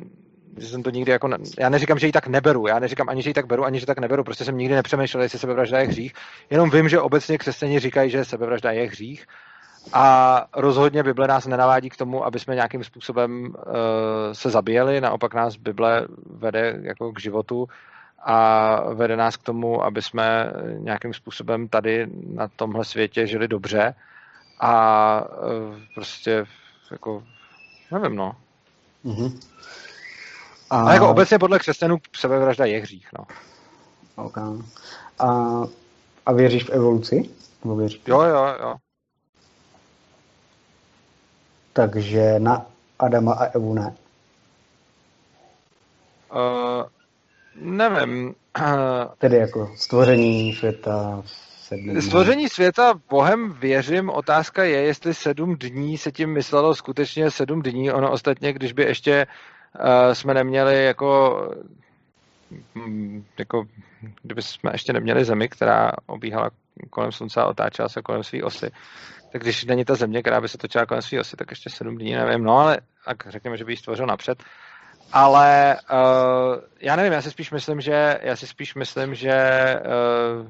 že jsem to nikdy jako, já neříkám, že ji tak neberu, já neříkám ani, že ji tak beru, ani, že tak neberu, prostě jsem nikdy nepřemýšlel, jestli sebevražda je hřích, jenom vím, že obecně křesťani říkají, že sebevražda je hřích a rozhodně Bible nás nenavádí k tomu, aby jsme nějakým způsobem uh, se zabíjeli, naopak nás Bible vede jako k životu a vede nás k tomu, aby jsme nějakým způsobem tady na tomhle světě žili dobře a prostě jako, nevím no. Mm-hmm. A... a jako obecně podle křesťanů sebevražda je hřích, no. Okay. A, a věříš v evoluci? Nebo věříš? Jo, jo, jo. Takže na Adama a Evu ne? Uh, nevím. Tedy jako stvoření světa, sedm Stvoření světa Bohem věřím. Otázka je, jestli sedm dní se tím myslelo skutečně sedm dní. Ono ostatně, když by ještě uh, jsme neměli jako mm, jako kdyby jsme ještě neměli zemi, která obíhala kolem slunce a otáčela se kolem své osy, tak když není ta země, která by se točila kolem své osy, tak ještě sedm dní, nevím, no ale tak řekněme, že by ji stvořil napřed. Ale uh, já nevím, já si spíš myslím, že já si spíš myslím, že uh,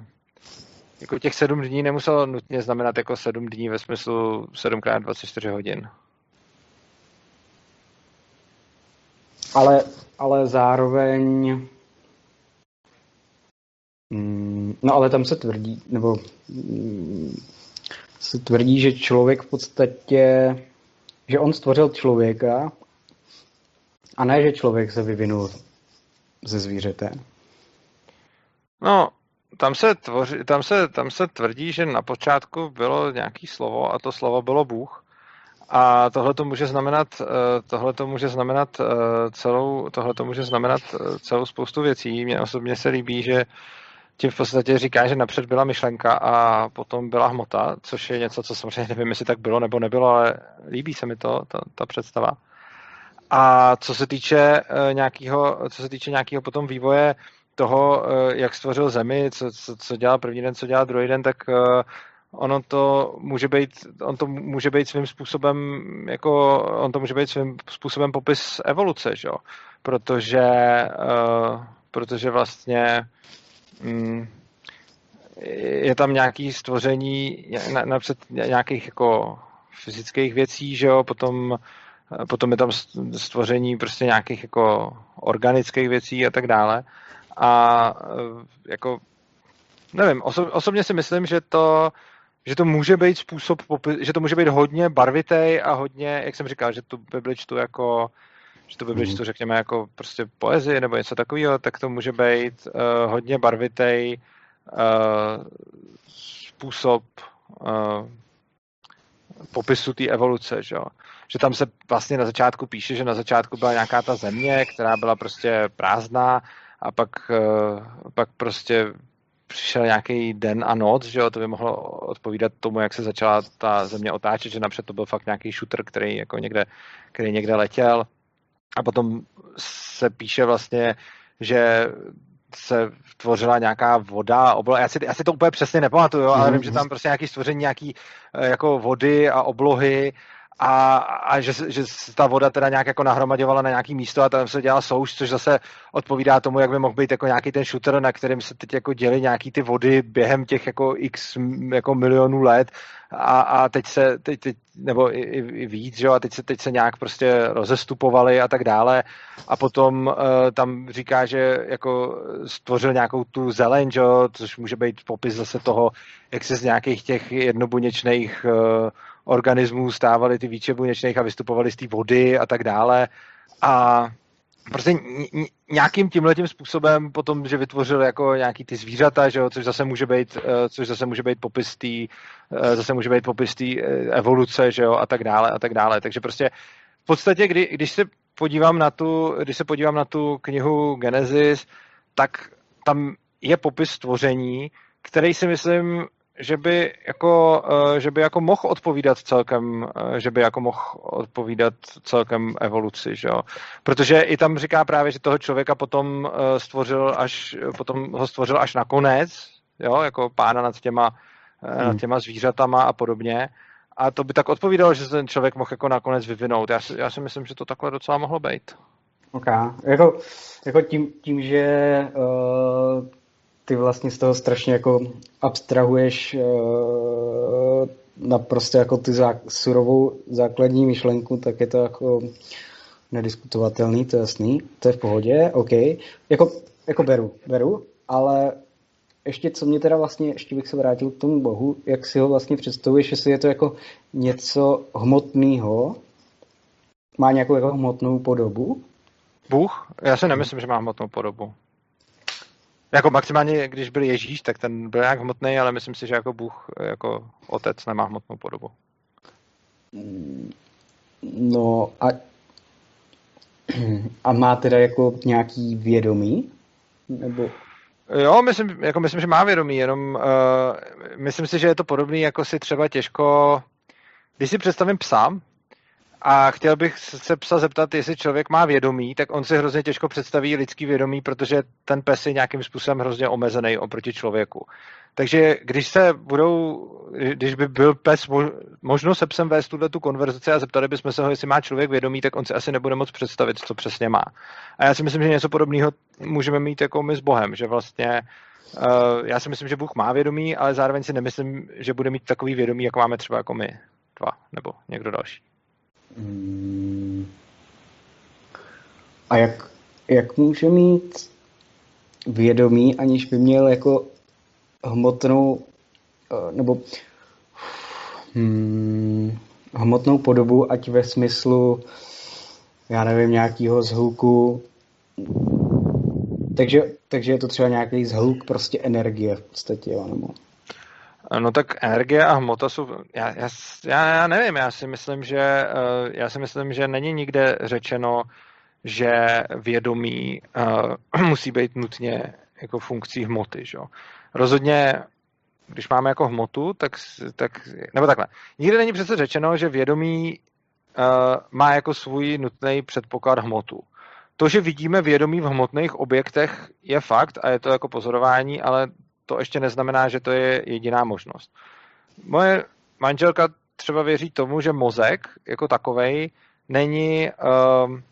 jako těch sedm dní nemuselo nutně znamenat jako sedm dní ve smyslu 7x24 hodin. Ale, ale zároveň mm, no ale tam se tvrdí, nebo mm, se tvrdí, že člověk v podstatě, že on stvořil člověka a ne, že člověk se vyvinul ze zvířete. No, tam se, tvoří, tam, se, tam se tvrdí, že na počátku bylo nějaký slovo a to slovo bylo Bůh. A tohle to může znamenat, eh, tohle to může znamenat eh, celou, tohle to může znamenat eh, celou spoustu věcí. Mně osobně se líbí, že tím v podstatě říká, že napřed byla myšlenka a potom byla hmota, což je něco, co samozřejmě nevím, jestli tak bylo nebo nebylo, ale líbí se mi to, ta, ta představa. A co se týče nějakého, co se týče nějakého potom vývoje toho, eh, jak stvořil zemi, co, co, co dělá první den, co dělá druhý den, tak eh, ono to může být, on to může být svým způsobem, jako, on to může být svým způsobem popis evoluce, že jo? Protože, protože vlastně je tam nějaký stvoření napřed nějakých jako fyzických věcí, že jo, potom, potom je tam stvoření prostě nějakých jako organických věcí a tak dále. A eh, jako nevím, oso, osobně si myslím, že to, že to může být způsob, že to může být hodně barvitý a hodně, jak jsem říkal, že tu Bibli čtu jako že to Bibli mhm. čtu, řekněme, jako prostě poezie nebo něco takového, tak to může být uh, hodně barvitý uh, způsob uh, popisu té evoluce, že jo. Že tam se vlastně na začátku píše, že na začátku byla nějaká ta země, která byla prostě prázdná a pak, eh, pak prostě přišel nějaký den a noc, že jo, to by mohlo odpovídat tomu, jak se začala ta země otáčet, že napřed to byl fakt nějaký shooter, který jako někde, který někde letěl a potom se píše vlastně, že se tvořila nějaká voda, obloha. Já si, já si to úplně přesně nepamatuju, ale mm-hmm. vím, že tam prostě nějaký stvoření nějaký eh, jako vody a oblohy a, a že, že ta voda teda nějak jako nahromaďovala na nějaký místo a tam se dělala souš, což zase odpovídá tomu, jak by mohl být jako nějaký ten shooter, na kterým se teď jako děli nějaký ty vody během těch jako x jako milionů let. A, a teď se, teď, teď, nebo i, i, víc, že jo, a teď se, teď se nějak prostě rozestupovali a tak dále. A potom uh, tam říká, že jako stvořil nějakou tu zeleň, že což může být popis zase toho, jak se z nějakých těch jednobuněčných uh, organismů stávaly ty víče buněčných a vystupovaly z té vody a tak dále. A prostě nějakým tímhletím způsobem potom, že vytvořil jako nějaký ty zvířata, že jo, což zase může být, eh, což zase může být popis té, eh, zase může být popis té eh, evoluce, že jo, a tak dále, a tak dále. Takže prostě v podstatě, kdy, když se podívám na tu, když se podívám na tu knihu Genesis, tak tam je popis stvoření, který si myslím, že by jako, eh, že by jako mohl odpovídat celkem, eh, že by jako mohl odpovídat celkem evoluci, že jo. Protože i tam říká právě, že toho člověka potom eh, stvořil až, potom ho stvořil až nakonec, jo, jako pána nad těma, hmm. nad těma zvířatama a podobně. A to by tak odpovídalo, že se ten člověk mohl jako nakonec vyvinout. Já si, já si myslím, že to takhle docela mohlo být. Ok. Jako, jako tím, tím, že uh ty vlastně z toho strašně jako abstrahuješ uh, na prostě jako ty zá, surovou základní myšlenku, tak je to jako nediskutovatelný, to je jasný, to je v pohodě, OK. Jako jako beru, beru, ale ještě co mě teda vlastně, ještě bych se vrátil k tomu bohu, jak si ho vlastně představuješ, jestli je to jako něco hmotného, má nějakou jako hmotnou podobu? Bůh? Já si nemyslím, že má hmotnou podobu. Jako maximálně, když byl Ježíš, tak ten byl nějak hmotný, ale myslím si, že jako Bůh, jako otec nemá hmotnou podobu. No a, a má teda jako nějaký vědomí? Nebo... Jo, myslím, jako myslím, že má vědomí, jenom uh, myslím si, že je to podobný, jako si třeba těžko, když si představím psa, a chtěl bych se psa zeptat, jestli člověk má vědomí, tak on si hrozně těžko představí lidský vědomí, protože ten pes je nějakým způsobem hrozně omezený oproti člověku. Takže když se budou, když by byl pes možno se psem vést tuhle tu konverzaci a zeptali bychom se ho, jestli má člověk vědomí, tak on si asi nebude moc představit, co přesně má. A já si myslím, že něco podobného můžeme mít jako my s Bohem, že vlastně uh, já si myslím, že Bůh má vědomí, ale zároveň si nemyslím, že bude mít takový vědomí, jako máme třeba jako my dva, nebo někdo další. Hmm. A jak, jak může mít vědomí, aniž by měl jako hmotnou eh, nebo hmm, hmotnou podobu, ať ve smyslu já nevím, nějakého zhluku. Takže, takže je to třeba nějaký zhluk prostě energie v podstatě, jo, nebo... No tak energie a hmota jsou, já, já, já nevím, já si myslím, že eh, já si myslím, že není nikde řečeno, že vědomí uh, musí být nutně jako funkcí hmoty, že? Rozhodně, když máme jako hmotu, tak, tak nebo takhle, nikde není přece řečeno, že vědomí uh, má jako svůj nutný předpoklad hmotu. To, že vidíme vědomí v hmotných objektech, je fakt a je to jako pozorování, ale to ještě neznamená, že to je jediná možnost. Moje manželka třeba věří tomu, že mozek jako takovej není, um,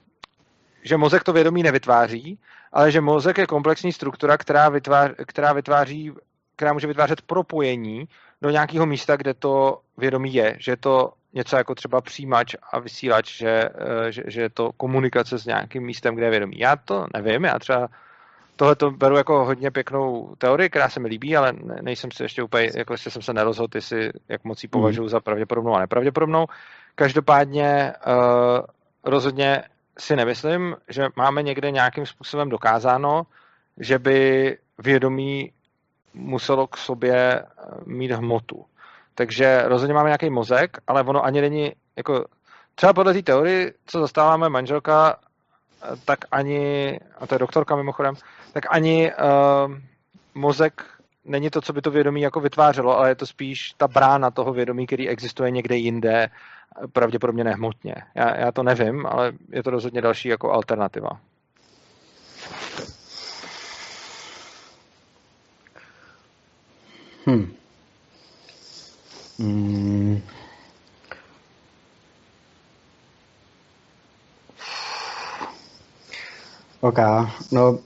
že mozek to vědomí nevytváří, ale že mozek je komplexní struktura, která, vytváří, která vytváří, která může vytvářet propojení do nějakého místa, kde to vědomí je, že je to něco jako třeba přijímač a vysílač, že, eh, že, že je to komunikace s nějakým místem, kde je vědomí. Já to nevím, já třeba tohle to beru jako hodně pěknou teorii, která se mi líbí, ale nejsem si ještě úplně, jako ještě jsem se nerozhodl, jestli jak moc ji hmm. považuji za pravděpodobnou a nepravděpodobnou. Každopádně uh, rozhodně si nemyslím, že máme někde nějakým způsobem dokázáno, že by vědomí muselo k sobě eh, mít hmotu. Takže rozhodně máme nějaký mozek, ale ono ani není, jako třeba podle té teorie, co zastáváme manželka, tak ani, a to je doktorka mimochodem, tak ani uh, mozek není to, co by to vědomí jako vytvářelo, ale je to spíš ta brána toho vědomí, který existuje někde jinde, pravděpodobně nehmotně. Já, já to nevím, ale je to rozhodně další jako alternativa. Hmm. Hmm. OK, no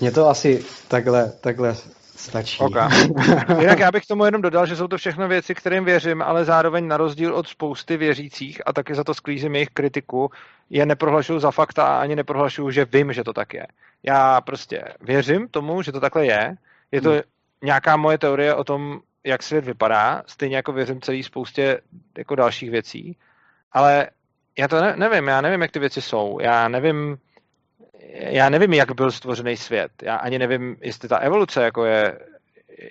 mně to asi takhle, takhle stačí. Okay. Jinak já bych tomu jenom dodal, že jsou to všechno věci, kterým věřím, ale zároveň na rozdíl od spousty věřících a taky za to sklízím jejich kritiku, je neprohlašuju za fakta a ani neprohlašuju, že vím, že to tak je. Já prostě věřím tomu, že to takhle je. Je to hmm. nějaká moje teorie o tom, jak svět vypadá, stejně jako věřím celý spoustě jako dalších věcí, ale já to ne, nevím, já nevím, jak ty věci jsou. Já nevím, já nevím, jak byl stvořený svět. Já ani nevím, jestli ta evoluce jako je,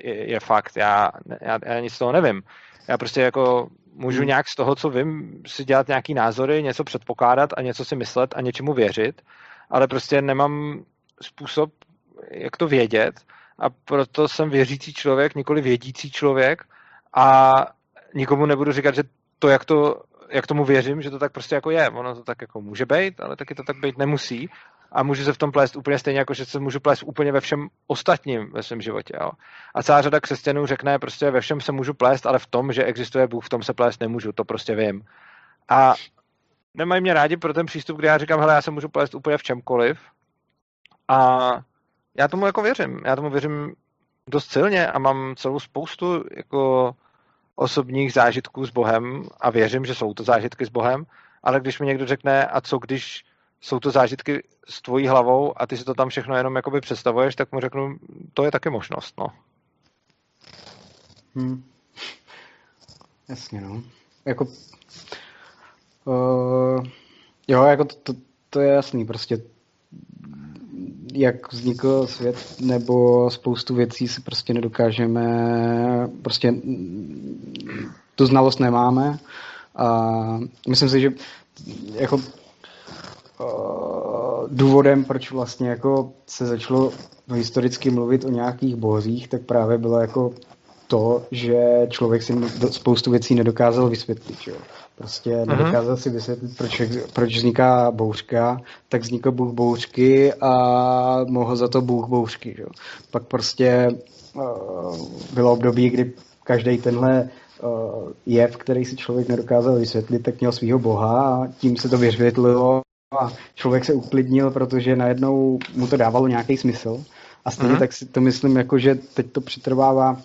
je, je fakt. Já, já, já nic z toho nevím. Já prostě jako můžu hmm. nějak z toho, co vím, si dělat nějaký názory, něco předpokládat a něco si myslet a něčemu věřit, ale prostě nemám způsob, jak to vědět a proto jsem věřící člověk, nikoli vědící člověk a nikomu nebudu říkat, že to, jak to jak tomu věřím, že to tak prostě jako je. Ono to tak jako může být, ale taky to tak být nemusí a můžu se v tom plést úplně stejně, jako že se můžu plést úplně ve všem ostatním ve svém životě. Jo. A celá řada křesťanů řekne, prostě ve všem se můžu plést, ale v tom, že existuje Bůh, v tom se plést nemůžu, to prostě vím. A nemají mě rádi pro ten přístup, kdy já říkám, hele, já se můžu plést úplně v čemkoliv. A já tomu jako věřím. Já tomu věřím dost silně a mám celou spoustu jako osobních zážitků s Bohem a věřím, že jsou to zážitky s Bohem, ale když mi někdo řekne, a co když jsou to zážitky s tvojí hlavou a ty si to tam všechno jenom jakoby představuješ, tak mu řeknu, to je taky možnost, no. Hmm. Jasně, no. Jako, uh, jo, jako to, to, to je jasný, prostě jak vznikl svět, nebo spoustu věcí si prostě nedokážeme, prostě tu znalost nemáme. A myslím si, že jako důvodem, proč vlastně jako se začalo historicky mluvit o nějakých bohřích, tak právě bylo jako to, že člověk si spoustu věcí nedokázal vysvětlit. Že? Prostě uh-huh. nedokázal si vysvětlit, proč, proč vzniká bouřka, tak vznikl bůh bouřky a mohl za to bůh bouřky. Že? Pak prostě uh, bylo období, kdy každý tenhle uh, jev, který si člověk nedokázal vysvětlit, tak měl svého boha a tím se to vysvětlilo a člověk se uklidnil, protože najednou mu to dávalo nějaký smysl. A stejně uh-huh. tak si to myslím, jako, že teď to přetrvává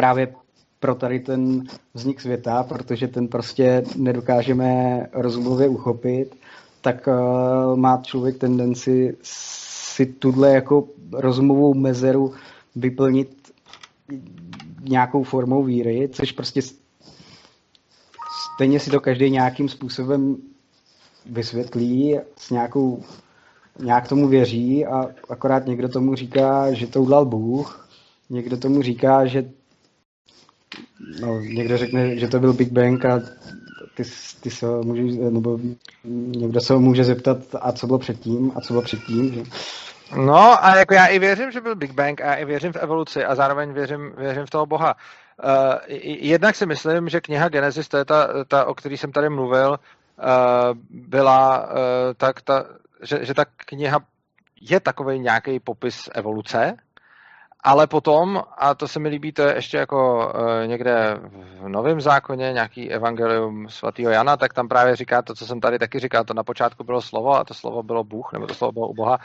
právě pro tady ten vznik světa, protože ten prostě nedokážeme rozumově uchopit, tak uh, má člověk tendenci si tuhle jako rozumovou mezeru vyplnit nějakou formou víry, což prostě stejně si to každý nějakým způsobem vysvětlí s nějakou, nějak tomu věří a akorát někdo tomu říká, že to udělal Bůh, někdo tomu říká, že no, někdo řekne, že to byl Big Bang a ty, ty se můžeš, nebo někdo se může zeptat, a co bylo předtím, a co bylo předtím, že? No a jako já i věřím, že byl Big Bang a já i věřím v evoluci a zároveň věřím, věřím v toho Boha. Uh, jednak si myslím, že kniha Genesis, to je ta, ta o který jsem tady mluvil, uh, byla uh, tak, ta, že, že ta kniha je takový nějaký popis evoluce, ale potom, a to se mi líbí, to je ještě jako uh, někde v Novém zákoně, nějaký evangelium svatého Jana, tak tam právě říká to, co jsem tady taky říkal, to na počátku bylo slovo a to slovo bylo Bůh, nebo to slovo bylo u Boha.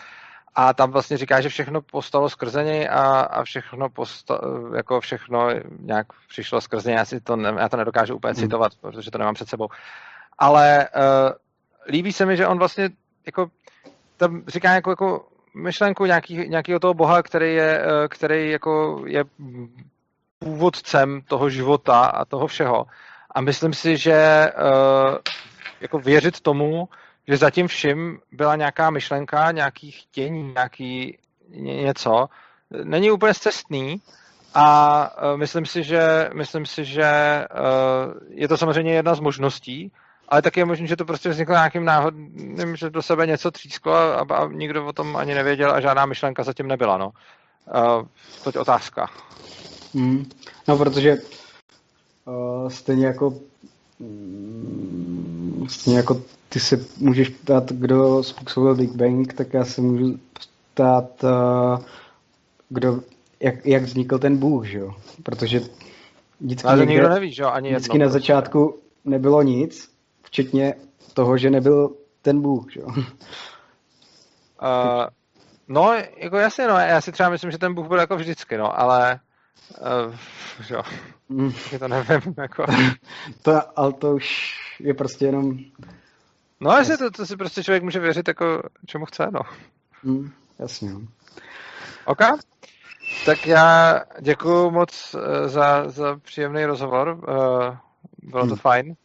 A tam vlastně říká, že všechno postalo skrze něj a, a všechno posta, jako všechno nějak přišlo skrze něj. Já, si to, ne, já to nedokážu úplně hmm. citovat, protože to nemám před sebou. Ale uh, líbí se mi, že on vlastně jako tam říká jako, jako myšlenku nějaký, nějakého toho boha, který je, eh, který jako je původcem toho života a toho všeho. A myslím si, že eh, jako věřit tomu, že zatím vším byla nějaká myšlenka, nějaký chtění, nějaký něco, není úplně cestný a eh, myslím si, že, myslím si, že je to samozřejmě jedna z možností, ale taky je možné, že to prostě vzniklo nějakým náhodným, že do sebe něco třísklo a, a nikdo o tom ani nevěděl a žádná myšlenka zatím nebyla. No. Uh, to je otázka. Mm. No, protože uh, stejně jako um, stejně jako ty se můžeš ptát, kdo způsobil Big Bang, tak já se můžu ptát, uh, kdo, jak, jak vznikl ten Bůh, že jo? Protože vždycky Ale někde, nikdo neví, že jo? Ani vždycky jedno, na prostě. začátku nebylo nic včetně toho, že nebyl ten Bůh, že jo? Uh, no, jako jasně, no, já si třeba myslím, že ten Bůh byl jako vždycky, no, ale uh, jo, mm. to nevím, jako. to, ale to už je prostě jenom... No, jasně, to, to si prostě člověk může věřit, jako čemu chce, no. Mm, jasně, no. OK. Tak já děkuji moc eh, za, za příjemný rozhovor. Bylo to hmm. fajn.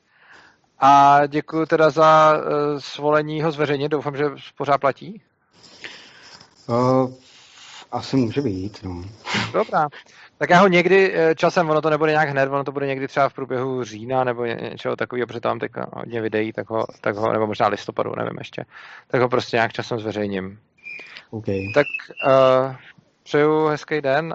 A děkuji teda za uh, svolení ho zveřejnit. Doufám, že pořád platí. Uh, asi může být, no. Dobrá. Tak já ho někdy eh, časem, ono to nebude nějak hned, ono to bude někdy třeba v průběhu října nebo něčeho takového, protože tam teď hodně videí, tak ho, tak ho, nebo možná listopadu, nevím ještě, tak ho prostě nějak časem zveřejním. Okay. Tak uh, přeju hezký den